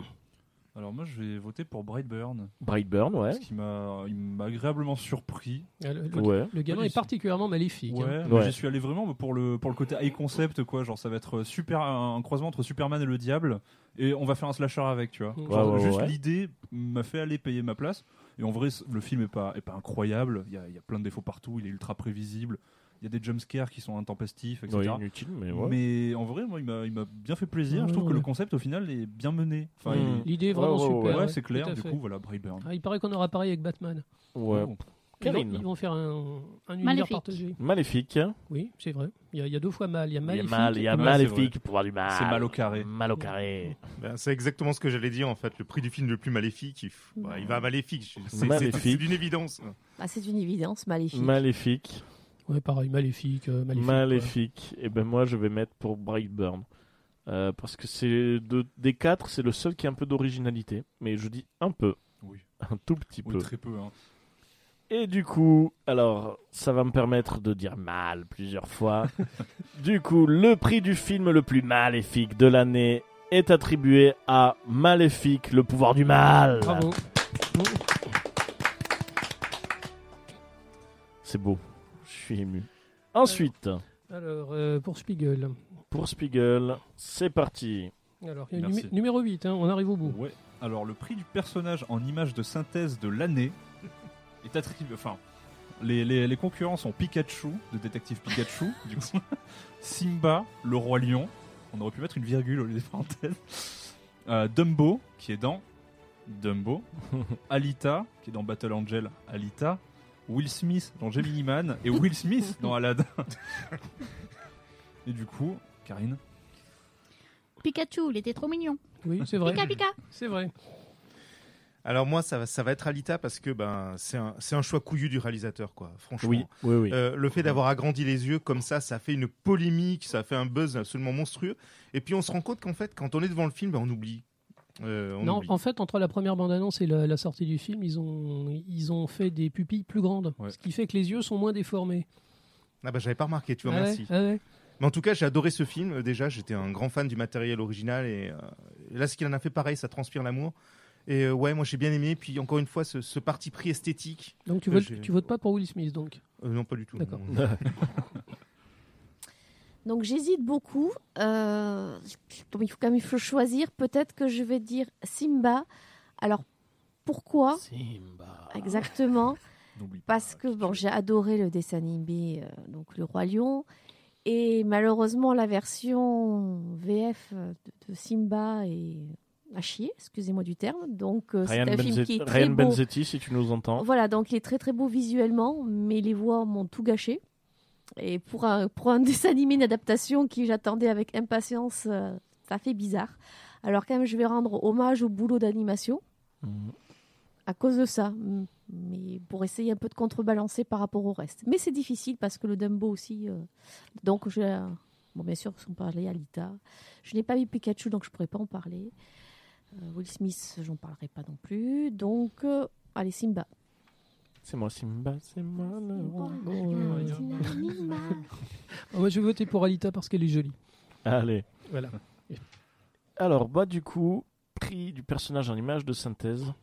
Alors moi, je vais voter pour Brightburn. Brightburn, ouais. Parce qu'il m'a, il m'a agréabablement surpris. Le, le- Ouais. le gamin Ouais, est particulièrement maléfique. hein. Ouais, j'y suis allé vraiment pour le, pour le côté high concept, quoi. Genre, ça va être super, un croisement entre Superman et le diable. Et on va faire un slasher avec, tu vois. Ouais, Genre, ouais, juste ouais. l'idée m'a fait aller payer ma place. Et en vrai, le film est pas, est pas incroyable. Il y a, il y a plein de défauts partout. Il est ultra prévisible. Il y a des jumpscares qui sont intempestifs, etc. Ouais, inutile, mais ouais. Mais en vrai, moi, il m'a, il bien fait plaisir. Ouais, je trouve que le concept, au final, est bien mené. Enfin, Mm. il est- L'idée est vraiment super. ouais, ouais, c'est clair. Du fait. coup, voilà, Brightburn. Ah, il paraît qu'on aura pareil avec Batman. Ouais. Oh. Ils vont, ils vont faire un, un univers Maléfique. partagé. Maléfique. Oui, c'est vrai. Il y, a, il y a deux fois mal. Il y a Il y a maléfique. mal, il y a maléfique, pouvoir du mal. C'est mal au carré. Mal au carré. Ben, c'est exactement ce que j'allais dire en fait. Le prix du film le plus maléfique, il, bah, il va à maléfique. C'est- d'une évidence. Ah, c'est une évidence, maléfique. Maléfique. Ouais, pareil, maléfique. euh, maléfique, Maléfique. Et ben moi, je vais mettre pour Brightburn. Euh, parce que c'est de, des quatre, c'est le seul qui a un peu d'originalité. Mais je dis un peu. Oui. Un tout petit Oui, peu. très peu. Hein. Et du coup, alors, ça va me permettre de dire mal plusieurs fois. du coup, le prix du film le plus maléfique de l'année est attribué à Maléfique, le pouvoir du mal. Bravo. C'est beau. Suis ému. Ensuite, Alors, euh, pour Spiegel. pour Spiegel, c'est parti. Alors, il y a Merci. numé- numéro 8, hein, on arrive au bout. Ouais. Alors, le prix du personnage en image de synthèse de l'année est attribué. Enfin, les, les, les concurrents sont Pikachu, de détective Pikachu, du coup, Simba, le roi lion. On aurait pu mettre une virgule au lieu des parenthèses. Euh, Dumbo, qui est dans Dumbo. Alita, qui est dans Battle Angel, Alita. Will Smith dans Gemini Man et Will Smith dans Aladdin. et du coup, Karine. Pikachu, il était trop mignon. Oui, c'est vrai. Pika pika. C'est vrai. Alors moi, ça va, ça va être Alita parce que ben c'est un, c'est un choix couillu du réalisateur, quoi. Franchement. Oui, oui, oui. Euh, le fait d'avoir agrandi les yeux comme ça, ça fait une polémique, ça fait un buzz absolument monstrueux. Et puis on se rend compte qu'en fait, quand on est devant le film, ben, on oublie. Euh, on Non, oublie. en fait, entre la première bande-annonce et la, la sortie du film, ils ont, ils ont fait des pupilles plus grandes. Ouais. Ce qui fait que les yeux sont moins déformés. Ah bah j'avais pas remarqué, tu vois, Ah ouais, merci. ah ouais. Mais en tout cas, j'ai adoré ce film. Euh, Déjà, j'étais un grand fan du matériel original et, euh, et là, ce qu'il en a fait, pareil, ça transpire l'amour. Et euh, ouais, moi j'ai bien aimé. Puis encore une fois, ce, ce parti pris esthétique. Donc tu votes, tu votes pas pour Will Smith, donc? Euh, non, pas du tout. D'accord. Donc j'hésite beaucoup. Euh, il faut, il faut choisir, peut-être que je vais dire Simba. Alors pourquoi Simba. exactement Parce que bon, j'ai adoré le dessin animé, euh, donc le roi lion, et malheureusement la version VF de, de Simba est à chier, excusez-moi du terme. Donc euh, c'est film qui est très Ryan beau. Benzetti, si tu nous entends. Voilà, donc il est très très beau visuellement, mais les voix m'ont tout gâché. Et pour un, pour un dessin animé, une adaptation qui j'attendais avec impatience, euh, ça fait bizarre. Alors quand même, je vais rendre hommage au boulot d'animation Mhm. à cause de ça, mais pour essayer un peu de contrebalancer par rapport au reste. Mais c'est difficile parce que le Dumbo aussi. euh, donc je, bon bien sûr, on parlait Alita. Je n'ai pas vu Pikachu, donc je pourrais pas en parler. Euh, Will Smith, j'en parlerai pas non plus. Donc allez Simba. C'est moi Simba, c'est moi le roi. Ah, Moi, je vais voter pour Alita parce qu'elle est jolie. Allez. Voilà. Alors, bah, du coup, prix du personnage en image de synthèse.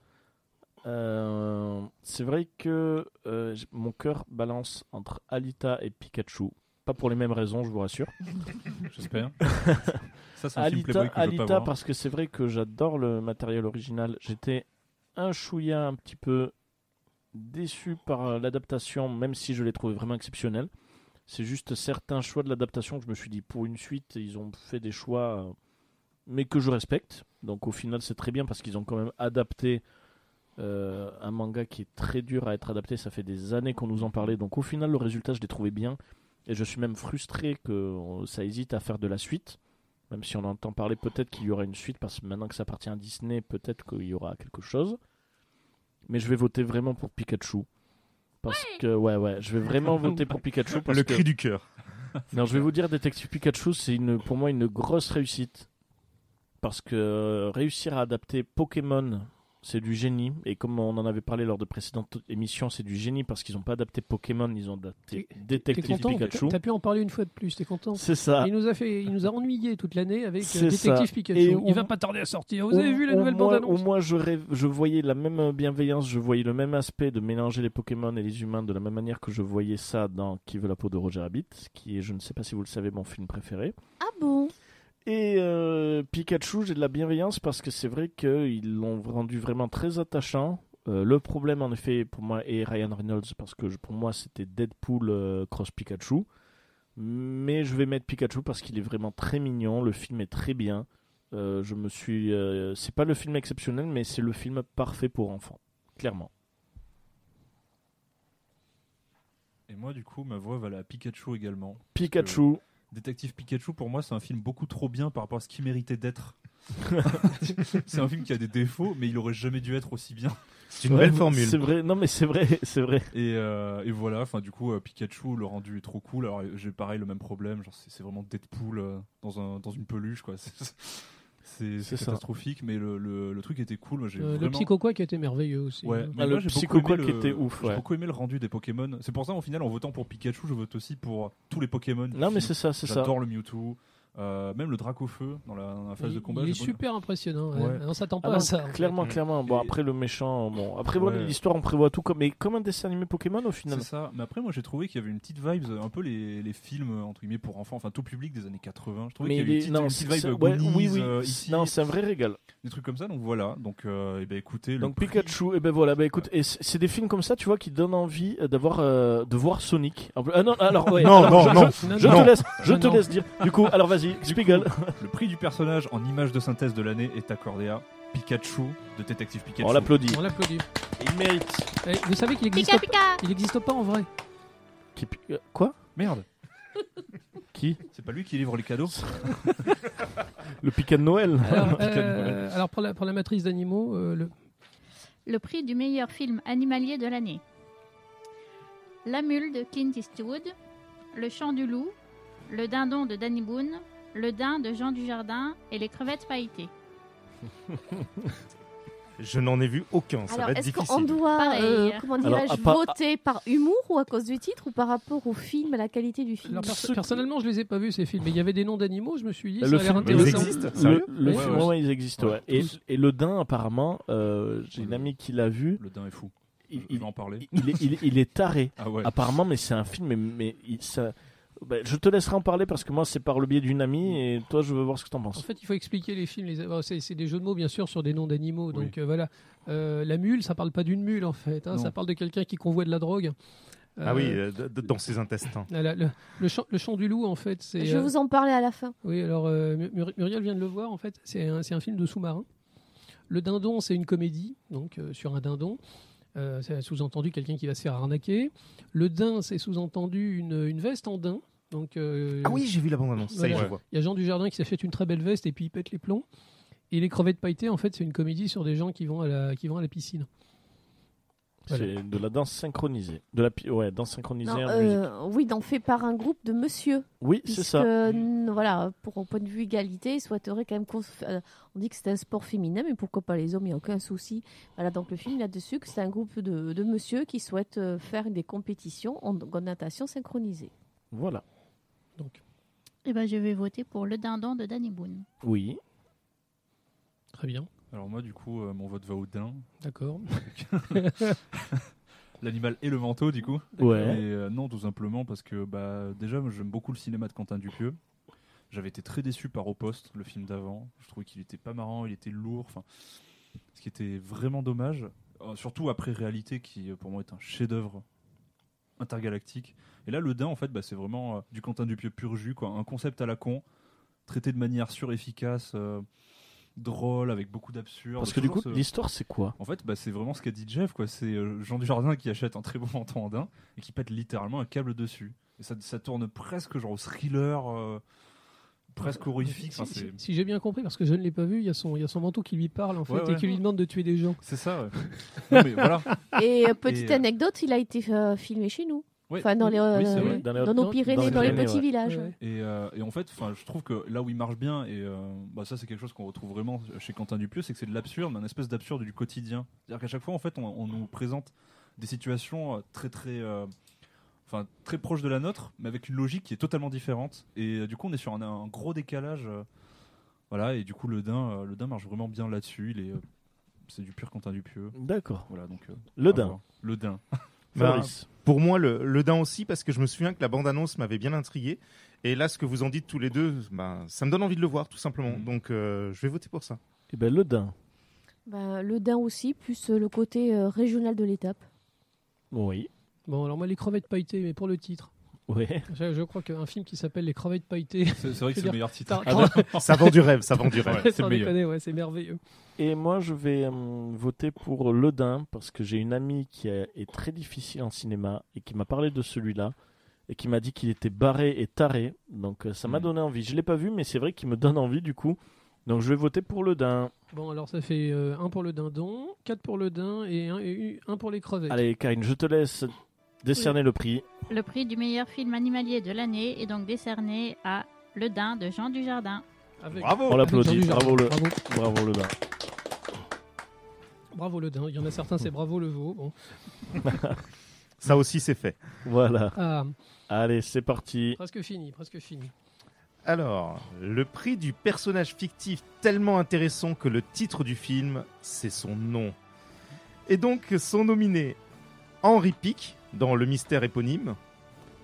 Euh, c'est vrai que euh, mon cœur balance entre Alita et Pikachu Pas pour les mêmes raisons, je vous rassure. J'espère. Ça, c'est film Alita, que je veux pas Alita parce que c'est vrai que j'adore le matériel original. J'étais un chouïa un petit peu déçu par euh, l'adaptation, même si je l'ai trouvé vraiment exceptionnel. C'est juste certains choix de l'adaptation que je me suis dit, pour une suite, ils ont fait des choix, euh, mais que je respecte. Donc au final, c'est très bien parce qu'ils ont quand même adapté euh, un manga qui est très dur à être adapté. Ça fait des années qu'on nous en parlait. Donc au final, le résultat, je l'ai trouvé bien. Et je suis même frustré que ça hésite à faire de la suite. Même si on entend parler peut-être qu'il y aura une suite, parce que maintenant que ça appartient à Disney, peut-être qu'il y aura quelque chose. Mais je vais voter vraiment pour Pikachu. Parce que, ouais, ouais, je vais vraiment voter pour Pikachu. Parce Le que... cri du cœur. Non, je vais vous dire, Détective Pikachu, c'est une, pour moi une grosse réussite. Parce que euh, réussir à adapter Pokémon, c'est du génie. Et comme on en avait parlé lors de précédentes émissions, c'est du génie parce qu'ils n'ont pas adapté Pokémon, ils ont adapté Détective Pikachu. T'as pu en parler une fois de plus, t'es content? C'est ça. Il nous a fait, il nous a ennuyé toute l'année avec euh, C'est Détective ça. Pikachu. Et il au- va pas tarder à sortir. Vous avez vu la nouvelle moins- bande-annonce? Au moins, je, rêve- je voyais la même bienveillance, je voyais le même aspect de mélanger les Pokémon et les humains de la même manière que je voyais ça dans Qui veut la peau de Roger Rabbit, qui est, je ne sais pas si vous le savez, mon film préféré. Ah bon? Et euh, Pikachu, j'ai de la bienveillance parce que c'est vrai qu'ils l'ont rendu vraiment très attachant. Euh, le problème, en effet, pour moi, est Ryan Reynolds parce que pour moi, c'était Deadpool euh, cross Pikachu. Mais je vais mettre Pikachu parce qu'il est vraiment très mignon. Le film est très bien. Je me suis. c'est pas le film exceptionnel, mais c'est le film parfait pour enfants, clairement. Et moi, du coup, ma voix va à Pikachu également. Pikachu. Détective Pikachu, pour moi, c'est un film beaucoup trop bien par rapport à ce qu'il méritait d'être. c'est un film qui a des défauts, mais il aurait jamais dû être aussi bien. C'est une Ouais, belle formule. C'est vrai. Non, mais c'est vrai, c'est vrai. Et, euh, et voilà, enfin du coup, euh, Pikachu, le rendu est trop cool. Alors j'ai pareil le même problème, genre c'est c'est vraiment Deadpool euh, dans, un, dans une peluche, quoi. C'est- ça. catastrophique, mais le, le, le truc était cool. Moi, j'ai Euh, Le. Psycho qui était merveilleux aussi. Ouais, mais Ah, le Psycho le- était ouf, J'ai ouais. beaucoup aimé le rendu des Pokémon. C'est pour ça, au final, en votant pour Pikachu, je vote aussi pour tous les Pokémon. Non, mais c'est ça, c'est ça. J'adore le Mewtwo, euh, même le Dracofeu dans la, dans la phase Il, de combat. il est super impressionnant. ouais. Ouais. On s'attend Ah pas non, à ça. en clairement, clairement. Bon, après le méchant, bon, après Ouais. l'histoire, on prévoit tout comme, mais comme un dessin animé Pokémon au final. C'est ça. Mais après, moi, j'ai trouvé qu'il y avait une petite vibe, un peu les, les films entre guillemets pour enfants, enfin tout public des années 80. Je trouvais Mais qu'il y avait il une est- petite, non, une petite c'est- vibe ouais, Goonies, oui, oui, euh, ici, non, c'est un vrai régal. des trucs comme ça. Donc voilà. Donc, euh, eh ben, écoutez, Donc prix- Pikachu, et ben voilà, bah écoute, et c'est des films comme ça, tu vois, qui donnent envie d'avoir, euh, de voir Sonic. Ah non, alors Non, non, je, non. je- te laisse, je te laisse dire. Du coup, alors vas-y, Spiegel. le prix du personnage en image de synthèse de l'année est accordé à Pikachu de Détective Pikachu. On l'applaudit. On l'applaudit. Il mérite. Eh, Vous savez qu'il existe, Pika Pika il existe pas en vrai. Qui- euh, Quoi? Merde. Qui? C'est pas lui qui livre les cadeaux. Le Pika de Noël. Alors, Pika de euh, Noël. alors pour, la, pour la matrice d'animaux, euh, le... Le prix du meilleur film animalier de l'année. La mule de Clint Eastwood, Le chant du loup, Le dindon de Danny Boone, Le daim de Jean Dujardin et Les crevettes pailletées. Je n'en ai vu aucun. Ça Alors, va être est-ce qu'on difficile. doit, Pareil. euh, comment Alors, dirais-je, à part- voter par humour ou à cause du titre ou par rapport au film, à la qualité du film? Alors, perso- personnellement, je les ai pas vus ces films, mais il y avait des noms d'animaux, je me suis dit, Le ça a l'air film- ils intéressant. existent Le, Sérieux le Ouais, film, ouais. ouais, ils existent, ouais. Ouais, Et, et le daim, apparemment, euh, j'ai une amie qui l'a vu. Le daim est fou. Il, il- vais en parler. il est, il est- il est taré. Ah ouais. Apparemment, mais c'est un film, mais, mais il- ça- ben, je te laisserai en parler parce que moi, c'est par le biais d'une amie et toi, je veux voir ce que t'en En penses. fait, il faut expliquer les films. Les... bon, c'est, c'est des jeux de mots, bien sûr, sur des noms d'animaux. Oui. Donc euh, voilà. Euh, la mule, ça parle pas d'une mule, en fait. hein, ça parle de quelqu'un qui convoie de la drogue. Ah oui, Euh, dans ses intestins. le, le chant, le chant du loup, en fait, c'est. Je vais euh, vous en parler à la fin. Oui, alors euh, Mur- Muriel vient de le voir, en fait. C'est un, un film de sous-marin. Le dindon, c'est une comédie, donc euh, sur un dindon. Euh, c'est sous-entendu quelqu'un qui va se faire arnaquer. Le daim, c'est sous-entendu une, une veste en daim. Donc, euh, Ah oui, j'ai vu la bande-annonce. Voilà. Il y a Jean Dujardin qui s'achète une très belle veste et puis il pète les plombs. Et les crevettes pailletées, en fait, c'est une comédie sur des gens qui vont à la, qui vont à la piscine. C'est de la danse synchronisée. De la, pi- ouais, danse synchronisée Non, en euh, oui, d'en fait par un groupe de monsieur. Oui, c'est ça. voilà, pour un point de vue égalité, ils souhaiteraient quand même qu'on euh, on dit que c'est un sport féminin, mais pourquoi pas les hommes, il n'y a aucun souci. Voilà, donc le film là-dessus, que c'est un groupe de, de monsieur qui souhaitent euh, faire des compétitions en, en natation synchronisée. Voilà. Donc, Eh ben, je vais voter pour Le dindon de Danny Boone. Oui. très bien. Alors moi, du coup, euh, mon vote va au daim. D'accord. l'animal et le manteau du coup. Ouais. Et, euh, non, tout simplement parce que bah déjà moi, j'aime beaucoup le cinéma de Quentin Dupieux. J'avais été très déçu par Au Poste, le film d'avant. Je trouvais qu'il était pas marrant, il était lourd. Enfin, ce qui était vraiment dommage. Euh, surtout après Réalité, qui pour moi est un chef-d'œuvre intergalactique. Et là, le Dain, en fait, bah, c'est vraiment euh, du Quentin Dupieux pur jus, quoi. Un concept à la con, traité de manière sur-efficace, euh, drôle, avec beaucoup d'absurde. Parce que du coup, ce- l'histoire, c'est quoi? En fait, bah, c'est vraiment ce qu'a dit Jeff, quoi. C'est euh, Jean Dujardin qui achète un très beau manteau en daim et qui pète littéralement un câble dessus. Et ça, ça tourne presque genre au thriller, euh, presque horrifique. Si, Enfin, si- c'est si j'ai bien compris, parce que je ne l'ai pas vu, il y, a son, il y a son manteau qui lui parle en fait Ouais, et qui lui demande de tuer des gens. c'est ça. ouais. non, mais voilà. Et euh, petite Et, euh, anecdote, il a été euh, filmé chez nous. Enfin, dans, les, Oui, c'est euh. Dans les dans nos Pyrénées, dans les dans les petits ouais. villages. Ouais. Et, euh, et en fait, enfin, je trouve que là où il marche bien, et euh, bah, ça c'est quelque chose qu'on retrouve vraiment chez Quentin Dupieux, c'est que c'est de l'absurde, mais un espèce d'absurde du quotidien. C'est-à-dire qu'à chaque fois, en fait, on, on nous présente des situations très très, euh, enfin très proches de la nôtre, mais avec une logique qui est totalement différente. Et euh, du coup, on est sur un, un gros décalage. euh, voilà, et du coup, le Dain, euh, le Dain marche vraiment bien là-dessus. Il est, euh, c'est du pur Quentin Dupieux. D'accord. Voilà, donc. euh, Le à Dain. voir. Le Dain. Bah. Pour moi, le, le Dain aussi, parce que je me souviens que la bande-annonce m'avait bien intrigué. Et là, ce que vous en dites tous les deux, bah, ça me donne envie de le voir, tout simplement. Mhm. Donc, euh, je vais voter pour ça. Eh ben, le Dain. Ben, le Dain aussi, plus euh, le côté euh, régional de l'étape. Oui. Bon, alors moi, les crevettes pailletées, mais pour le titre. Ouais. Je, je crois qu'un film qui s'appelle Les crevettes pailletées. C'est c'est vrai que c'est le meilleur titre. Ah Ça vend du rêve, ça vend du rêve. Ouais, c'est le meilleur. déconner, ouais, c'est merveilleux. Et moi, je vais euh, voter pour Le Dain parce que j'ai une amie qui est est très difficile en cinéma et qui m'a parlé de celui-là et qui m'a dit qu'il était barré et taré. Donc euh, ça m'a Mhm. donné envie. Je l'ai pas vu, mais c'est vrai qu'il me donne envie du coup. Donc je vais voter pour Le Dain. Bon, alors ça fait euh, un pour le dindon, quatre pour le daim et un, et un pour les crevettes. Allez, Karine, je te laisse décerner le prix. Le prix du meilleur film animalier de l'année est donc décerné à Le Dain de Jean Dujardin. Avec- Bravo On l'applaudit. Bravo le. Bravo, bravo le Dain. bravo le daim. Il y en a certains, c'est bravo le veau. Bon. Ça aussi, c'est fait. Voilà. Ah, Allez, c'est parti. presque fini, presque fini. Alors, le prix du personnage fictif tellement intéressant que le titre du film, c'est son nom. Et donc sont nominés Henry Pick dans Le mystère éponyme,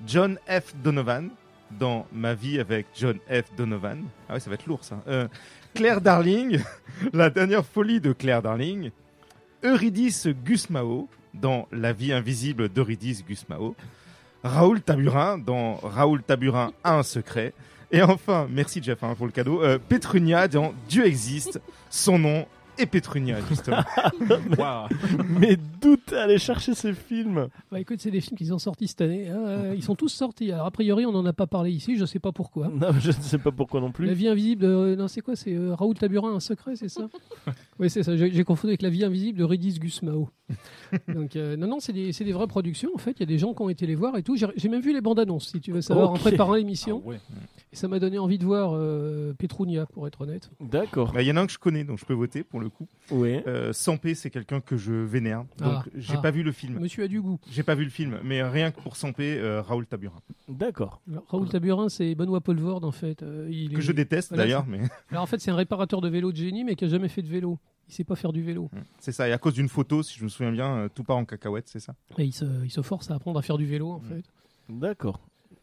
John F. Donovan dans Ma vie avec John F. Donovan. Ah ouais, ça va être lourd ça. Euh, Claire Darling, La dernière folie de Claire Darling, Eurydice Gusmao dans La vie invisible d'Eurydice Gusmao, Raoul Taburin dans Raoul Taburin a un secret, et enfin, merci Jeff hein, pour le cadeau, euh, Petrunia dans Dieu existe, son nom est Petrunia justement. Waouh. Mais d'où t'es allé chercher ces films Bah écoute, c'est des films qui sont sortis cette année. hein, euh, ils sont tous sortis. Alors a priori, on n'en a pas parlé ici. Je sais pas pourquoi. Non, je ne sais pas pourquoi non plus. La vie invisible de... Non, c'est quoi C'est euh, Raoul Taburin, un secret, c'est ça? Oui, c'est ça. J'ai confondu avec La vie invisible de Redis Gusmao. Donc, euh, non, non, c'est des, c'est des vraies productions. En fait, il y a des gens qui ont été les voir et tout. J'ai même vu les bandes annonces, si tu veux savoir, en préparant l'émission. Ah ouais. Et ça m'a donné envie de voir euh, Petrunia, pour être honnête. D'accord. Bah, Il y en a un que je connais, donc je peux voter pour le coup. Oui. Euh, Sampé, c'est quelqu'un que je vénère, donc Ah, j'ai ah. pas vu le film. Monsieur a du goût. J'ai pas vu le film, mais rien que pour Sampé, euh, Raoul Taburin. D'accord. Raoul Taburin, c'est Benoît Polvord, en fait. Euh, il Que est- je déteste Voilà, d'ailleurs, mais Alors, en fait, c'est un réparateur de vélo de génie, mais qui a jamais fait de vélo. Il sait pas faire du vélo. c'est ça. Et à cause d'une photo, si je me souviens bien, euh, tout part en cacahuète, c'est ça. Et il se, il se force à apprendre à faire du vélo, en Mm. fait. D'accord.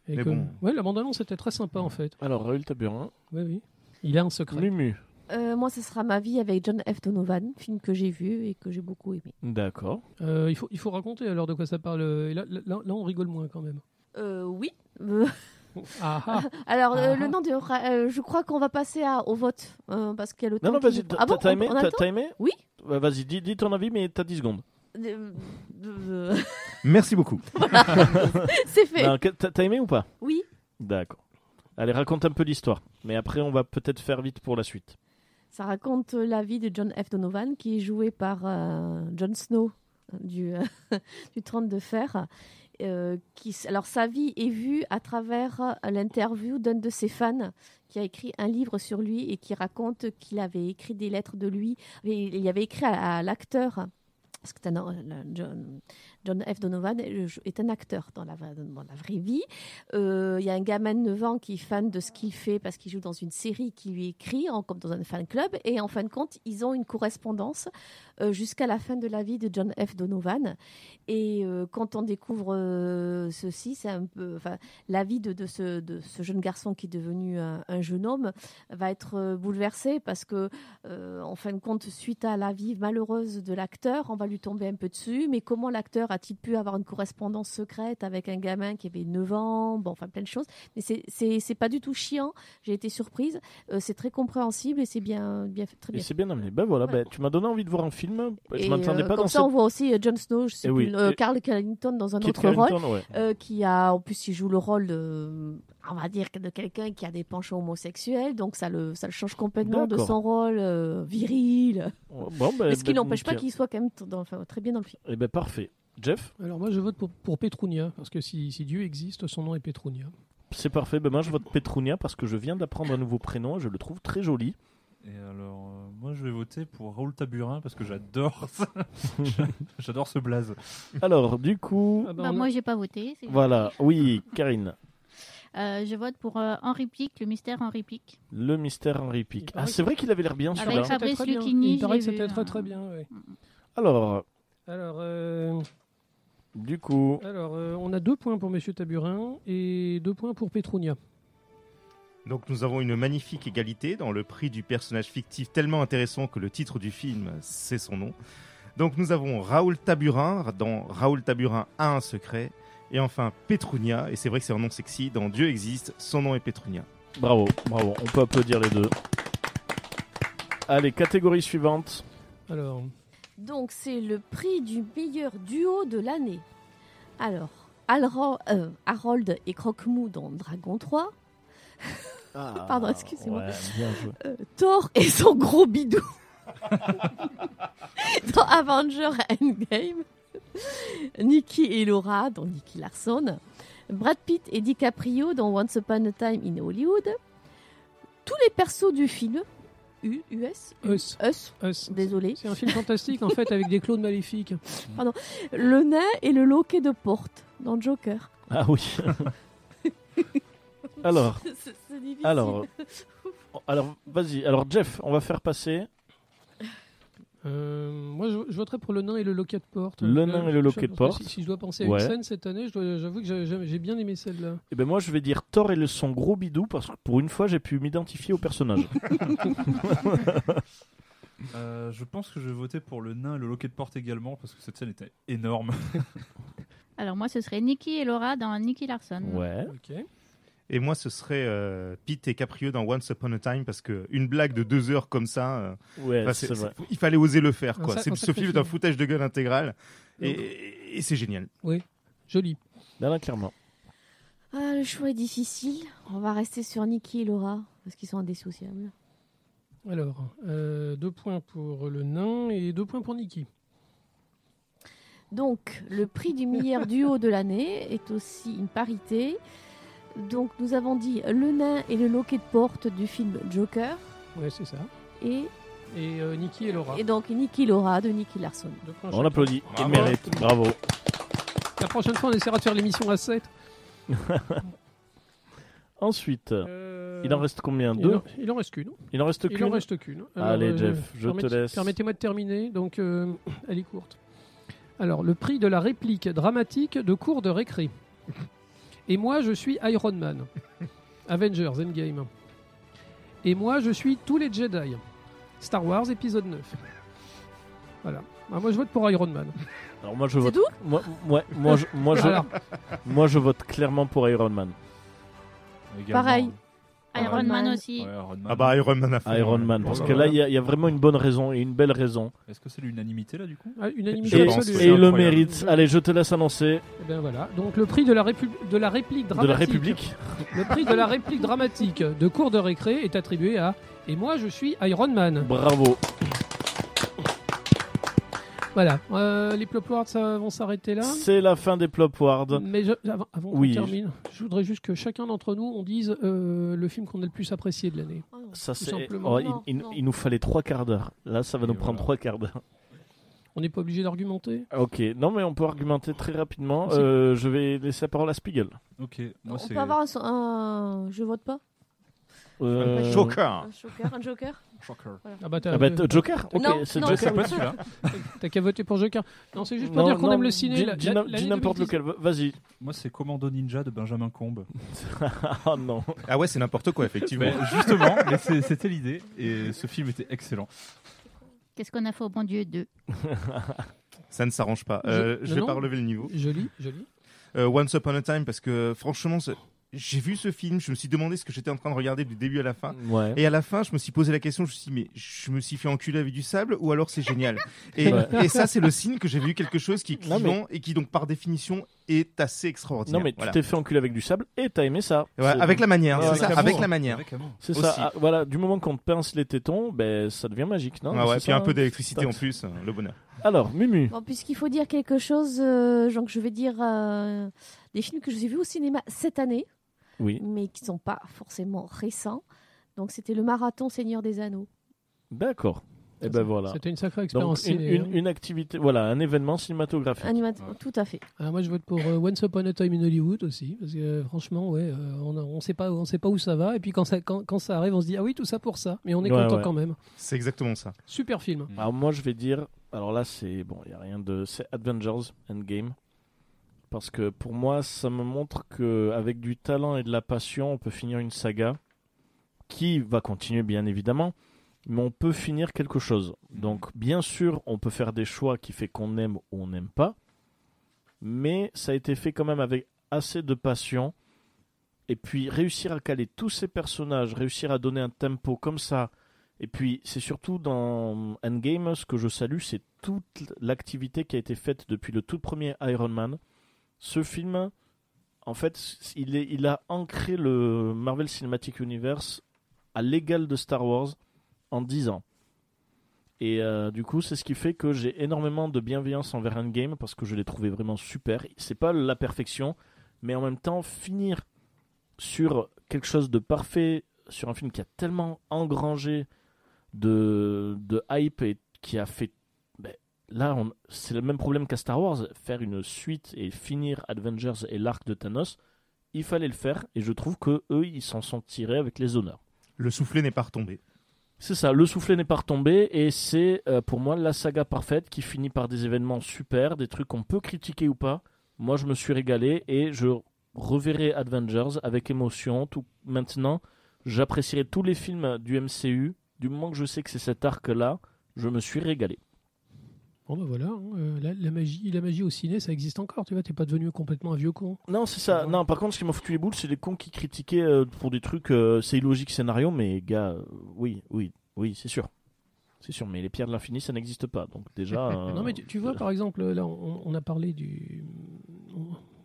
Et Mais comme- bon. Ouais, la bande-annonce était très sympa, en fait. Alors, Raoul Taburin. Oui, oui. Il a un secret. Mumu. Euh, moi, ce sera Ma vie avec John F. Donovan, film que j'ai vu et que j'ai beaucoup aimé. D'accord. Euh, il, faut, il faut raconter alors de quoi ça parle. Et là, là, là, on rigole moins quand même. Euh, oui. Euh, Ah, ah. alors, euh, Ah. le nom de. euh, je crois qu'on va passer à- au vote. euh, parce qu'il y a le temps. Non, non, qui vas-y. nous- t'as- Ah bon, T'as on- aimé on a le T'as temps t'as aimé Oui. Ouais, Vas-y, dis, dis ton avis, mais t'as 10 secondes. Euh, euh, Merci beaucoup. C'est fait. Que- T'as aimé ou pas? Oui. D'accord. Allez, raconte un peu l'histoire. Mais après, on va peut-être faire vite pour la suite. Ça raconte la vie de John F. Donovan, qui est joué par euh, Jon Snow euh, du, du Trône de Fer. Euh, qui, alors, sa vie est vue à travers euh, l'interview d'un de ses fans qui a écrit un livre sur lui et qui raconte qu'il avait écrit des lettres de lui. Et il y avait écrit à, à l'acteur parce que un- le- John, F. Donovan est un acteur dans la, vraie- vie. Euh, Il y a un gamin de 9 ans qui est fan de ce qu'il fait parce qu'il joue dans une série qui lui écrit, comme dans un fan club. Et en fin de compte, ils ont une correspondance euh, jusqu'à la fin de la vie de John F. Donovan. Et euh, quand on découvre ceci, c'est un peu. La vie de, ce, jeune garçon qui est devenu un, un jeune homme va être bouleversée parce que, en fin de compte, suite à la vie malheureuse de l'acteur, on va lui tomber un peu dessus. Mais comment l'acteur a-t-il pu avoir une correspondance secrète avec un gamin qui avait 9 ans Bon, enfin, plein de choses. Mais c'est- pas du tout chiant. J'ai été surprise. Euh, c'est très compréhensible et c'est bien, bien fait, très bien. c'est bien amené. Ben voilà, ben, tu m'as donné envie de voir un film. Je m'attendais euh, pas comme dans ça, cette... on voit aussi euh, Jon Snow, je sais Eh plus, oui. euh, Et- Carl Callington dans un autre rôle, ouais. qui a, en plus, il joue le rôle de, on va dire, de quelqu'un qui a des penchants homosexuels, donc ça le, ça le change complètement de son rôle viril. Bon, ben, ce qui ben, n'empêche pas qu'il soit quand même t- dans- enfin, très bien dans le film. Eh ben parfait. Jeff, Alors moi je vote pour, pour Petrunia, parce que si, si Dieu existe, son nom est Petrunia. c'est parfait. Ben moi je vote Petrunia parce que je viens d'apprendre un nouveau prénom et je le trouve très joli. Et alors, euh, moi je vais voter pour Raoul Taburin parce que j'adore ça. j'adore ce blaze. Alors, du coup, Ah bah, Bah, moi, j'ai pas voté. voilà. Oui, Karine. Euh, je vote pour euh, Henri Pic, le mystère Henri Pic. Le mystère Henri Pic. Ah, c'est vrai qu'il avait l'air bien Avec celui-là. Fab- Fabrice. Lucchini, Il paraît que c'était très hein. très bien. ouais. Alors, Alors, euh, du coup, alors euh, on a deux points pour Monsieur Taburin et deux points pour Petrunia. Donc nous avons une magnifique égalité dans le prix du personnage fictif tellement intéressant que le titre du film, c'est son nom. Donc nous avons Raoul Taburin dans Raoul Taburin a un secret. Et enfin Petrunia, et c'est vrai que c'est un nom sexy, dans Dieu existe, son nom est Petrunia. bravo, bravo. On peut applaudir les deux. Allez, catégorie suivante. Alors, Donc, c'est le prix du meilleur duo de l'année. Alors, Alro- euh, Harold et Croque-Mou dans Dragon 3, Pardon, excusez-moi. Ouais, euh, Thor et son gros bidou. Dans Avenger Endgame, Nikki et Laura dans Nicky Larson, Brad Pitt et DiCaprio dans Once Upon a Time in Hollywood, tous les persos du film, U- US, Us. Us, Us. désolé, C'est un film fantastique en fait avec des clones maléfiques. le nain et le loquet de porte dans Joker. Ah oui. alors, C'est- c'est difficile. alors, alors, vas-y. Alors, Jeff, on va faire passer Euh, moi, je, je voterais pour le nain et le loquet de porte. Le Euh, nain et le loquet de porte. Si, si je dois penser à Ouais. une scène cette année, j'avoue que j'ai- bien aimé celle-là. Eh ben moi, je vais dire Thor et le son gros bidou parce que pour une fois, j'ai pu m'identifier au personnage. Euh, je pense que je vais voter pour le nain et le loquet de porte également parce que cette scène était énorme. Alors, moi, ce serait Nicky et Laura dans Nicky Larson. ouais. Ok. Et moi ce serait euh, Pete et Caprieux dans Once Upon a Time parce que une blague de deux heures comme ça, euh, Ouais, il fallait oser le faire. Quoi. C'est- Ce film est un foutage de gueule intégral et, Donc- et- et c'est génial. Joli. Là, là, clairement. Ah, le choix est difficile. On va rester sur Nikki et Laura parce qu'ils sont indissociables. Alors, euh, deux points pour le nain et deux points pour Nikki. Donc, le prix du meilleur duo de l'année est aussi une parité. Donc, nous avons dit le nain et le loquet de porte du film Joker. Ouais, c'est ça. Et, Et euh, Nikki et Laura. et donc Nikki Laura de Nicky Larson. On l'applaudit. Il Bravo. mérite. Bravo. La prochaine fois, on essaiera de faire l'émission à 7. Ensuite, Euh, il en reste combien? il Deux? en- Il en reste qu'une. Il en reste Il en qu'une? reste qu'une. Allez, euh, Jeff, je te laisse. Permettez-moi de terminer. Donc, euh, elle est courte. Alors, le prix de la réplique dramatique de cours de récré. Et moi, je suis Iron Man. Avengers Endgame. Et moi, je suis tous les Jedi. Star Wars épisode 9. Voilà. Ah, moi, je vote pour Iron Man. Alors moi, je C'est vote. tout? Moi, moi, moi, je, moi, je, Voilà. moi, je vote clairement pour Iron Man. Également. Pareil. Iron Iron Man Man. aussi. Ouais, Iron Man. Ah bah Iron Man a fait. Iron Man, parce Oh que là il y, a- il y a vraiment une bonne raison et une belle raison. Est-ce que c'est l'unanimité là du coup Ah, Et, Unanimité et pense, il le mérite. Allez, je te laisse annoncer. Eh ben voilà. Donc le prix de la, répu- de la réplique De dramatique. la République Le prix de la réplique dramatique de cours de récré est attribué à Et moi je suis Iron Man. Bravo. Voilà. Euh, les Plop Awards ça, vont s'arrêter là. C'est la fin des Plop Awards. Mais je- avant, avant qu'on Oui. termine, je voudrais juste que chacun d'entre nous on dise euh, le film qu'on a le plus apprécié de l'année. Ça, Tout c'est- simplement. oh, il, nous fallait trois quarts d'heure. Là, ça va Et nous prendre voilà. trois quarts d'heure. On n'est pas obligé d'argumenter? Ok, non mais on peut argumenter très rapidement. Euh, je vais laisser la parole à Spiegel. Ok, moi On c'est. peut avoir un- Je vote pas? Euh, Joker. Un joker, un joker Ah bah, t'as Ah bah, Joker Ok, Non, c'est non, Joker. C'est pas celui-là. t'as qu'à voter pour Joker. Non, c'est juste pour Non, dire qu'on non, aime le ciné. dis- la- dis la- na- l'année dis n'importe 2010. lequel, vas-y. Moi c'est Commando Ninja de Benjamin Combe. oh non. Ah ouais, c'est n'importe quoi, effectivement. Mais justement, mais c'est- c'était l'idée et ce film était excellent. Qu'est-ce qu'on a fait au bon Dieu 2 Ça ne s'arrange pas. Euh, Je- je vais non, pas non. relever le niveau. Joli, joli. Euh, Once Upon a Time, parce que franchement, ce- j'ai vu ce film, je me suis demandé ce que j'étais en train de regarder du début à la fin. Ouais. Et à la fin, je me suis posé la question, je me suis dit, mais je me suis fait enculer avec du sable ou alors c'est génial et, Ouais. et ça, c'est le signe que j'ai vu quelque chose qui est Non, clivant et qui, donc, par définition, est assez extraordinaire. Non mais Voilà. tu t'es fait enculer avec du sable et t'as aimé ça. Ouais, avec la manière, Ouais, c'est ça, amour. avec la manière. Avec amour. C'est ça. Ah, voilà, du moment qu'on te pince les tétons, ben ça devient magique, non? Ah ouais, puis ça, un peu hein d'électricité en plus, euh, le bonheur. Alors, Mumu. Bon, puisqu'il faut dire quelque chose, euh, donc je vais dire euh, des films que j'ai vus au cinéma cette année, Oui. mais qui ne sont pas forcément récents. Donc c'était le marathon Seigneur des Anneaux. D'accord. Et ben voilà. C'était une sacrée Donc expérience une, ciné. une- hein. une activité, voilà, un événement cinématographique. Animat- Tout à fait. Ah, moi, je vote pour euh, Once Upon a Time in Hollywood aussi, parce que euh, franchement, ouais, euh, on, on sait pas, on sait pas où ça va, et puis quand ça, quand, quand ça arrive, on se dit ah oui, tout ça pour ça, mais on est Ouais, content ouais. quand même. C'est exactement ça. Super film. Alors moi je vais dire, alors là c'est bon, il y a rien de, c'est Avengers Endgame, parce que pour moi ça me montre que avec du talent et de la passion, on peut finir une saga qui va continuer bien évidemment, mais on peut finir quelque chose. Donc bien sûr, on peut faire des choix qui fait qu'on aime ou on n'aime pas, mais ça a été fait quand même avec assez de passion. Et puis réussir à caler tous ces personnages, réussir à donner un tempo comme ça, et puis, c'est surtout dans Endgame, ce que je salue, c'est toute l'activité qui a été faite depuis le tout premier Iron Man. Ce film, en fait, il, est, il a ancré le Marvel Cinematic Universe à l'égal de Star Wars en 10 ans. Et euh, du coup, c'est ce qui fait que j'ai énormément de bienveillance envers Endgame parce que je l'ai trouvé vraiment super. C'est pas la perfection, mais en même temps, finir sur quelque chose de parfait, sur un film qui a tellement engrangé de, de hype et qui a fait. Là, on- c'est le même problème qu'à Star Wars. Faire une suite et finir Avengers et l'arc de Thanos, il fallait le faire et je trouve que eux, ils s'en sont tirés avec les honneurs. Le soufflet n'est pas retombé. C'est ça, le soufflet n'est pas retombé et c'est euh, pour moi la saga parfaite qui finit par des événements super, des trucs qu'on peut critiquer ou pas. Moi, je me suis régalé et je reverrai Avengers avec émotion. Tout maintenant, j'apprécierai tous les films du MCU du moment que je sais que c'est cet arc-là. Je me suis régalé. Bon bah voilà, hein, euh, la, la magie, la magie au ciné, ça existe encore. Tu vois, t'es pas devenu complètement un vieux con. Non, c'est ça. Non, par contre, ce qui m'a foutu les boules, c'est les cons qui critiquaient euh, pour des trucs. euh, c'est illogique scénario, mais gars, euh, oui, oui, oui, c'est sûr. C'est sûr, mais les pierres de l'infini, ça n'existe pas. Donc déjà. Non mais tu, tu vois par exemple là on, on a parlé du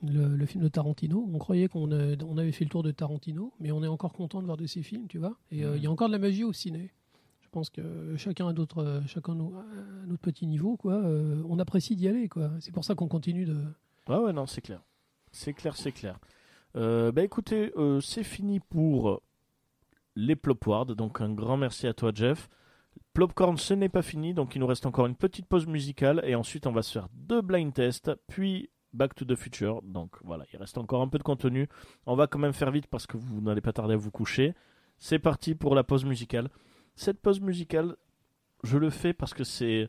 le, le film de Tarantino. On croyait qu'on on avait fait le tour de Tarantino, mais on est encore content de voir de ces films, tu vois. Et euh, il y a encore de la magie au ciné. Je pense que chacun d'autres, euh, à notre petit niveau, quoi. euh, on apprécie d'y aller, quoi. C'est pour ça qu'on continue de. Ouais, ouais, non, c'est clair. C'est clair, c'est clair. Euh, bah écoutez, euh, c'est fini pour les Plopwards. Donc un grand merci à toi, Jeff. Plopcorn, ce n'est pas fini, donc il nous reste encore une petite pause musicale et ensuite on va se faire deux blind tests, puis Back to the Future. Donc voilà, il reste encore un peu de contenu. On va quand même faire vite parce que vous n'allez pas tarder à vous coucher. C'est parti pour la pause musicale. Cette pause musicale, je le fais parce que c'est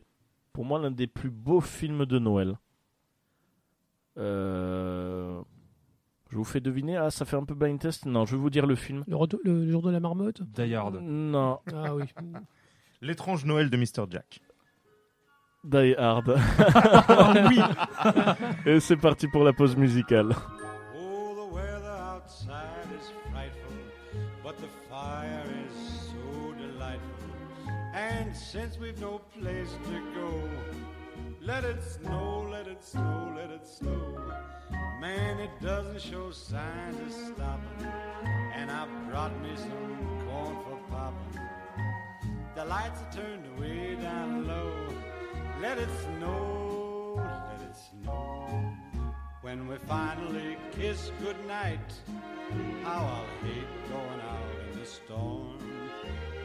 pour moi l'un des plus beaux films de Noël. Euh, Je vous fais deviner. Ah, ça fait un peu blind test. Non, je vais vous dire le film. Le, retour- le jour de la marmotte. Die Hard. Non, Ah oui. L'étrange Noël de Mr. Jack. Die Hard. oui Et c'est parti pour la pause musicale. Since we've no place to go, let it snow, let it snow, let it snow. Man, it doesn't show signs of stopping. And I've brought me some corn for popping. The lights are turned way down low. Let it snow, let it snow. When we finally kiss goodnight, how I'll hate going out in the storm.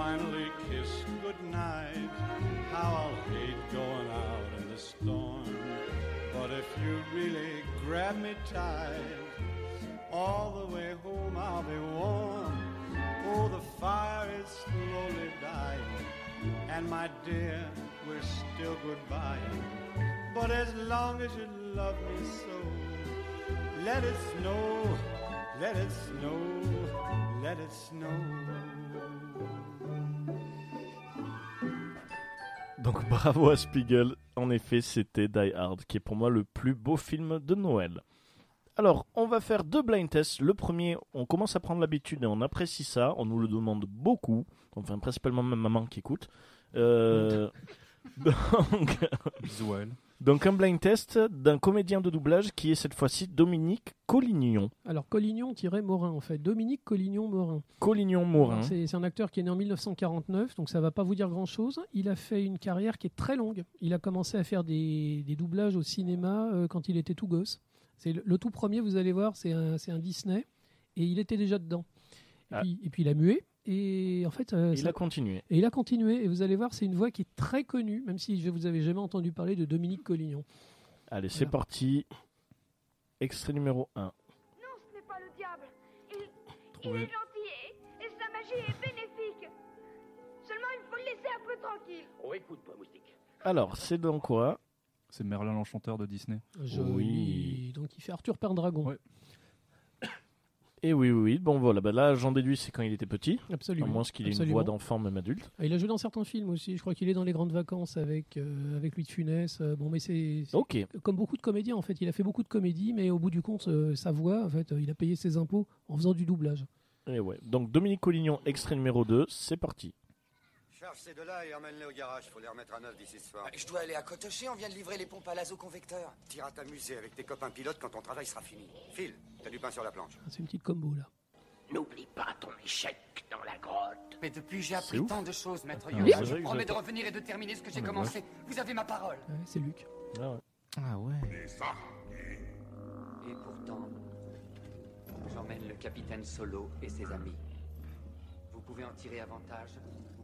Finally kiss goodnight, how I'll hate going out in the storm. But if you really grab me tight, all the way home I'll be warm. Oh, the fire is slowly dying, and my dear, we're still goodbye. But as long as you love me so, let it snow, let it snow, let it snow. Donc bravo à Spiegel. En effet, c'était Die Hard, qui est pour moi le plus beau film de Noël. Alors, on va faire deux blind tests. Le premier, on commence à prendre l'habitude et on apprécie ça. On nous le demande beaucoup. Enfin, principalement ma maman qui écoute. Euh, donc, Bisous à elle. Donc, un blind test d'un comédien de doublage qui est cette fois-ci Dominique Collignon. Alors Collignon-Morin en fait. Dominique Collignon-Morin. Collignon-Morin. C'est un acteur qui est né en 1949, donc ça va pas vous dire grand-chose. Il a fait une carrière qui est très longue. Il a commencé à faire des, des doublages au cinéma euh, quand il était tout gosse. C'est le, le tout premier, vous allez voir, c'est un, c'est un Disney, et il était déjà dedans. Et, Ah. puis, et puis il a mué, et en fait, euh, Il ça- a continué. et il a continué. Et vous allez voir, c'est une voix qui est très connue, même si je vous avais jamais entendu parler de Dominique Collignon. Allez, c'est Voilà. parti. Extrait numéro 1. Non, ce n'est pas le diable. Il, il est gentil et, et sa magie est bénéfique. Seulement, il faut le laisser un peu tranquille. Oh, écoute-moi, moustique. Alors, c'est dans quoi? C'est Merlin l'Enchanteur de Disney. Joli. Oui. Donc il fait Arthur Pendragon. Ouais. Et oui, oui, oui. Bon, voilà. Bah là, j'en déduis, c'est quand il était petit. Absolument. À moins qu'il ait une voix d'enfant, même adulte. Ah, Il a joué dans certains films aussi. Je crois qu'il est dans Les Grandes Vacances avec, euh, avec Louis de Funès. Euh, bon, mais c'est c'est Ok. comme beaucoup de comédiens en fait. Il a fait beaucoup de comédies, mais au bout du compte, euh, sa voix, en fait, euh, il a payé ses impôts en faisant du doublage. Et ouais. Donc, Dominique Collignon, extrait numéro 2. C'est parti. Charge ces deux-là et emmène-les au garage. Faut les remettre à neuf d'ici ce soir. Je dois aller à Cotoché, on vient de livrer les pompes à l'azoconvecteur. T'iras t'amuser avec tes copains pilotes quand ton travail sera fini. File, t'as du pain sur la planche. Ah, C'est une petite combo là. N'oublie pas ton échec dans la grotte. Mais depuis, j'ai appris tant de choses, maître Ah, Yoda. Je vous promets de revenir et de terminer ce que j'ai la commencé. Vous avez ma parole. Ouais, c'est Luc. Ah ouais. Ah ouais. Et pourtant, j'emmène le capitaine Solo et ses amis. Vous pouvez en tirer avantage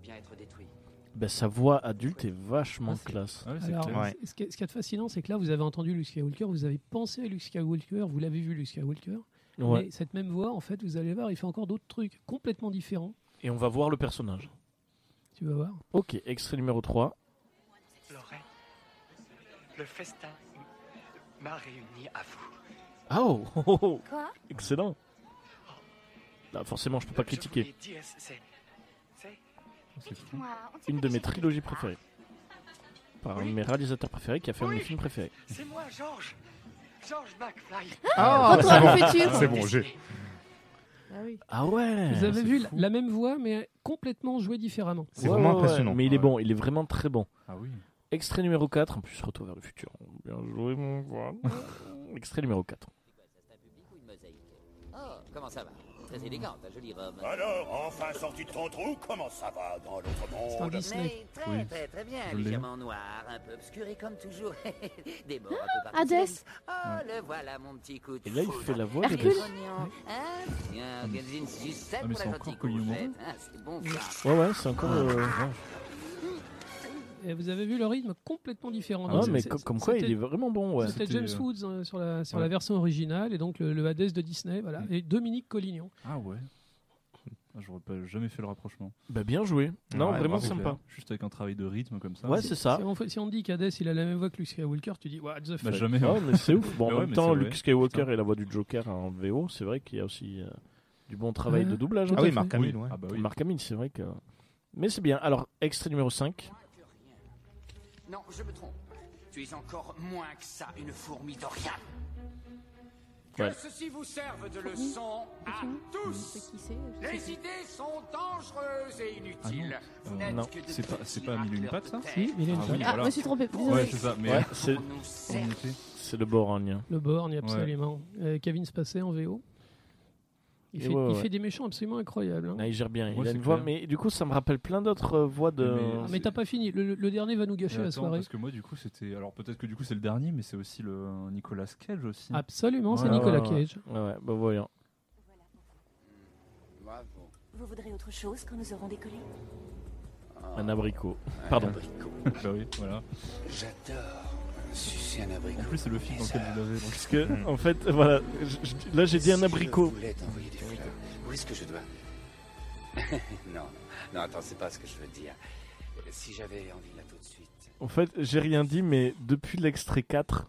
bien être détruit. Bah, sa voix adulte est vachement Ah, classe. Ah Alors, clair. Ouais. ce, qui est, ce qui est fascinant, c'est que là, vous avez entendu Luke Skywalker, vous avez pensé à Luke Skywalker, vous l'avez vu Luke Skywalker. Ouais. Mais cette même voix, en fait, vous allez voir, il fait encore d'autres trucs complètement différents. Et on va voir le personnage. Tu vas voir. Ok, extrait numéro 3. Lorraine, le festin m'a réuni à vous. Ah oh, oh, oh. Quoi? Excellent. Là, forcément, je peux pas critiquer. C'est... Une de mes trilogies préférées. Par un Oui. de mes réalisateurs préférés qui a fait un de mes films préférés. C'est moi, George. George McFly. Ah, Retour vers le futur. c'est bon, j'ai. Ah oui. Ah ouais Vous avez vu la, fou. la même voix, mais complètement jouée différemment. C'est Ouais, vraiment ouais, ouais, impressionnant. Mais il est bon, il est vraiment très bon. Ah oui. Extrait numéro 4, en plus retour vers le futur. Bien joué mon voix. Extrait numéro 4. C'est un public ou une mosaïque? Oh, comment ça va? Très élégante, ta jolie robe. Alors, enfin sorti de ton trou, comment ça va dans l'autre C'est un monde Disney. Mais très, Oui. très, très bien. Légèrement noir, un peu obscur et comme toujours. Des bords un peu partout. Hades. Oh, le voilà, mon petit coup de Et là, il fait la voix de Hercule. Grognon. Hein Ah, mais pour c'est la encore Ah, bon ça. Ouais, ouais, c'est encore. Et vous avez vu le rythme complètement différent. Ah, mais c'est- co- c'est- comme quoi, il est vraiment bon. Ouais. C'était James euh, Woods euh, sur, la, sur ouais. la version originale et donc le, le Hades de Disney, voilà. Mm. Et Dominique Collignon. Ah ouais. Ah, J'aurais pas jamais fait le rapprochement. Bah, bien joué. Non, Ouais, vraiment sympa. clair. Juste avec un travail de rythme comme ça. Ouais, c'est ça. Si on, fait- si on dit qu'Hades il a la même voix que Luke Skywalker, tu dis what the Bah, fuck. jamais. Ah, ouais. mais c'est ouf. Bon, Mais en ouais, même temps, Luke vrai. Skywalker Putain. et la voix du Joker en VO, c'est vrai qu'il y a aussi euh, du bon travail de doublage. Ah hein. oui. Marc Hamill, Oui. ouais. Ah bah oui. Marc Hamill, c'est vrai que. Mais c'est bien. Alors, extrait numéro 5. Non, je me trompe. Tu es encore moins que ça, une fourmi d'Oriane. Que Ouais. ceci vous serve de leçon à tous. Les idées sont dangereuses et inutiles. Vous Euh, n'êtes non, de c'est pas, c'est pas mille et une pattes ça Si, Mille et une ah, pattes. oui, Ah, voilà. je me suis trompé, désolé. Ouais, c'est ça. Mais Ouais, c'est le Borogne. Le Borgne, absolument. Euh, Kevin Spacey en VO. Il, fait, ouais, il ouais. fait des méchants absolument incroyables. hein. Ah, il gère bien. il Ouais, a une voix, clair. mais du coup, ça me rappelle plein d'autres euh, voix de. Ah, mais t'as pas fini. Le, le dernier va nous gâcher la soirée. Parce que moi, du coup, c'était. Alors peut-être que du coup, c'est le dernier, mais c'est aussi le Nicolas Cage aussi. Absolument, c'est Ouais, Nicolas. Cage. Ouais, ouais, bah voyons. Vous voudrez autre chose quand nous aurons décollé? Un abricot. Un Pardon. abricot. bah oui, voilà. J'adore sucer un abricot. En plus, c'est le film dans lequel vous l'avez. donc- Parce que, en fait, voilà, je- je- là j'ai dit un Si abricot. Je voulais t'envoyer des fleurs. Où est-ce que je dois Non, non, attends, c'est pas ce que je veux dire. Si j'avais envie là tout de suite. En fait, j'ai rien dit, mais depuis l'extrait 4,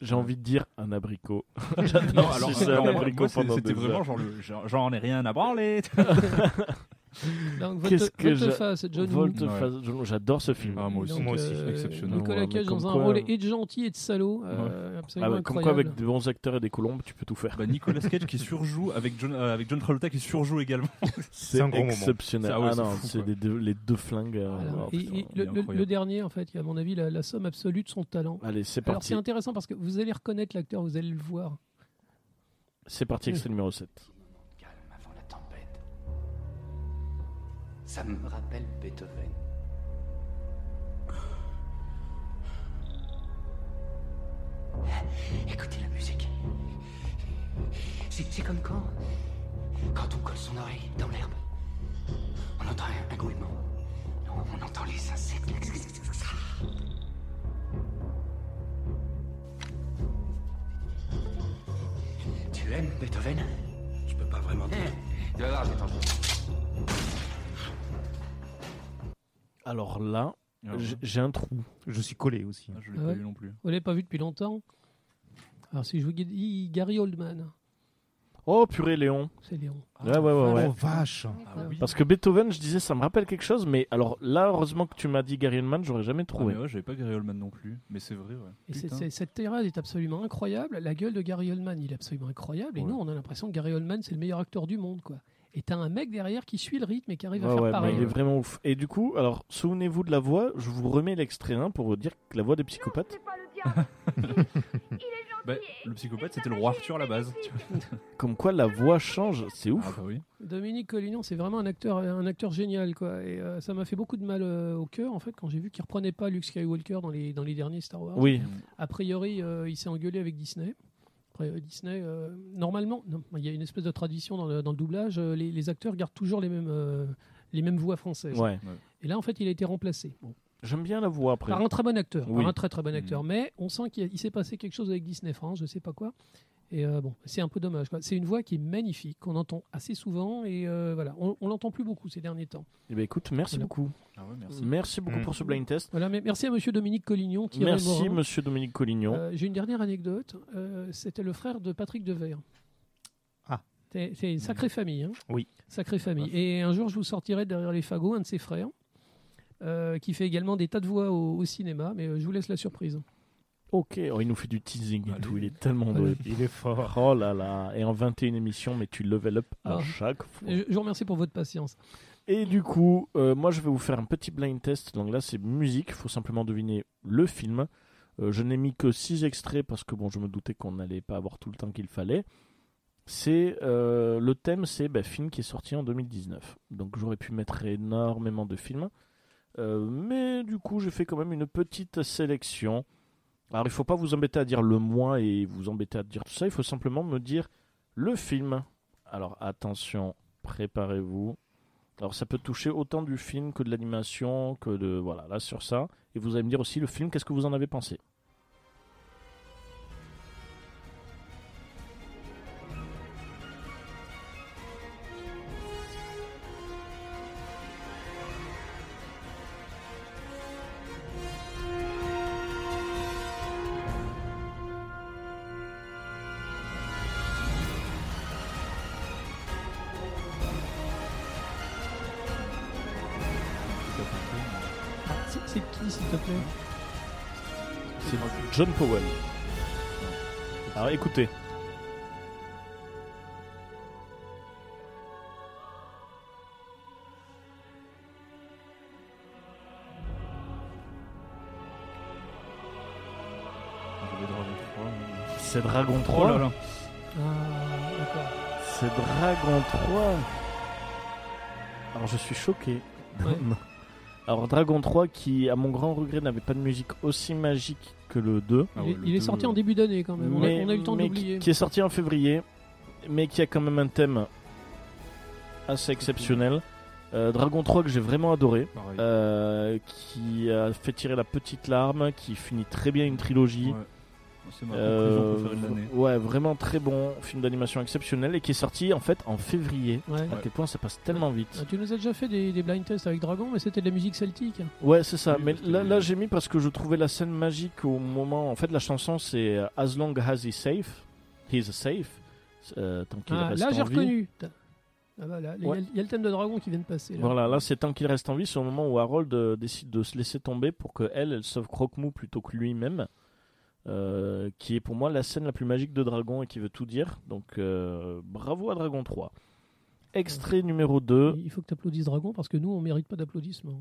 j'ai envie de dire un abricot. J'adore alors, sucer alors, un abricot pendant c'était deux vraiment genre, j'en ai rien à branler. Donc, Qu'est-ce que volte-face, John Woo. Volte-face, John Woo, J'adore ce film. Ah, moi aussi. Donc, Moi aussi, euh, exceptionnel. Nicolas Cage dans un quoi- rôle et de gentil et de salaud. euh, Ah ouais, comme quoi, avec de bons acteurs et des colombes, tu peux tout faire. Bah, Nicolas Cage qui surjoue avec John, euh, avec John Travolta qui surjoue également. C'est un gros moment. exceptionnel. Ça, ouais, ah c'est non, les deux, les deux flingues. euh, Voilà. oh, Et- et le, dernier, en fait, qui est à mon avis la, la somme absolue de son talent. Allez, c'est Alors parti. c'est intéressant parce que vous allez reconnaître l'acteur, vous allez le voir. C'est parti, extrait numéro 7. Ça me rappelle Beethoven. Écoutez la musique. C'est comme quand. Quand on colle son oreille dans l'herbe. On entend un, un gouinement. On entend les insectes. Tu aimes Beethoven? Je peux pas vraiment dire. Tu vas voir, je vais t'en jouer. Alors là, Ah j- j'ai un trou. Je suis collé aussi. Ah, je l'ai Ah pas vu non plus. Vous l'avez pas vu depuis longtemps. Alors si je vous dis Gary Oldman, Oh purée, Léon. c'est Léon. Ouais, ouais, ouais, ouais. Oh vache Ah oui. Parce que Beethoven, je disais, ça me rappelle quelque chose, mais alors là, heureusement que tu m'as dit Gary Oldman, j'aurais jamais Ah, trouvé. mais ouais, j'avais pas Gary Oldman non plus, mais c'est vrai, ouais. Et c'est- Putain. c'est- cette tirade est absolument incroyable. La gueule de Gary Oldman, il est absolument incroyable. Et Ouais. nous, on a l'impression que Gary Oldman, c'est le meilleur acteur du monde, quoi. Et t'as un mec derrière qui suit le rythme et qui arrive à faire ouais, mais pareil. il est vraiment ouf. Et du coup, alors, souvenez-vous de la voix, je vous remets l'extrait 1 pour vous dire que la voix des psychopathes. C'est pas le diable. Bah, le psychopathe, c'était le roi Arthur à la base. Comme quoi la voix change, c'est ouf. Ah bah oui. Dominique Collignon, c'est vraiment un acteur, un acteur génial, quoi. Et euh, ça m'a fait beaucoup de mal euh, au cœur, en fait, quand j'ai vu qu'il reprenait pas Luke Skywalker dans les, dans les derniers Star Wars. Oui, A priori, euh, il s'est engueulé avec Disney. Après, Disney, euh, normalement, non, il y a une espèce de tradition dans le, dans le doublage. euh, les, les acteurs gardent toujours les mêmes, euh, les mêmes voix françaises. ouais. Et là, en fait, il a été remplacé. Bon, J'aime bien la voix après. par un très bon acteur, Oui. par un très très bon acteur. Mais on sent qu'il s'est passé quelque chose avec Disney France, je sais pas quoi. Et euh, bon, c'est un peu dommage. C'est une voix qui est magnifique, qu'on entend assez souvent et euh, voilà, on, on l'entend plus beaucoup ces derniers temps. Eh ben, écoute, merci Voilà. beaucoup. Ah ouais, merci. Merci beaucoup pour ce blind test. Voilà, mais merci à Monsieur Dominique Collignon. Thierry Merci, Morin. monsieur Dominique Collignon. Euh, J'ai une dernière anecdote. Euh, C'était le frère de Patrick Devers. Ah. C'est une sacrée famille. Hein Oui. Sacrée famille. Et un jour, je vous sortirai derrière les fagots un de ses frères, euh, qui fait également des tas de voix au, au cinéma, mais euh, je vous laisse la surprise. Ok, oh, il nous fait du teasing et Allez. tout, il est tellement doué. Il est fort. Oh là là, et en 21 émissions, mais tu level up à Ah. chaque fois. Je, vous remercie pour votre patience. Et du coup, euh, moi je vais vous faire un petit blind test. Donc là, c'est musique, il faut simplement deviner le film. Euh, je n'ai mis que 6 extraits parce que bon, je me doutais qu'on n'allait pas avoir tout le temps qu'il fallait. C'est euh, le thème, c'est bah, film qui est sorti en 2019. Donc j'aurais pu mettre énormément de films, Euh, mais du coup, j'ai fait quand même une petite sélection. Alors, il faut pas vous embêter à dire le mois et vous embêter à dire tout ça. Il faut simplement me dire le film. Alors attention, préparez-vous. Alors ça peut toucher autant du film que de l'animation, que de... Voilà, là sur ça. Et vous allez me dire aussi le film, qu'est-ce que vous en avez pensé? John Powell. Alors écoutez. C'est Dragon 3. Oh là là. C'est Dragon 3. Ah, Alors je suis choqué. Ouais. Alors Dragon 3 qui, à mon grand regret, n'avait pas de musique aussi magique que le 2. Ah il ouais, est, le il est deux, sorti euh, en début d'année quand même. On a- Mais- on, a, eu le temps d'oublier. Qui, qui est sorti en février, mais qui a quand même un thème assez exceptionnel. Euh, Dragon 3 que j'ai vraiment adoré, euh, qui a fait tirer la petite larme, qui finit très bien une trilogie. Ouais. C'est ma Euh, conclusion préférée de l'année. ouais, vraiment très bon film d'animation exceptionnel et qui est sorti en fait en février. Ouais. À quel point ça passe tellement vite. Ah, tu nous as déjà fait des, des blind tests avec Dragon, mais c'était de la musique celtique. Ouais, c'est ça. Oui, Mais là, là j'ai mis parce que je trouvais la scène magique au moment. En fait, la chanson c'est euh, As long as he's safe, he's safe. Euh, tant qu'il Ah, reste là, j'ai en vie. reconnu. Ah bah là, il y a- Ouais. il y, a le thème de Dragon qui vient de passer. là. Voilà, là c'est tant qu'il reste en vie, c'est au moment où Harold euh, décide de se laisser tomber pour que elle, elle sauve Croque-Mou plutôt que lui-même. Euh, qui est pour moi la scène la plus magique de Dragon et qui veut tout dire. Donc euh, bravo à Dragon 3. Extrait numéro 2. Il faut que tu applaudisses Dragon parce que nous, on mérite pas d'applaudissements.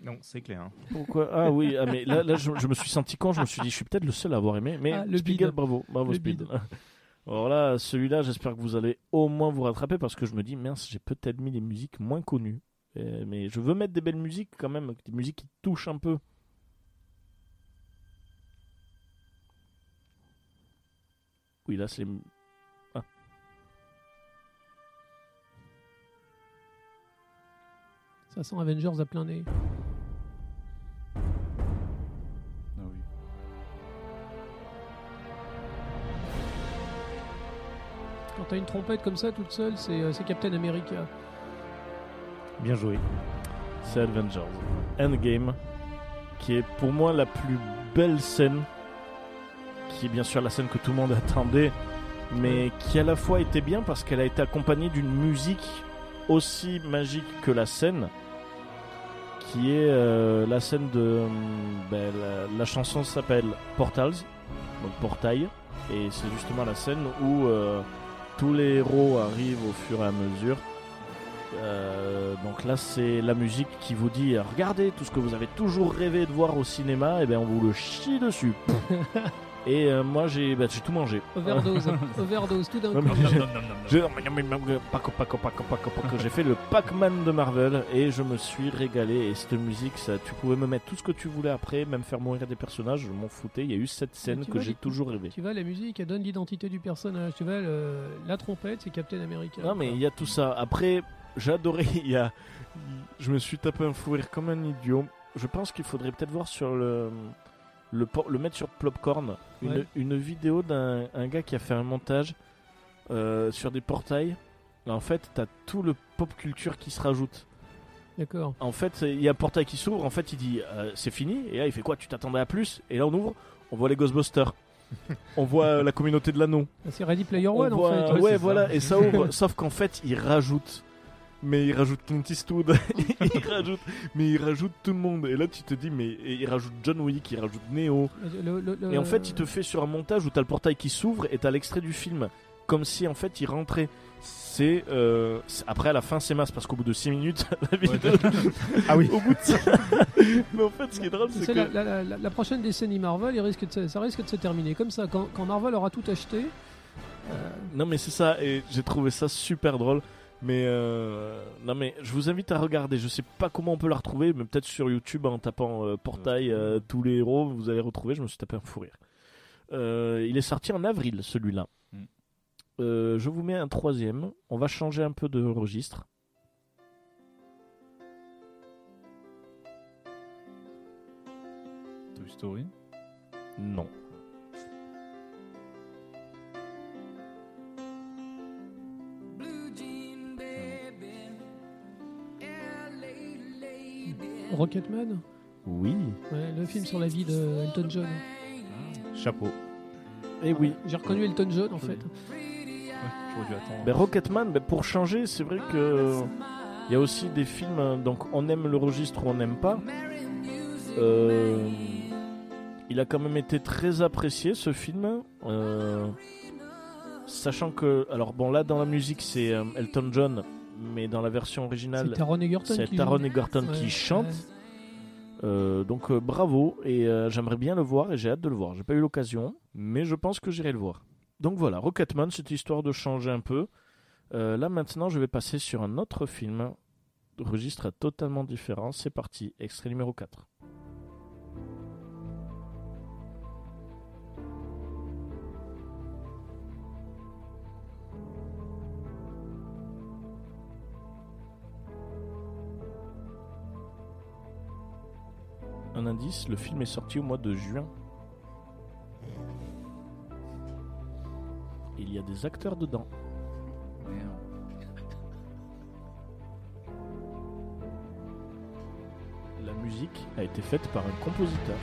Non, c'est clair. hein. Pourquoi? Ah oui, ah, mais là, là je, je me suis senti con, je me suis dit, je suis peut-être le seul à avoir aimé. Mais Ah, le Spiegel, bide. bravo, bravo Le Speed. bide. Alors là, celui-là, j'espère que vous allez au moins vous rattraper parce que je me dis, mince, j'ai peut-être mis des musiques moins connues. Euh, mais je veux mettre des belles musiques quand même, des musiques qui touchent un peu. Oui, là, c'est. Ah. Ça sent Avengers à plein nez. Ah oui. Quand t'as une trompette comme ça toute seule, c'est euh, c'est Captain America. Bien joué. C'est Avengers. Endgame, qui est pour moi la plus belle scène, qui est bien sûr la scène que tout le monde attendait, mais qui à la fois était bien parce qu'elle a été accompagnée d'une musique aussi magique que la scène, qui est euh, la scène de... hum, ben, la, la chanson s'appelle Portals, donc portail, et c'est justement la scène où euh, tous les héros arrivent au fur et à mesure. Euh, donc là, c'est la musique qui vous dit regardez tout ce que vous avez toujours rêvé de voir au cinéma, et bien on vous le chie dessus. et euh, moi, j'ai bah, j'ai tout mangé. Overdose, overdose, tout d'un coup. j'ai- j'ai- Paco, Paco, Paco, Paco, Paco. J'ai fait le Pac-Man de Marvel et je me suis régalé. Et cette musique, ça, tu pouvais me mettre tout ce que tu voulais après, même faire mourir des personnages, je m'en foutais. Il y a eu cette scène tu que vois, j'ai toujours rêvé. Tu vois, la musique, elle donne l'identité du personnage. Tu vois, le- la trompette, c'est Captain America. Non, mais il y a tout ça. Après, j'ai adoré. Il y a... Je me suis tapé un fou rire comme un idiot. Je pense qu'il faudrait peut-être voir sur le. Le, le mettre sur Plopcorn, une, Ouais. une vidéo d'un un gars qui a fait un montage euh, sur des portails. Et en fait, t'as tout le pop culture qui se rajoute. D'accord. En fait, il y a un portail qui s'ouvre. En fait, il dit euh, c'est fini. Et là, il fait quoi? Tu t'attendais à plus? Et là, on ouvre. On voit les Ghostbusters. on voit euh, la communauté de l'anneau. Ah, C'est Ready Player On One, voit- en fait. Ouais, voilà, et ça ouvre. Sauf qu'en fait, il rajoute. Mais il rajoute Clint Eastwood. il rajoute. Mais il rajoute tout le monde. Et là, tu te dis, mais et il rajoute John Wick, il rajoute Neo. Le- le- le- Et en fait, il te fait sur un montage où t'as le portail qui s'ouvre et t'as l'extrait du film. Comme si en fait il rentrait. C'est. euh, Après, à la fin, c'est masse parce qu'au bout de 6 minutes, la vidéo. Ah oui. Au bout de ça. Mais en fait, ce qui est drôle, c'est que. la, la- la- la prochaine décennie Marvel, il risque de se- ça risque de se terminer comme ça. Quand, quand Marvel aura tout acheté, euh, Non mais c'est ça et j'ai trouvé ça super drôle. Mais euh, non mais je vous invite à regarder. Je sais pas comment on peut la retrouver, mais peut-être sur YouTube en tapant euh, portail euh, tous les héros, vous allez retrouver. Je me suis tapé un fou rire. Il est sorti en avril celui-là. Mm. Je vous mets un troisième. On va changer un peu de registre. Toy Story? Non. Rocketman, Oui. ouais, le film sur la vie de Elton John. Chapeau. Et oui. J'ai reconnu Elton John en fait. J'aurais dû attendre. Ben, Rocketman, ben, pour changer, c'est vrai que il y a aussi des films, euh, donc on aime le registre ou on n'aime pas. Euh, il a quand même été très apprécié ce film, euh, sachant que, alors bon là dans la musique c'est euh, Elton John, mais dans la version originale C'est Taron Egerton qui Taron joue. Egerton Ouais, qui chante. Euh, donc euh, bravo et euh, j'aimerais bien le voir et j'ai hâte de le voir. J'ai pas eu l'occasion, mais je pense que j'irai le voir. Donc voilà, Rocketman, c'était histoire de changer un peu. Là maintenant, je vais passer sur un autre film, registre totalement différent. C'est parti, extrait numéro 4. Un indice, le film est sorti au mois de juin. Il y a des acteurs dedans. La musique a été faite par un compositeur.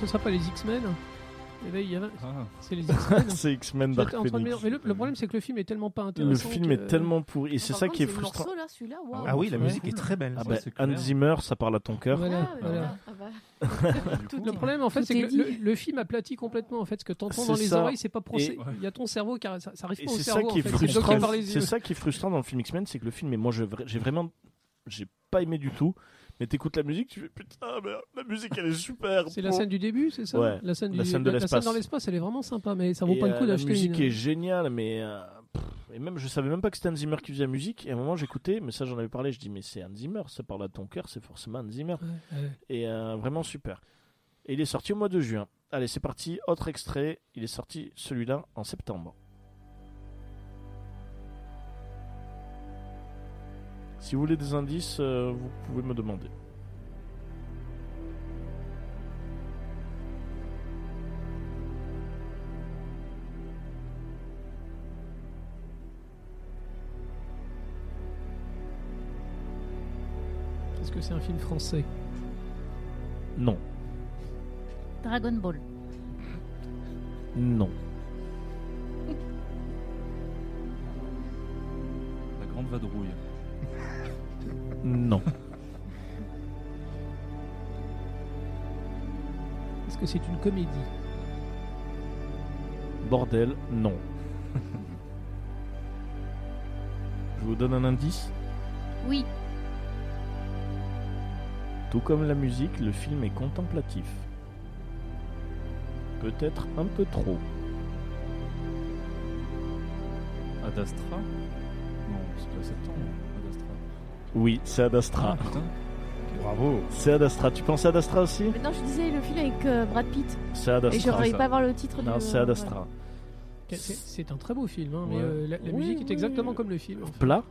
Ce sera pas les X-Men Et là, il y a... C'est les X-Men. C'est X-Men Dark me Phoenix. dire- Mais le, le problème, c'est que le film est tellement pas Le intéressant. film que- est tellement pourri et c'est ça contre, qui est le frustrant. morceau, là, celui-là, waouh. Ah oui, la Ouais. musique est très belle. Ah bah, Hans. Zimmer, ça parle à ton cœur. Voilà, Ah, voilà. ah bah. Le problème, en fait, c'est que le, le- le film aplatit complètement. En fait, ce que t'entends dans les ça. oreilles, c'est pas procès. Et- Il y a ton cerveau qui ça, ça arrive Et pas au c'est ça cerveau. C'est ça qui est frustrant dans le film X-Men, c'est que le film, et moi, je- j'ai vraiment, j'ai pas aimé du tout. Mais t'écoutes la musique, tu fais putain, mais la musique elle est super. C'est la scène du début, c'est ça Ouais, La scène, du, la scène de la scène l'espace. dans l'espace, elle est vraiment sympa, mais ça vaut Et, pas le coup euh, La d'acheter musique une. est géniale, mais euh, pff, et même je savais même pas que c'était Hans Zimmer qui faisait la musique. Et à un moment j'écoutais, mais ça j'en avais parlé, je dis mais c'est Hans Zimmer, ça parle à ton cœur, c'est forcément Hans Zimmer. ouais. Et euh, vraiment super. Et il est sorti au mois de juin. Allez, c'est parti, autre extrait. Il est sorti celui-là en septembre. Si vous voulez des indices, euh, vous pouvez me demander. Est-ce que c'est un film français? Non. Dragon Ball. Non. La grande vadrouille. Non. Est-ce que c'est une comédie? Bordel, non. Je vous donne un indice? Oui. Tout comme la musique, le film est contemplatif. Peut-être un peu trop. Ad Astra? Non, c'est pas septembre. Oui, c'est Ad Astra. Ah, putain. Bravo. C'est Ad Astra. Tu pensais à Ad Astra aussi? Mais non, je disais le film avec euh, Brad Pitt. C'est Ad Et Astra. j'aurais pas voir le titre Non, du. c'est Ad Astra. C'est- C'est un très beau film, hein, mais Ouais. euh, la, la Oui, musique est oui, exactement oui. comme le film. en fait. Plat?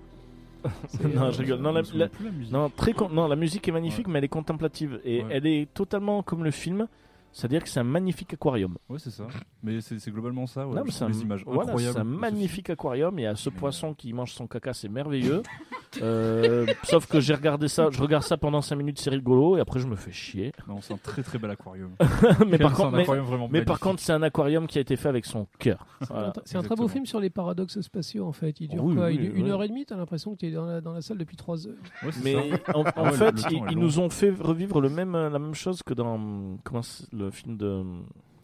Non, je rigole. Non, la, la- non, très con- non, la musique est magnifique, mais elle est contemplative. Et Ouais. elle est totalement comme le film. C'est-à-dire que c'est un magnifique aquarium. Ouais, c'est ça. Mais c'est globalement ça. Ouais, Non, mais c'est un, images voilà, un magnifique aquarium. Il y a ce poisson qui mange son caca, c'est merveilleux. Euh, sauf que j'ai regardé ça, je regarde ça pendant 5 minutes, c'est rigolo, et après je me fais chier. Non, c'est un très très bel aquarium. mais par contre, un mais, aquarium vraiment mais par magnifique. contre, c'est un aquarium qui a été fait avec son cœur. Voilà. C'est un très beau film sur les paradoxes spatiaux en fait. Il dure Oui, quoi oui, Il dure oui. Une heure et demie, t'as l'impression que t'es dans la, dans la salle depuis trois heures. Ouais, c'est Mais ça. en, en Ah ouais, fait, ils, nous ont fait revivre le même, la même chose que dans comment le film de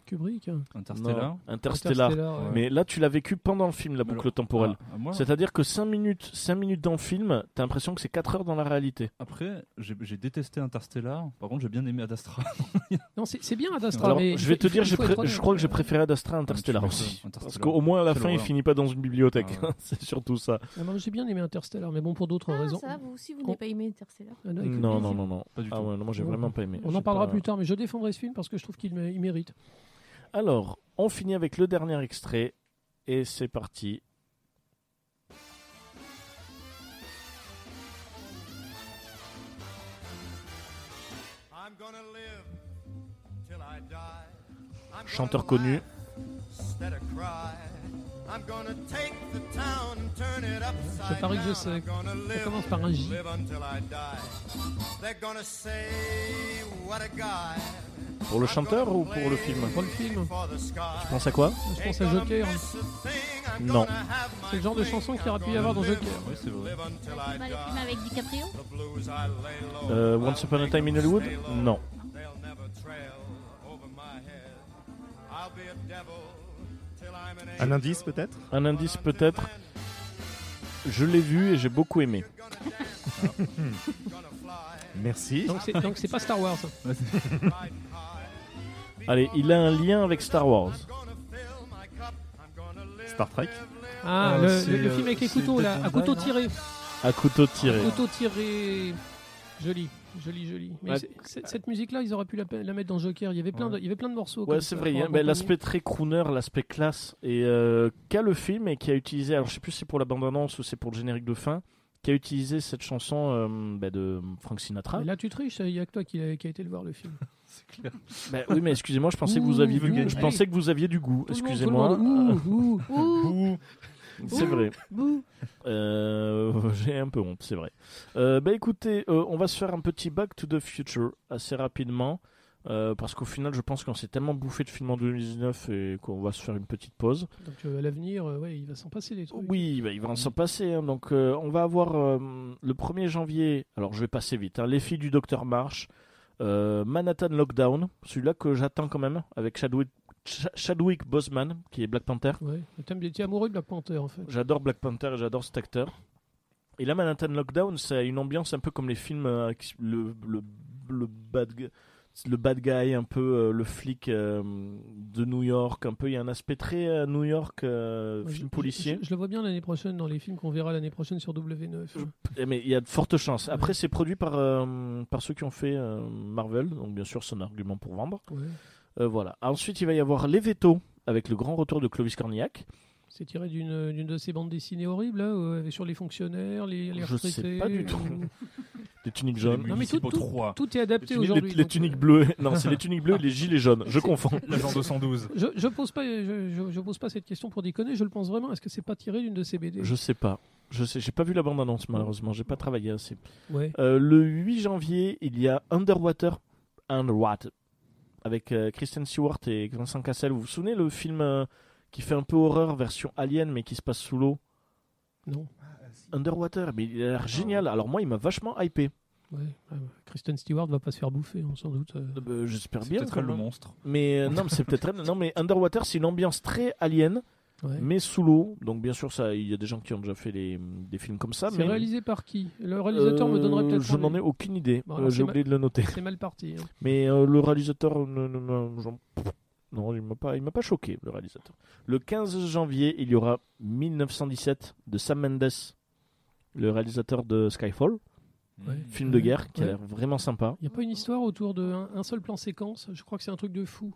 Kubrick. hein. Interstellar. Non, Interstellar. Interstellar, ouais. Mais là, tu l'as vécu pendant le film, la boucle alors- temporelle. Ah, ah, C'est-à-dire que 5 minutes, 5 minutes dans le film, t'as l'impression que c'est 4 heures dans la réalité. Après, j'ai détesté Interstellar. Par contre, j'ai bien aimé Ad Astra. Non, c'est bien Ad Astra, Alors, mais je vais te dire, je crois que j'ai préféré Ad Astra à Interstellar m'étonnes, aussi. Interstellar. Parce qu'au moins à la fin, il finit pas dans une bibliothèque. Ah ouais. c'est surtout ça. Ah, j'ai bien aimé Interstellar, mais bon, pour d'autres Ah, raisons. ça vous aussi, vous n'avez pas aimé Interstellar Ah, non, Non, non, non, non. Pas du Ah tout. ouais, non, moi j'ai vraiment pas aimé. On en parlera pas- plus tard, mais je défendrai ce film parce que je trouve qu'il mé- il mérite. Alors, on finit avec le dernier extrait. Et c'est parti. Chanteur connu. Je parie que je sais. I'm gonna Ça commence par un J. live until I die. They're gonna say what a guy. Pour le chanteur ou pour le film? Pour le film. Tu penses à quoi? Je pense à Joker. Non. C'est le genre de chanson qu'il aurait pu y avoir dans Joker. Oui, c'est vrai. Le film avec DiCaprio? Euh, Once Upon a Time in Hollywood? Non. Un indice peut-être? Un indice peut-être. Je l'ai vu et j'ai beaucoup aimé. Merci. Donc c'est pas Star Wars. Allez, il a un lien avec Star Wars. Star Trek Ah, Ah, le, c'est, le- le euh, film avec les c'est couteaux là, à couteau tiré. À couteau tiré. Couteau tiré. Joli, joli, joli. Mais Ouais. cette musique-là, ils auraient pu la, la mettre dans Joker. Il y avait plein, de, il y avait plein de morceaux. Ouais, c'est vrai. hein. Ben, l'aspect très crooner, l'aspect classe, et euh, qu'a le film et qui a utilisé. Alors, je sais plus si c'est pour la bande-annonce ou c'est pour le générique de fin, qui a utilisé cette chanson euh, ben, de Frank Sinatra. Mais là, tu triches. Il y a que toi qui a, qui a été le voir le film. C'est clair. Ben, oui, mais excusez-moi, je pensais que vous aviez ouh, je pensais que vous aviez du goût. Excusez-moi. C'est vrai. Euh, J'ai un peu honte, c'est vrai. Euh, bah écoutez, euh, on va se faire un petit Back to the Future assez rapidement. euh, parce qu'au final, je pense qu'on s'est tellement bouffé de films en 2019 et qu'on va se faire une petite pause. Donc euh, à l'avenir, euh, ouais, il va s'en passer des trucs. Oui, bah, il va en s'en passer. hein. Donc, euh, on va avoir euh, le 1er janvier. Alors, je vais passer vite. hein, Les filles du Docteur March, euh, Manhattan Lockdown, celui-là que j'attends quand même, avec Chadwick, Ch- Chadwick Boseman, qui est Black Panther. Ouais. T'es amoureux de Black Panther en fait. J'adore Black Panther et j'adore cet acteur. Et là, Manhattan Lockdown, ça a une ambiance un peu comme les films, euh, le, le, le bad, le bad guy, un peu euh, le flic euh, de New York, un peu. Il y a un aspect très New York, Ouais, film je- policier. Je, je le vois bien l'année prochaine dans les films qu'on verra l'année prochaine sur W9. Eh, Mais il y a de fortes chances. Après, c'est produit par, par ceux qui ont fait Marvel, donc bien sûr, c'est un argument pour vendre. Ouais. Euh, voilà. Ensuite, il va y avoir Les Vétos, avec le grand retour de Clovis Cornillac. C'est tiré d'une d'une de ces bandes dessinées horribles là, euh, sur les fonctionnaires, les, les Je sais pas du tout. ou- Les tuniques jaunes. Non mais tout, tout, tout est adapté Les tuniques- aujourd'hui. Les, les donc, tuniques euh, bleues. Non, c'est les tuniques bleues et les gilets jaunes. Je confonds. L'agent 212. Je, je pose pas, je, je- je pose pas cette question pour déconner. Je le pense vraiment. Est-ce que c'est pas tiré d'une de ces BD Je sais pas. Je sais, j'ai pas vu la bande annonce malheureusement. J'ai pas travaillé assez. Ouais. Euh, le 8 janvier, il y a Underwater, Underwater, avec euh, Kristen Stewart et Vincent Cassel. Vous vous souvenez le film euh, qui fait un peu horreur version Alien mais qui se passe sous l'eau? Non. Underwater, mais il a l'air génial. Alors moi, il m'a vachement hypé. Ouais. Kristen Stewart va pas se faire bouffer, hein, sans doute. euh. Euh, J'espère C'est bien. peut-être le monstre. Mais euh, non, c'est peut-être. Non, mais Underwater, c'est une ambiance très alien, Ouais. mais sous l'eau. Donc bien sûr, ça, il y a des gens qui ont déjà fait les- des films comme ça. C'est mais réalisé par qui? Le réalisateur me donnerait Euh, peut-être. Je n'en ai aucune idée. Bon, Euh, J'ai oublié mal- de le noter. C'est mal parti. hein. Mais euh, le réalisateur, non, non, non, il m'a pas, il m'a pas choqué, le réalisateur. Le 15 janvier, il y aura 1917 de Sam Mendes, le réalisateur de Skyfall, Ouais. film de guerre qui a l'air vraiment sympa. Il n'y a pas une histoire autour d'un un seul plan séquence? Je crois que c'est un truc de fou.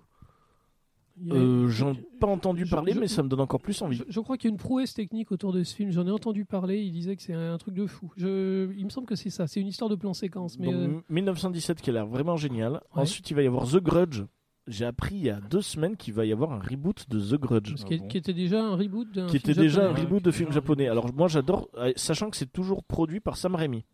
Euh, J'en ai pas entendu parler, je- mais ça me donne encore plus envie. Je, je crois qu'il y a une prouesse technique autour de ce film. J'en ai entendu parler. Il disait que c'est un, truc de fou. Je, il me semble que c'est ça. C'est une histoire de plan séquence. Mais Donc, euh, m- 1917 qui a l'air vraiment génial. Ouais. Ensuite, il va y avoir The Grudge. J'ai appris il y a deux semaines qu'il va y avoir un reboot de The Grudge. ce qui, était déjà un reboot d'un qui film était déjà un reboot de film japonais. Alors moi j'adore, euh, sachant que c'est toujours produit par Sam Raimi.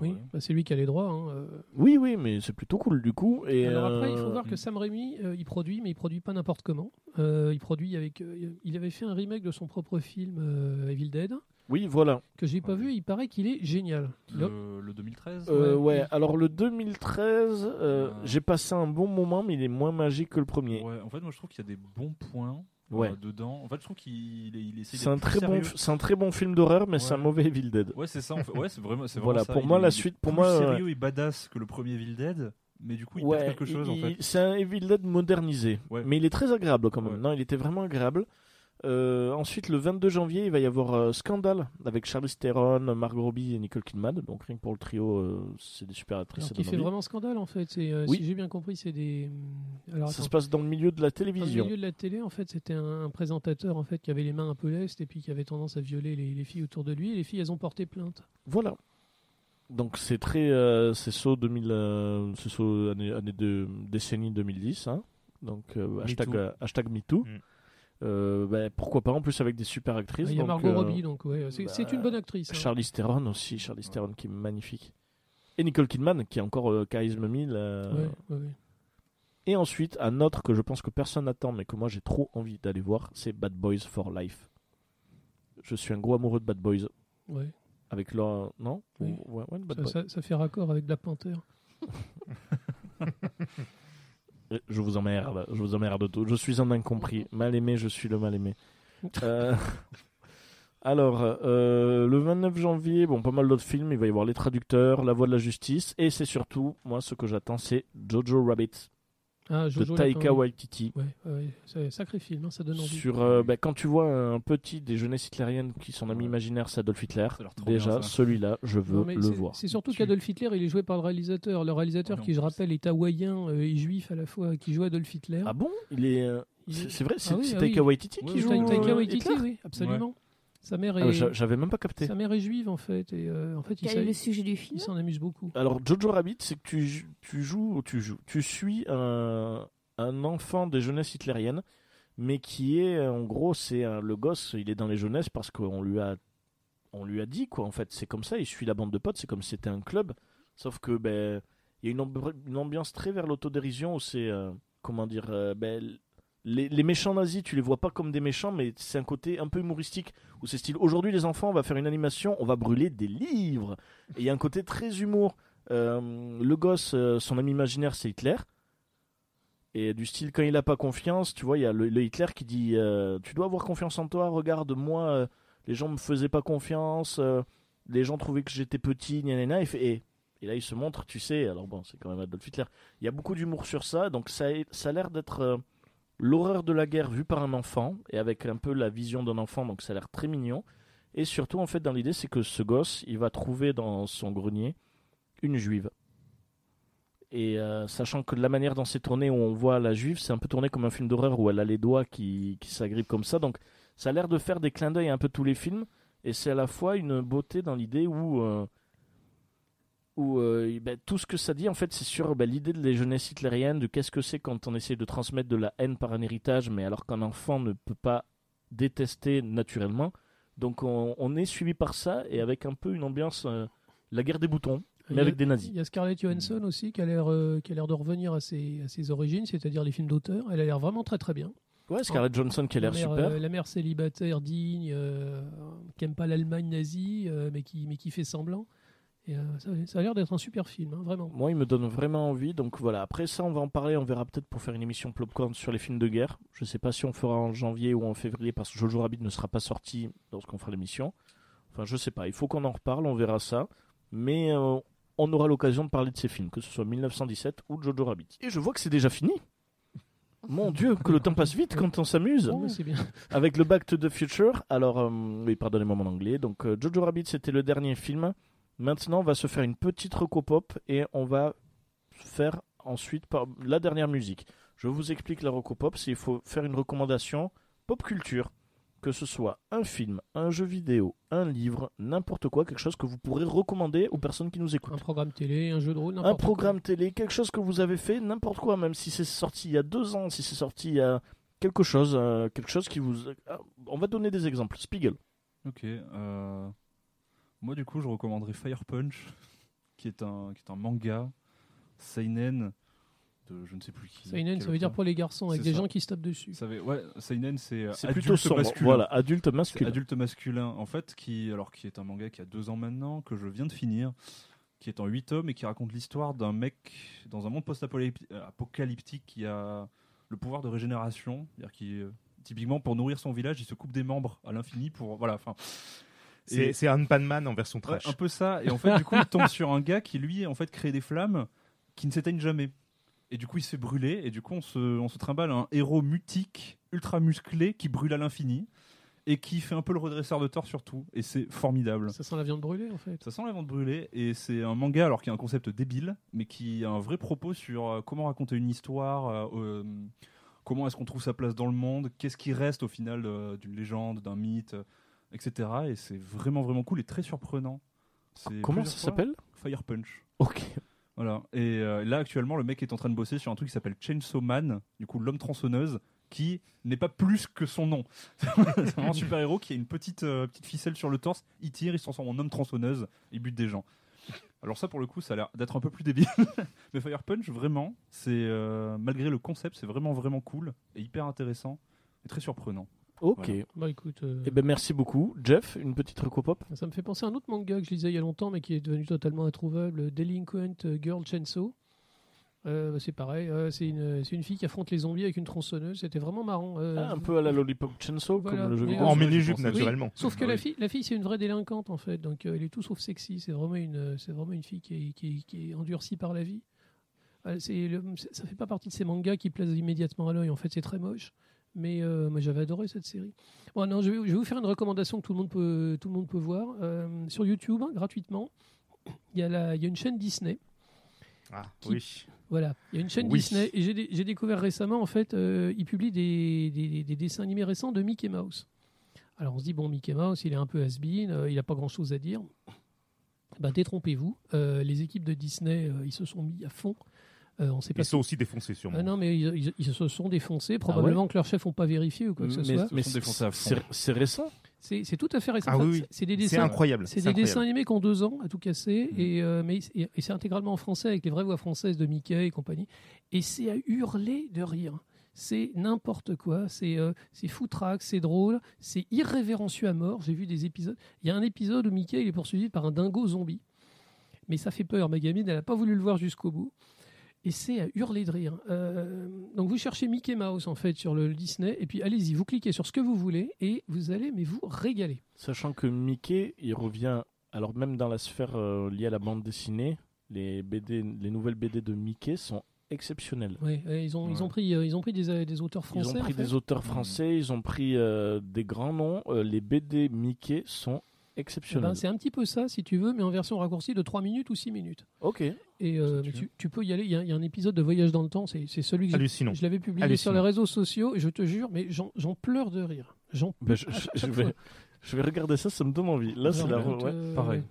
Oui, bah, c'est lui qui a les droits. hein, euh. Oui, oui, mais c'est plutôt cool du coup. Et Alors après, il faut euh, voir que Sam Raimi, euh, il produit, mais il produit pas n'importe comment. Euh, il produit avec. euh, il avait fait un remake de son propre film euh, Evil Dead Oui, voilà. que j'ai pas vu. et Il paraît qu'il est génial. Le- Le, le 2013 Euh, Ouais. ouais, alors le 2013, euh, j'ai passé un bon moment, mais il est moins magique que le premier. Ouais, en fait, moi je trouve qu'il y a des bons points Ouais. euh, dedans. En fait, je trouve qu'il est- il essaie C'est un très bon, sérieux. c'est un très bon film d'horreur, mais c'est un Ouais. mauvais Evil Dead. Ouais, c'est ça. En fait. Ouais, c'est vraiment, c'est Voilà, ça. pour Il moi, est- la il suite, pour plus moi, euh, sérieux et badass que le premier Evil Dead, mais du coup, il Ouais, perd quelque chose en il- fait. C'est un Evil Dead modernisé, Ouais. mais il est très agréable quand même. Ouais. Non, il était vraiment agréable. Euh, ensuite, le 22 janvier, il va y avoir euh, Scandale avec Charlize Theron, Margot Robbie et Nicole Kidman. Donc rien que pour le trio, euh, c'est des super actrices. Alors qui fait envie. vraiment scandale en fait. Euh, Oui. Si j'ai bien compris, c'est des. Alors, Ça se passe dans le milieu de la Dans télévision. le milieu de la télé, en fait, c'était un, un présentateur en fait qui avait les mains un peu lestes et puis qui avait tendance à violer les, les filles autour de lui. Et les filles, elles ont porté plainte. Voilà. Donc c'est très, euh, c'est saut 2000, euh, c'est saut année, année de décennie 2010. hein. Donc euh, hashtag, MeToo. euh, hashtag MeToo. Mm. Euh, bah, pourquoi pas en plus avec des super actrices. Il y a Margot euh, Robbie, donc ouais, c'est bah, c'est une bonne actrice. hein. Charlize Theron aussi, Charlize Theron qui est magnifique. Et Nicole Kidman qui est encore euh, charisme 1000. euh, Ouais, ouais, ouais. Et ensuite, un autre que je pense que personne n'attend, mais que moi j'ai trop envie d'aller voir, c'est Bad Boys for Life. Je suis un gros amoureux de Bad Boys. Ouais. Avec leur. Non? Oui. Ouais, ouais, Bad Ça, Boys. ça- ça fait raccord avec Black Panther. Je vous emmerde, je vous emmerde tout. Je suis un incompris. Mal aimé, je suis le mal aimé. Euh, Alors, euh, le 29 janvier, bon, pas mal d'autres films. Il va y avoir Les Traducteurs, La Voix de la Justice. Et c'est surtout, moi, ce que j'attends, c'est Jojo Rabbit Ah, Jojo de Taika. Waititi. Ouais, ouais, c'est un sacré film, hein, ça donne envie. Sur, euh, bah, quand tu vois un petit des jeunesses hitlériennes qui son ami imaginaire, c'est Adolf Hitler, déjà, celui-là, je veux Non, le voir. C'est surtout qu'Adolf Hitler, il est joué par le réalisateur. Le réalisateur, qui je rappelle, est hawaïen euh, et juif à la fois, qui joue Adolf Hitler. Ah bon? Il est. euh, C'est est- c'est vrai, c'est Ah oui, c'est ah Taika oui. Waititi Oui, qui joue. Ta- Taika Waititi, oui, absolument. Sa mère Ah, est. j'a- j'avais même pas capté. Sa mère est juive en fait, et euh, en fait, il Quel est le sujet du film Il s'en amuse beaucoup. Alors, Jojo Rabbit, c'est que tu, tu joues, tu joues, tu suis un, un enfant des jeunesses hitlériennes, mais qui est, en gros, c'est le gosse, il est dans les jeunesses parce qu'on lui a, on lui a dit quoi. En fait, c'est comme ça. Il suit la bande de potes, c'est comme si c'était un club. Sauf que ben, il y a une ambiance très vers l'autodérision où c'est, euh, comment dire, euh, ben, les, méchants nazis, tu les vois pas comme des méchants, mais c'est un côté un peu humoristique où c'est style aujourd'hui les enfants, on va faire une animation, on va brûler des livres. Et il y a un côté très humour. Euh, le gosse, euh, son ami imaginaire, c'est Hitler. Et du style, quand il n'a pas confiance, tu vois, il y a le, le Hitler qui dit euh, Tu dois avoir confiance en toi, regarde, moi, les gens me faisaient pas confiance, les gens trouvaient que j'étais petit, gna gna. Et, et, là, il se montre, tu sais, alors bon, c'est quand même Adolf Hitler. Il y a beaucoup d'humour sur ça, donc ça, ça a l'air d'être l'horreur de la guerre vue par un enfant, et avec un peu la vision d'un enfant, donc ça a l'air très mignon. Et surtout, en fait, dans l'idée, c'est que ce gosse, il va trouver dans son grenier une juive. Et euh, sachant que de la manière dont c'est tourné, où on voit la juive, c'est un peu tourné comme un film d'horreur où elle a les doigts qui, qui s'agrippent comme ça. Donc ça a l'air de faire des clins d'œil à un peu tous les films. Et c'est à la fois une beauté dans l'idée où, euh, où euh, ben, tout ce que ça dit, en fait, c'est sur ben, l'idée de la jeunesse hitlérienne, de qu'est-ce que c'est quand on essaie de transmettre de la haine par un héritage, mais alors qu'un enfant ne peut pas détester naturellement. Donc on, on est suivi par ça et avec un peu une ambiance, euh, la guerre des boutons, mais a- avec des nazis. Il y a Scarlett Johansson aussi qui a l'air euh, de revenir à ses, à ses origines, c'est-à-dire les films d'auteur. Elle a l'air vraiment très très bien. Ouais, Scarlett Johansson qui a La l'air super. euh, la mère célibataire digne, euh, qui aime pas l'Allemagne nazie, euh, mais qui mais qui fait semblant. Et, euh, ça, ça a l'air d'être un super film, hein, vraiment. Moi, il me donne vraiment envie. Donc voilà, après ça, on va en parler. On verra peut-être pour faire une émission Popcorn sur les films de guerre. Je sais pas si on fera en janvier ou en février parce que Jojo Rabbit ne sera pas sorti lorsqu'on fera l'émission. Enfin, je sais pas. Il faut qu'on en reparle. On verra ça. Mais euh, on aura l'occasion de parler de ces films, que ce soit 1917 ou Jojo Rabbit. Et je vois que c'est déjà fini. Mon Dieu, que le temps passe vite quand on s'amuse. Oh, c'est bien. Avec le Back to the Future. Alors, euh, oui, pardonnez-moi mon anglais. Donc, euh, Jojo Rabbit, c'était le dernier film. Maintenant, on va se faire une petite recopop et on va faire ensuite par la dernière musique. Je vous explique la recopop. C'est il faut faire une recommandation pop culture. Que ce soit un film, un jeu vidéo, un livre, n'importe quoi, quelque chose que vous pourrez recommander aux personnes qui nous écoutent. Un programme télé, un jeu de rôle, Un n'importe quoi. programme télé, quelque chose que vous avez fait, n'importe quoi, même si c'est sorti il y a deux ans, si c'est sorti il y a quelque chose, euh, quelque chose qui vous. Ah, On va donner des exemples. Spiegel. Ok. euh, Moi, du coup, je recommanderais Fire Punch, qui est un, qui est un manga seinen de je ne sais plus qui. Seinen, ça veut dire pour les garçons, avec des ça. gens qui se tapent dessus. Ça veut- ouais, seinen, c'est euh, plutôt sombre, masculin. voilà, adulte masculin. Adulte masculin, en fait, qui, alors, qui est un manga qui a deux ans maintenant, que je viens de finir, qui est en huit tomes et qui raconte l'histoire d'un mec dans un monde post-apocalyptique qui a le pouvoir de régénération, c'est-à-dire qui, euh, typiquement, pour nourrir son village, il se coupe des membres à l'infini pour, voilà, enfin. C'est un Man en version Ouais, trash. un peu ça. Et en fait, du coup, il tombe sur un gars qui, lui, en fait, crée des flammes qui ne s'éteignent jamais. Et du coup, il se fait brûler. Et du coup, on se, on se trimballe un héros mutique, ultra musclé, qui brûle à l'infini. Et qui fait un peu le redresseur de tort surtout. Et c'est formidable. Ça sent la viande brûlée, en fait. Ça sent la viande brûlée. Et c'est un manga, alors qui a un concept débile, mais qui a un vrai propos sur euh, comment raconter une histoire. euh, euh, comment est-ce qu'on trouve sa place dans le monde, qu'est-ce qui reste au final d'une légende, d'un mythe, euh, etc. Et c'est vraiment vraiment cool et très surprenant. Comment ça s'appelle? Fire Punch. Ok. Voilà. Et euh, là actuellement, le mec est en train de bosser sur un truc qui s'appelle Chainsaw Man, du coup l'homme tronçonneuse, qui n'est pas plus que son nom. c'est vraiment un super-héros qui a une petite, euh, petite ficelle sur le torse, il tire, il se transforme en homme tronçonneuse, il bute des gens. Alors ça, pour le coup, ça a l'air d'être un peu plus débile. Mais Fire Punch, vraiment, c'est euh, malgré le concept, c'est vraiment vraiment cool et hyper intéressant et très surprenant. Ok. Voilà. Bah écoute, euh, Eh ben merci beaucoup. Jeff, une petite recopop ça me fait penser à un autre manga que je lisais il y a longtemps, mais qui est devenu totalement introuvable, Delinquent Girl Chainsaw. Euh, bah, c'est pareil, euh, c'est une, c'est une fille qui affronte les zombies avec une tronçonneuse. C'était vraiment marrant. euh, Ah, Un peu à la Lollipop Chainsaw, Voilà. comme le jeu vidéo. En mini-jupe, Oui. naturellement. Sauf que Ah la fille, la fille c'est une vraie délinquante en fait, donc euh, elle est tout sauf sexy. C'est vraiment une, c'est vraiment une fille qui est, qui est- qui est endurcie par la vie. C'est le- ça fait pas partie de ces mangas qui plaisent immédiatement à l'œil. En fait, c'est très moche. Mais euh, moi, j'avais adoré cette série. Bon, non, je vais, je vais vous faire une recommandation que tout le monde peut, tout le monde peut voir euh, sur YouTube hein, gratuitement. Il y, a la, il y a une chaîne Disney. Ah, Qui- oui. Voilà, il y a une chaîne Oui. Disney et j'ai dé- j'ai découvert récemment, en fait, euh, ils publient des, des- des dessins animés récents de Mickey Mouse. Alors on se dit, bon, Mickey Mouse, il est un peu has-been, euh, il n'a pas grand-chose à dire. Ben, détrompez-vous, les équipes de Disney, ils se sont mis à fond. Euh, on sait pas Ils sont aussi défoncés, sûrement. Ah non, mais ils, ils- ils se sont défoncés, probablement que leurs chefs n'ont pas vérifié ou quoi que ce Mais, soit. mais Ils sont défoncés à fond. c'est récent C'est tout à fait récent. Ah Enfin, oui, oui. c'est- des dessins, incroyable, C'est des incroyable. dessins animés qui ont deux ans à tout casser et, euh, mais et, et c'est intégralement en français avec les vraies voix françaises de Mickey et compagnie. Et c'est à hurler de rire. C'est n'importe quoi. C'est euh, c'est foutraque, c'est drôle, c'est irrévérencieux à mort. J'ai vu des épisodes. Il y a un épisode où Mickey il est poursuivi par un dingo zombie. Mais ça fait peur. Ma gamine, elle n'a pas voulu le voir jusqu'au bout. Et c'est à hurler de rire. Euh, donc vous cherchez Mickey Mouse en fait sur le Disney et puis allez-y, vous cliquez sur ce que vous voulez et vous allez mais vous régaler. Sachant que Mickey, il revient, alors même dans la sphère euh, liée à la bande dessinée, les BD, les nouvelles BD de Mickey sont exceptionnelles. Oui, ils ont ils ont pris euh, ils ont pris des, des auteurs Ils français. ont pris en fait. des auteurs français, ils ont pris euh, des grands noms. Les BD Mickey sont Eh exceptionnels. ben, c'est un petit peu ça si tu veux, mais en version raccourcie de 3 minutes ou 6 minutes. ok. Et euh, tu, tu peux y aller. Il y, a- il y a un épisode de Voyage dans le temps. C'est celui que je l'avais publié sur les réseaux sociaux. Et je te jure, mais j'en pleure de rire. J'en Ben, je, je- vais, je vais regarder ça, ça me donne envie. Là, c'est la. Ouais, euh, pareil.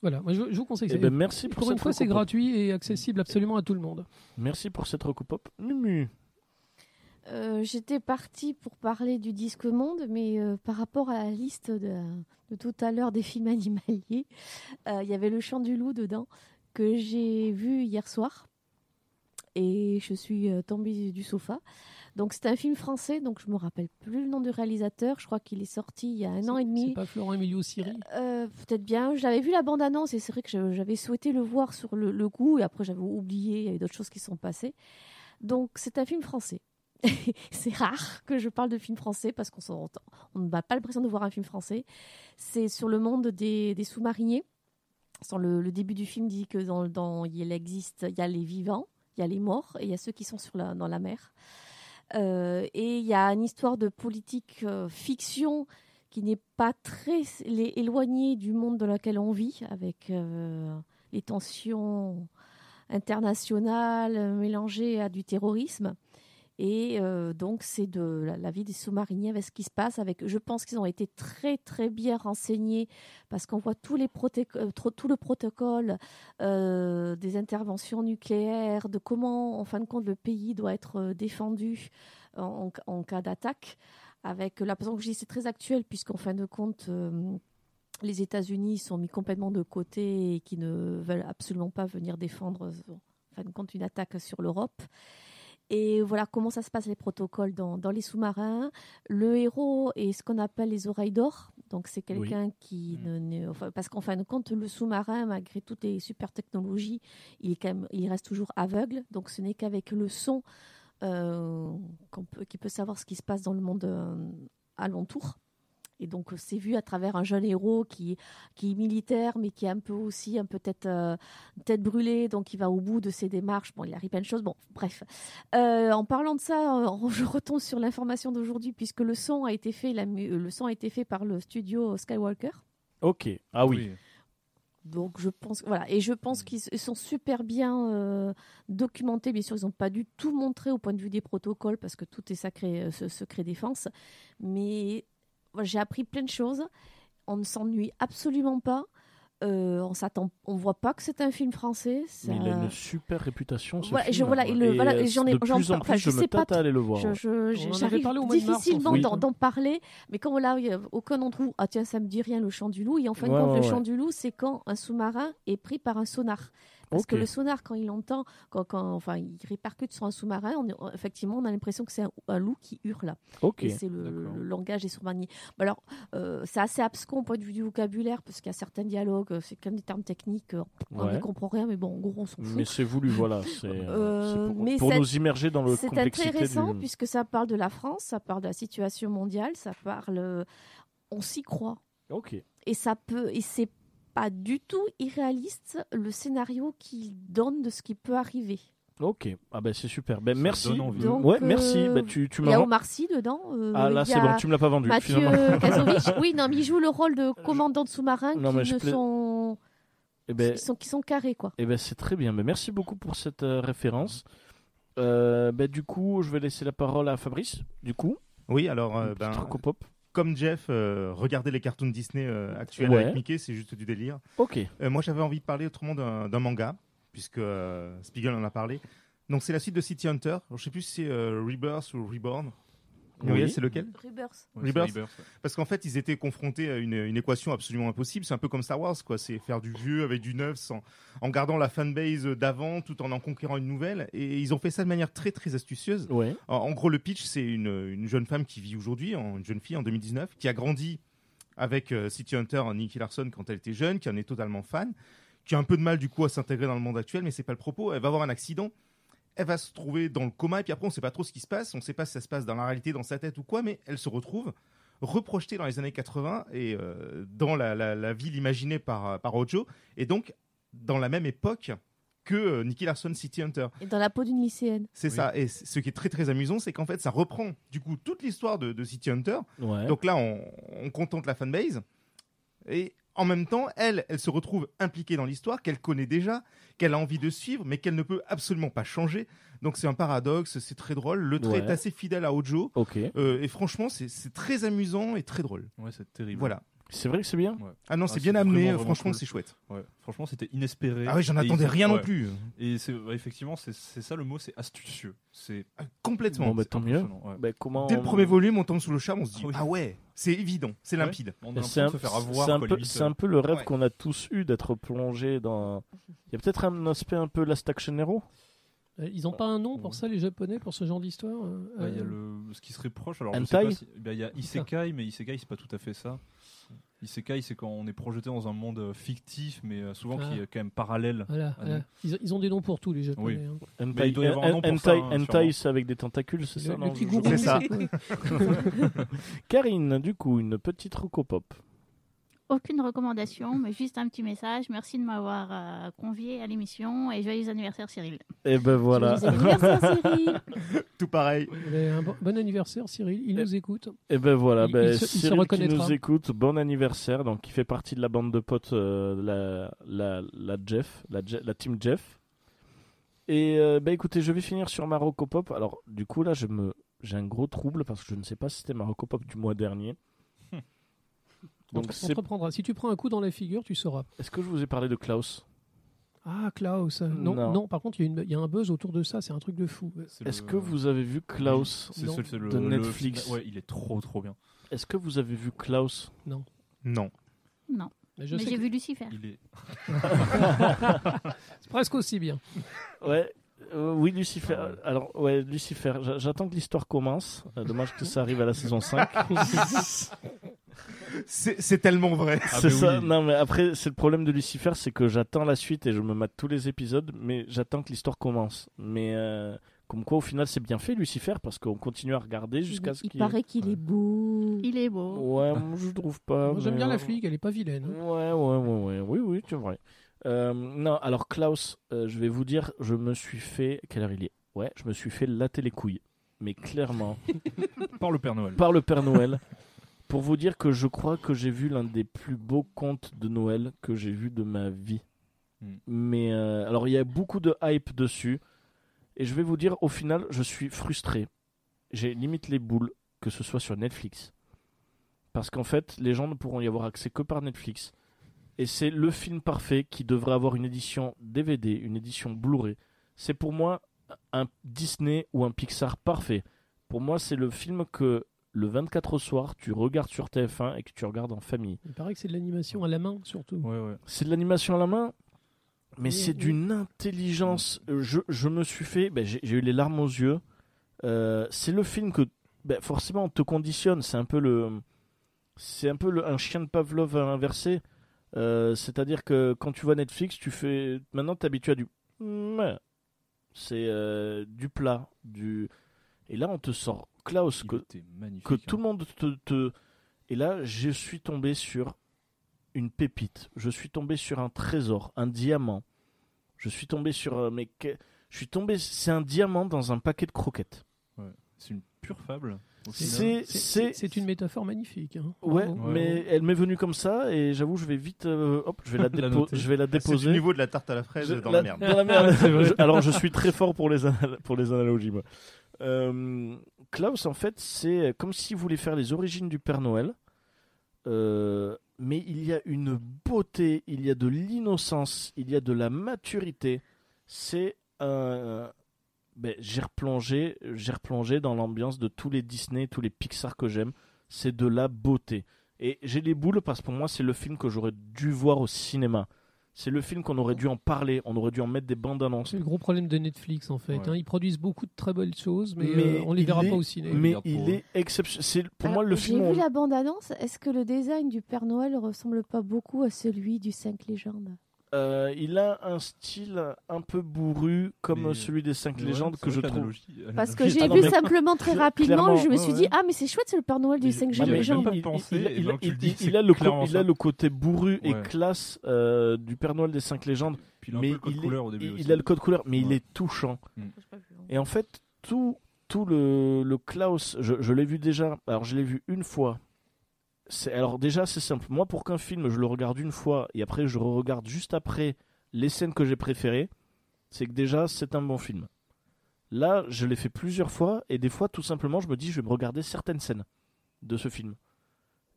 Voilà, moi, je, je vous conseille. Eh ben, merci pour Encore une cette fois, c'est gratuit et accessible absolument à tout le monde. Merci pour cette recoupe. Mumu. Euh, J'étais partie pour parler du disque monde, mais euh, par rapport à la liste de, de tout à l'heure des films animaliers, euh, il y avait Le Chant du Loup dedans que j'ai vu hier soir et je suis tombée du sofa. Donc c'est un film français, donc je me rappelle plus le nom du réalisateur. Je crois qu'il est sorti il y a un an et demi. C'est pas Florent Emilio Siri. Euh, Peut-être bien. J'avais vu la bande-annonce et c'est vrai que j'avais souhaité le voir sur le, le coup et après j'avais oublié, il y avait d'autres choses qui sont passées. Donc c'est un film français. c'est rare que je parle de film français parce qu'on on n'a pas l'impression de voir un film français. C'est sur le monde des, sous-mariniers. Le, le début du film dit que dans, dans- il existe, il y a les vivants, il y a les morts et il y a ceux qui sont sur la, dans la mer. Euh, et il y a une histoire de politique euh, fiction qui n'est pas très éloignée du monde dans lequel on vit, avec euh, les tensions internationales mélangées à du terrorisme. Et euh, donc, c'est de la, vie des sous-mariniers avec ce qui se passe. Avec, je pense qu'ils ont été très, très bien renseignés parce qu'on voit euh, tout le protocole euh, des interventions nucléaires, de comment, en fin de compte, le pays doit être défendu en, cas d'attaque. Avec la façon que je dis, c'est très actuel puisqu'en fin de compte, les États-Unis sont mis complètement de côté et qui ne veulent absolument pas venir défendre, en fin de compte, une attaque sur l'Europe. Et voilà comment ça se passe les protocoles dans, dans les sous-marins. Le héros est ce qu'on appelle les oreilles d'or. Donc c'est quelqu'un qui ne, ne- enfin, parce qu'en fin de compte le sous-marin malgré toutes les super technologies, il est quand même il reste toujours aveugle. Donc ce n'est qu'avec le son euh, qu'on peut qu'il peut savoir ce qui se passe dans le monde euh, alentour. Et donc c'est vu à travers un jeune héros qui, qui est militaire, mais qui est un peu aussi un peu tête, euh, tête brûlée, donc il va au bout de ses démarches. Bon, il arrive plein de choses. Bon, bref. Euh, en parlant de ça, euh, je retombe sur l'information d'aujourd'hui, puisque le son a été fait, la le son a été fait par le studio Skywalker. Ok. Ah oui. Donc je pense voilà et je pense qu'ils sont super bien euh, documentés. Bien sûr, ils n'ont pas du tout montré au point de vue des protocoles parce que tout est sacré euh, secret défense. Mais j'ai appris plein de choses. On ne s'ennuie absolument pas. Euh, on s'attend, on voit pas que c'est un film français. ça- Mais il a une super réputation. Ce Ouais, film, je- voilà, quoi. il le- Et, voilà, euh, j'en ai- de j'en plus en par- enfin, plus, je je sais pas aller le voir. On j'arrive difficilement en fait. d'en, parler, mais quand là, y a aucun d'entre vous, ah tiens, ça me dit rien, le chant du loup. Et en fin de compte, ouais, le ouais. chant du loup, c'est quand un sous-marin est pris par un sonar. Parce que le sonar, quand il entend, quand, quand, enfin, il répercute sur un sous-marin, on effectivement, on a l'impression que c'est un, un loup qui hurle. C'est le, le langage des sourds-maniés. Bah alors, euh, c'est assez abscon au point de vue du vocabulaire, parce qu'il y a certains dialogues, euh, c'est qu'un des termes techniques, euh, on Ouais. n'y comprend rien, mais bon, en gros, on s'en fout. Mais c'est voulu, voilà. C'est euh, pour, mais pour c'est- nous immerger dans le C'est intéressant du... puisque ça parle de la France, ça parle de la situation mondiale, ça parle. On s'y croit. Ok. Et ça peut. Et c'est pas du tout irréaliste le scénario qu'il donne de ce qui peut arriver. Ok. Ah ben c'est super. Ben merci. Donc, ouais, merci. euh, Ben, tu tu Il y a m'as. Omar Sy dedans. euh, Ah, là, c'est bon, tu me l'as pas vendu, Mathieu. Oui, non, mais il joue le rôle de commandant de sous-marin qui mais ne sont, Eh ben, qui sont qui sont carrés quoi. eh ben c'est très bien. Ben, merci beaucoup pour cette euh, référence. Euh, ben, du coup, je vais laisser la parole à Fabrice. Du coup. Oui, alors, euh, ben. Comme Jeff, euh, regarder les cartoons Disney euh, actuels Ouais. avec Mickey, c'est juste du délire. Ok. Euh, moi, j'avais envie de parler autrement d'un manga, puisque euh, Spiegel en a parlé. Donc, c'est la suite de City Hunter. Alors, je sais plus si c'est euh, Rebirth ou Reborn. Vous Oui. c'est lequel? Rebirth. Ouais, Rebirth. Rebirth, ouais. Parce qu'en fait, ils étaient confrontés à une, une équation absolument impossible. C'est un peu comme Star Wars, quoi. C'est faire du vieux avec du neuf sans, en gardant la fanbase d'avant tout en en conquérant une nouvelle. Et ils ont fait ça de manière très, très astucieuse. Ouais. En, en gros, le pitch, c'est une, une jeune femme qui vit aujourd'hui, une jeune fille en 2019, qui a grandi avec euh, City Hunter, Nicky Larson, quand elle était jeune, qui en est totalement fan, qui a un peu de mal du coup à s'intégrer dans le monde actuel, mais c'est pas le propos. Elle va avoir un accident, elle va se trouver dans le coma, et puis après, on sait pas trop ce qui se passe, on sait pas si ça se passe dans la réalité, dans sa tête ou quoi, mais elle se retrouve reprojetée dans les années 80 et euh, dans la, la- la ville imaginée par, par Ojo, et donc dans la même époque que euh, Nicky Larson, City Hunter. Et dans la peau d'une lycéenne. C'est ça. Et ce qui est très très amusant, c'est qu'en fait, ça reprend du coup toute l'histoire de, de City Hunter. Ouais. Donc là, on, on contente la fanbase. Et en même temps, elle, elle se retrouve impliquée dans l'histoire qu'elle connaît déjà, qu'elle a envie de suivre, mais qu'elle ne peut absolument pas changer. Donc c'est un paradoxe, c'est très drôle. Le trait Ouais. est assez fidèle à Ojo. Euh, et franchement, c'est très amusant et très drôle. Ouais, c'est terrible. Voilà. C'est vrai que c'est bien. Ouais. Ah non, Ah, c'est bien amené. vraiment, vraiment franchement, cool. c'est chouette. Ouais, franchement, c'était inespéré. Ah oui, j'en attendais ils- rien non plus. Et c'est effectivement, c'est ça le mot, c'est astucieux. C'est Complètement. Bon, bah, tant mieux. Ben, comment Dès le premier volume, on tombe sous le charme, on se dit Ah oui. ah ouais, c'est évident, c'est Ouais. limpide. On a l'impression C'est un, se faire avoir. c'est un quoi, peu, c'est un peu le rêve Ouais. qu'on a tous eu d'être plongé dans. Il y a peut-être un aspect un peu Last Action Hero. Euh, Ils n'ont pas un nom pour ça, les Japonais, pour ce genre d'histoire euh, Ouais, Il y a euh, le... ce qui serait proche. Alors, je Hentai sais pas si- ben, il y a Isekai, mais Isekai, c'est pas tout à fait ça. Isekai, c'est quand on est projeté dans un monde euh, fictif, mais euh, souvent qui est quand même parallèle. Voilà, voilà. Ils, ils ont des noms pour tout, les Japonais. Oui. hein. Hentai, il doit y avoir un nom pour hentai- ça, hein, hentai, sûrement. c'est avec des tentacules, c'est ça le non petit Je- gourou, C'est ça. Karine, du coup, une petite rocopop. Aucune recommandation, mais juste un petit message. Merci de m'avoir euh, convié à l'émission et joyeux anniversaire Cyril. Et ben voilà. Joyeux anniversaire, Cyril. Tout pareil. Un bon, bon anniversaire, Cyril. Il nous écoute. Et ben voilà, Il- ben, il se- il se Cyril qui nous écoute, bon anniversaire, donc qui fait partie de la bande de potes, euh, la, la, la Jeff, la, team Jeff. Et euh, ben écoutez, je vais finir sur ma Rocopop. Alors du coup là, je me, j'ai un gros trouble parce que je ne sais pas si c'était ma Rocopop du mois dernier. On Donc te- on c'est, te reprendra. Si tu prends un coup dans la figure, tu sauras. est-ce que je vous ai parlé de Klaus? Ah, Klaus. Non, Non. non. par contre, il y, a une- il y a un buzz autour de ça. C'est un truc de fou. Est-ce le- que vous avez vu Klaus C'est Non. le, de le- Netflix Ouais, il est trop trop bien. Est-ce que vous avez vu Klaus? Non. Non, Mais je mais j'ai que vu Lucifer. Il est. c'est presque aussi bien. Ouais. euh, oui, Lucifer. Ah. Alors, ouais, Lucifer. j'a- J'attends que l'histoire commence. Euh, dommage que ça arrive à la saison 5. C'est tellement vrai. Ah, c'est ça. oui. Non, mais après, c'est le problème de Lucifer, c'est que j'attends la suite et je me mate tous les épisodes, mais j'attends que l'histoire commence. Mais euh, comme quoi, au final, c'est bien fait, Lucifer, parce qu'on continue à regarder jusqu'à ce Il qu'il. paraît qu'il est beau. Il est beau. Ouais, moi, je trouve pas. Moi, J'aime bien la flic. Elle est pas vilaine. hein. Ouais, ouais, ouais, ouais. Oui, oui, c'est vrai. Euh, non, alors Klaus, euh, je vais vous dire, je me suis fait. Quelle heure il est? Ouais, je me suis fait latter les couilles. Mais clairement. Par le Père Noël. par le Père Noël pour vous dire que je crois que j'ai vu l'un des plus beaux contes de Noël que j'ai vu de ma vie. Hmm. Mais euh, alors il y a beaucoup de hype dessus et je vais vous dire au final je suis frustré. J'ai limite les boules que ce soit sur Netflix. Parce qu'en fait, les gens ne pourront y avoir accès que par Netflix. Et c'est le film parfait qui devrait avoir une édition DVD, une édition Blu-ray. C'est pour moi un Disney ou un Pixar parfait. Pour moi, c'est le film que le 24 au soir, tu regardes sur TF1 et que tu regardes en famille. Il paraît que c'est de l'animation à la main, surtout. C'est de l'animation à la main, mais Oui, c'est oui. d'une intelligence. Euh, Je, je me suis fait. ben, J'ai eu les larmes aux yeux. Euh, c'est le film que. ben, forcément, on te conditionne. C'est un peu le. C'est un peu le- un chien de Pavlov inversé. Euh, C'est-à-dire que quand tu vois Netflix, tu fais. Maintenant, tu habitué à du. Mouah. C'est euh, du plat. Du... Et là, on te sort Klaus, que, que tout le monde te, te- Et là, je suis tombé sur une pépite. Je suis tombé sur un trésor, un diamant. Je suis tombé sur. euh, mais que- Je suis tombé. C'est un diamant dans un paquet de croquettes. Ouais. C'est une pure fable. C'est- c'est- C'est une métaphore magnifique. hein. Ouais, mais elle m'est venue comme ça et j'avoue, je vais vite. euh, hop, je vais la, je vais la Ah, c'est déposer. du niveau de la tarte à la fraise Je- dans la merde. Dans la merde. C'est. Je- alors, je suis très fort pour les, anal- pour les analogies, moi. Euh, Klaus, en fait, c'est comme s'il voulait faire les origines du Père Noël. Euh, mais il y a une beauté, il y a de l'innocence, il y a de la maturité. C'est un. Ben, j'ai replongé, j'ai replongé dans l'ambiance de tous les Disney, tous les Pixar que j'aime. C'est de la beauté. Et j'ai les boules parce que pour moi, c'est le film que j'aurais dû voir au cinéma. C'est le film qu'on aurait dû en parler, on aurait dû en mettre des bandes annonces. C'est le gros problème de Netflix en fait. Ouais. hein. Ils produisent beaucoup de très belles choses, mais, euh, on les verra est- pas au ciné. Mais il est exceptionnel. C'est pour moi le film. J'ai vu on- la bande-annonce. Est-ce que le design du Père Noël ressemble pas beaucoup à celui du 5 légendes? Euh, il a un style un peu bourru comme Mais- celui des 5 mais ouais, légendes que je trouve. Parce que est j'ai vu simplement très rapidement je me suis ouais. dit ah mais c'est chouette c'est le Père Noël du 5 Ah, légendes. il- a le côté bourru et classe euh, du Père Noël des 5 légendes. Puis il mais le code il est- couleur au début il- aussi. Il a le code couleur, mais il est touchant. Mm. Et en fait, tout, tout le, le Klaus, je, je l'ai vu déjà. Alors, je l'ai vu une fois. Alors, déjà, c'est simple. Moi, pour qu'un film, je le regarde une fois et après, je re-regarde juste après les scènes que j'ai préférées, c'est que déjà, c'est un bon film. Là, je l'ai fait plusieurs fois et des fois, tout simplement, je me dis, je vais me regarder certaines scènes de ce film.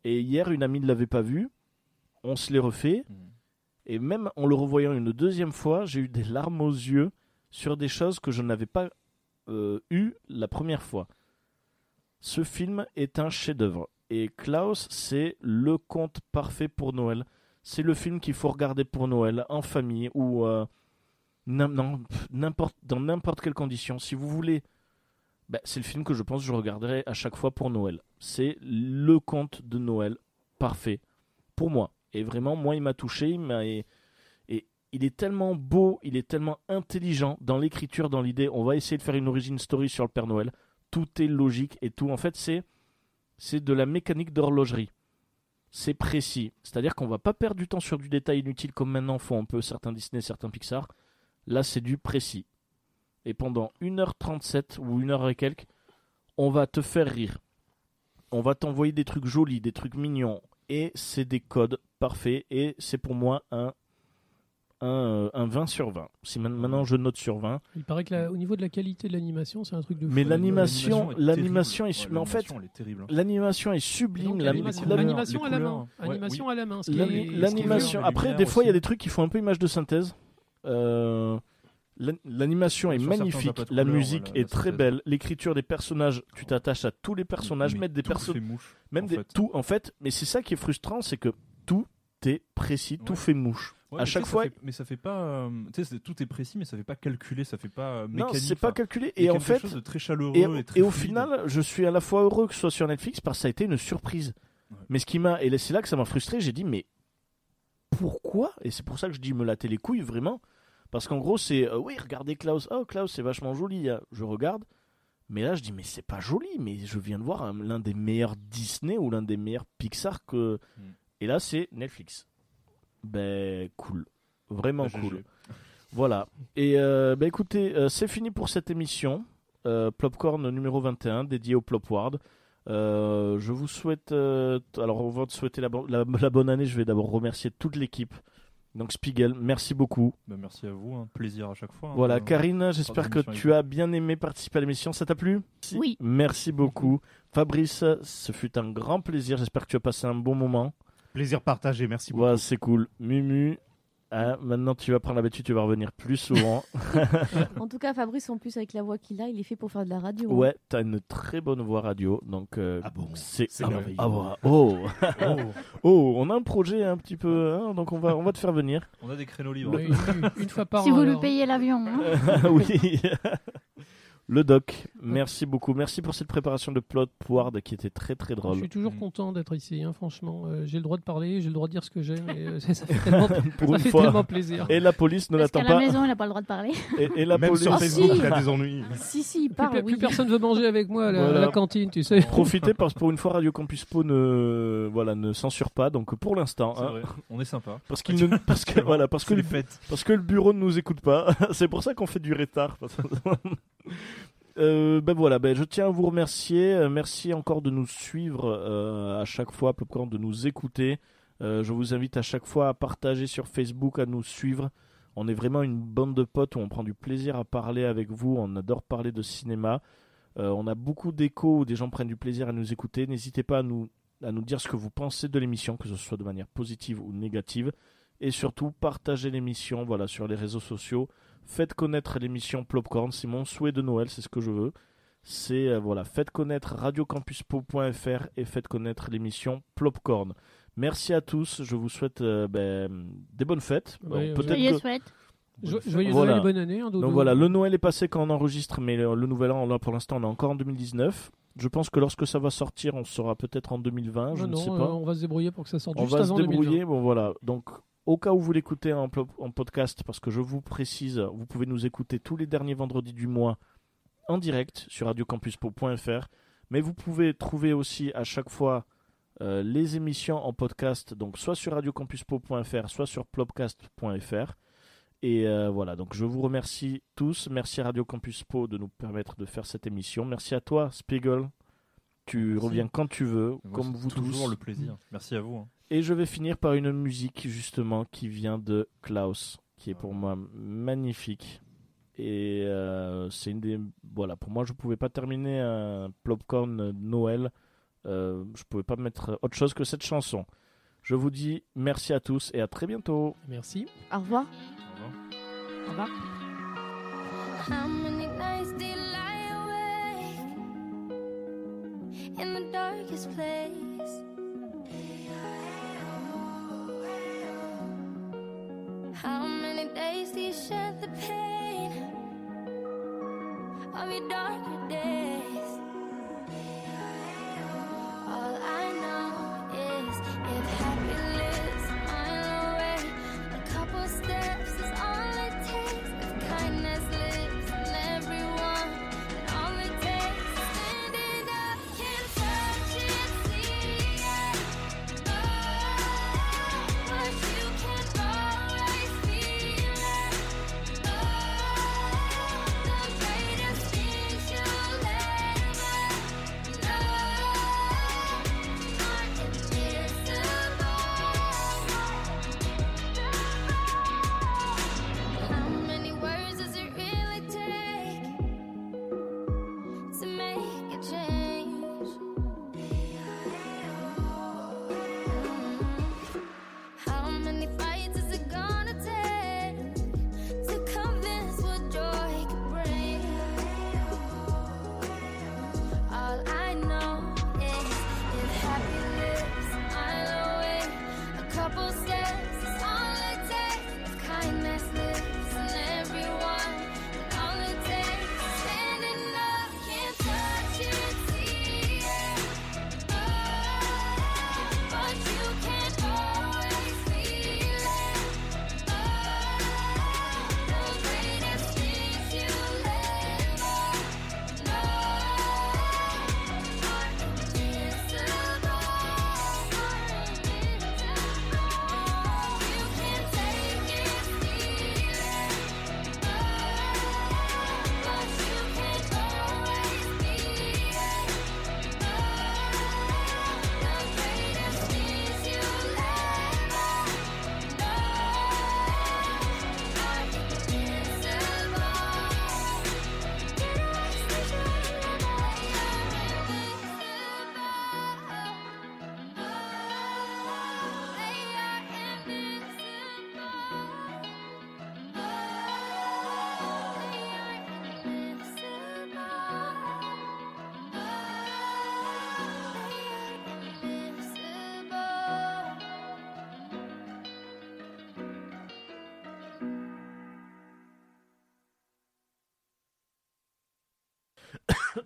Et hier, une amie ne l'avait pas vu. On se les refait. Et même en le revoyant une deuxième fois, j'ai eu des larmes aux yeux sur des choses que je n'avais pas euh, eues la première fois. Ce film est un chef-d'œuvre. Et Klaus, c'est le conte parfait pour Noël. C'est le film qu'il faut regarder pour Noël, en famille ou euh, dans n'importe quelle condition. Si vous voulez, bah, c'est le film que je pense que je regarderai à chaque fois pour Noël. C'est le conte de Noël parfait pour moi. Et vraiment, moi, il m'a touché. Et il est tellement beau, il est tellement intelligent dans l'écriture, dans l'idée. On va essayer de faire une origin story sur le Père Noël. Tout est logique et tout. En fait, c'est, c'est de la mécanique d'horlogerie. C'est précis. C'est-à-dire qu'on va pas perdre du temps sur du détail inutile comme maintenant font un peu certains Disney, certains Pixar. Là, c'est du précis. Et pendant 1h37 ou 1h et quelques, on va te faire rire. On va t'envoyer des trucs jolis, des trucs mignons. Et c'est des codes parfaits. Et c'est pour moi un, un, euh, un 20 sur 20. Si maintenant je note sur 20. Il paraît que la- au niveau de la qualité de l'animation, c'est un truc de fou. Mais l'animation, L'animation est mais en fait, l'animation, elle est terrible. l'animation est sublime. L'animation à la main. ouais, Animation oui. à la main. L'animation. Après, des fois, il y a des trucs qui font un peu image de synthèse. Euh, l'an- L'animation est magnifique, la musique est la très belle, l'écriture des personnages, tu t'attaches à tous les personnages, Mais mettre des tout persos, fait mouche, même en des, fait. tout en fait. Mais c'est ça qui est frustrant, c'est que tout est précis, tout fait mouche. Ouais, à chaque fois, fait- mais ça fait pas. euh, tu sais, tout est précis, mais ça fait pas calculé, ça fait pas euh, non, mécanique. c'est pas calculé. Et en fait, chose de très chaleureux et, et, très et au fluide. final, je suis à la fois heureux que ce soit sur Netflix parce que ça a été une surprise. Mais ce qui m'a, et c'est là que ça m'a frustré, j'ai dit, mais pourquoi? Et c'est pour ça que je dis me latter les couilles, vraiment. Parce qu'en gros, c'est, euh, oui, regardez Klaus, oh Klaus, c'est vachement joli. hein. Je regarde, mais là, je dis, mais c'est pas joli, mais je viens de voir un- l'un des meilleurs Disney ou l'un des meilleurs Pixar que. Hmm. Et là, c'est Netflix. Ben, cool. Vraiment cool. Voilà. Et euh, bah, écoutez, euh, c'est fini pour cette émission. Euh, Plopcorn numéro 21, dédié au Plopward. Euh, je vous souhaite. euh, alors, avant de souhaiter la, bo- la- la bonne année, je vais d'abord remercier toute l'équipe. Donc, Spiegel, merci beaucoup. Bah, merci à vous, un plaisir à chaque fois. hein, Voilà, Karine, j'espère que tu as bien aimé participer à l'émission. Ça t'a plu? Oui. Merci beaucoup. Fabrice, ce fut un grand plaisir. J'espère que tu as passé un bon moment. Plaisir partagé, merci beaucoup. Ouais, c'est cool. Mumu, hein, maintenant tu vas prendre l'habitude, tu vas revenir plus souvent. En tout cas, Fabrice, en plus, avec la voix qu'il a, il est fait pour faire de la radio. hein. ouais, t'as une très bonne voix radio, donc euh, Ah bon c'est ah, merveilleux. ah, bah, oh. oh, on a un projet un petit peu, hein, donc on va on va te faire venir. On a des créneaux libres. Oui, une, une fois par Si an. vous lui payez l'avion. hein. oui. Le doc, merci beaucoup. Merci pour cette préparation de plot Ward qui était très très Je drôle. suis toujours content d'être ici, hein, franchement. Euh, j'ai le droit de parler, j'ai le droit de dire ce que j'aime. et, euh, ça fait tellement, Pour ça une fait fois. tellement plaisir. Et la police ne l'attend qu'à la pas. maison, il n'a pas le droit de parler. Et, et la Même police. sur Ah, Facebook, si. il a des ennuis. Si, si, il Plus, parle, plus oui. personne veut manger avec moi à la, à la cantine, tu sais. Profitez parce que pour une fois Radio Campus Po ne voilà ne censure pas donc pour l'instant hein, on est sympa. parce qu'il ne parce que voilà parce que le, les fêtes. parce que le bureau ne nous écoute pas c'est pour ça qu'on fait du retard Euh, ben voilà, ben je tiens à vous remercier. Euh, merci encore de nous suivre euh, à chaque fois, Popcorn, de nous écouter. Je vous invite à chaque fois à partager sur Facebook, à nous suivre. On est vraiment une bande de potes où on prend du plaisir à parler avec vous. On adore parler de cinéma. On a beaucoup d'échos où des gens prennent du plaisir à nous écouter. N'hésitez pas à nous, à nous dire ce que vous pensez de l'émission, que ce soit de manière positive ou négative. Et surtout, partagez l'émission voilà, sur les réseaux sociaux. Faites connaître l'émission Plopcorn. C'est mon souhait de Noël, c'est ce que je veux. C'est euh, voilà, faites connaître radiocampuspo.fr et faites connaître l'émission Plopcorn. Merci à tous. Je vous souhaite euh, ben, des bonnes fêtes. Bon, Ouais, peut-être Joyeux que- souhaite. Jo- Joyeux Voilà. Noël et bonne année. hein, donc voilà, le Noël est passé quand on enregistre, mais le, le nouvel an, là, pour l'instant, on est encore en 2019. Je pense que lorsque ça va sortir, on sera peut-être en 2020, je Non, ne non, sais euh, pas. on va se débrouiller pour que ça sorte on juste va se débrouiller, 2020. bon voilà. Donc, au cas où vous l'écoutez en, podcast, parce que je vous précise, vous pouvez nous écouter tous les derniers vendredis du mois en direct sur radiocampuspo.fr, mais vous pouvez trouver aussi à chaque fois euh, les émissions en podcast, donc soit sur radiocampuspo.fr, soit sur plopcast.fr. Et euh, voilà, donc je vous remercie tous. Merci à Radio Campus Po de nous permettre de faire cette émission. Merci à toi, Spiegel. Tu Merci. reviens quand tu veux, Moi, comme vous toujours tous. le plaisir. Merci à vous. hein. Et je vais finir par une musique justement qui vient de Klaus, qui est pour moi magnifique. Et euh, c'est une des voilà pour moi je pouvais pas terminer un popcorn Noël, euh, je pouvais pas mettre autre chose que cette chanson. Je vous dis merci à tous et à très bientôt. Merci. Au revoir. Au revoir. How many How many days do you shed the pain of your darker days?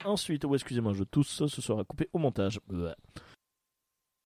Ensuite, oh, excusez-moi, je tousse, ce sera coupé au montage.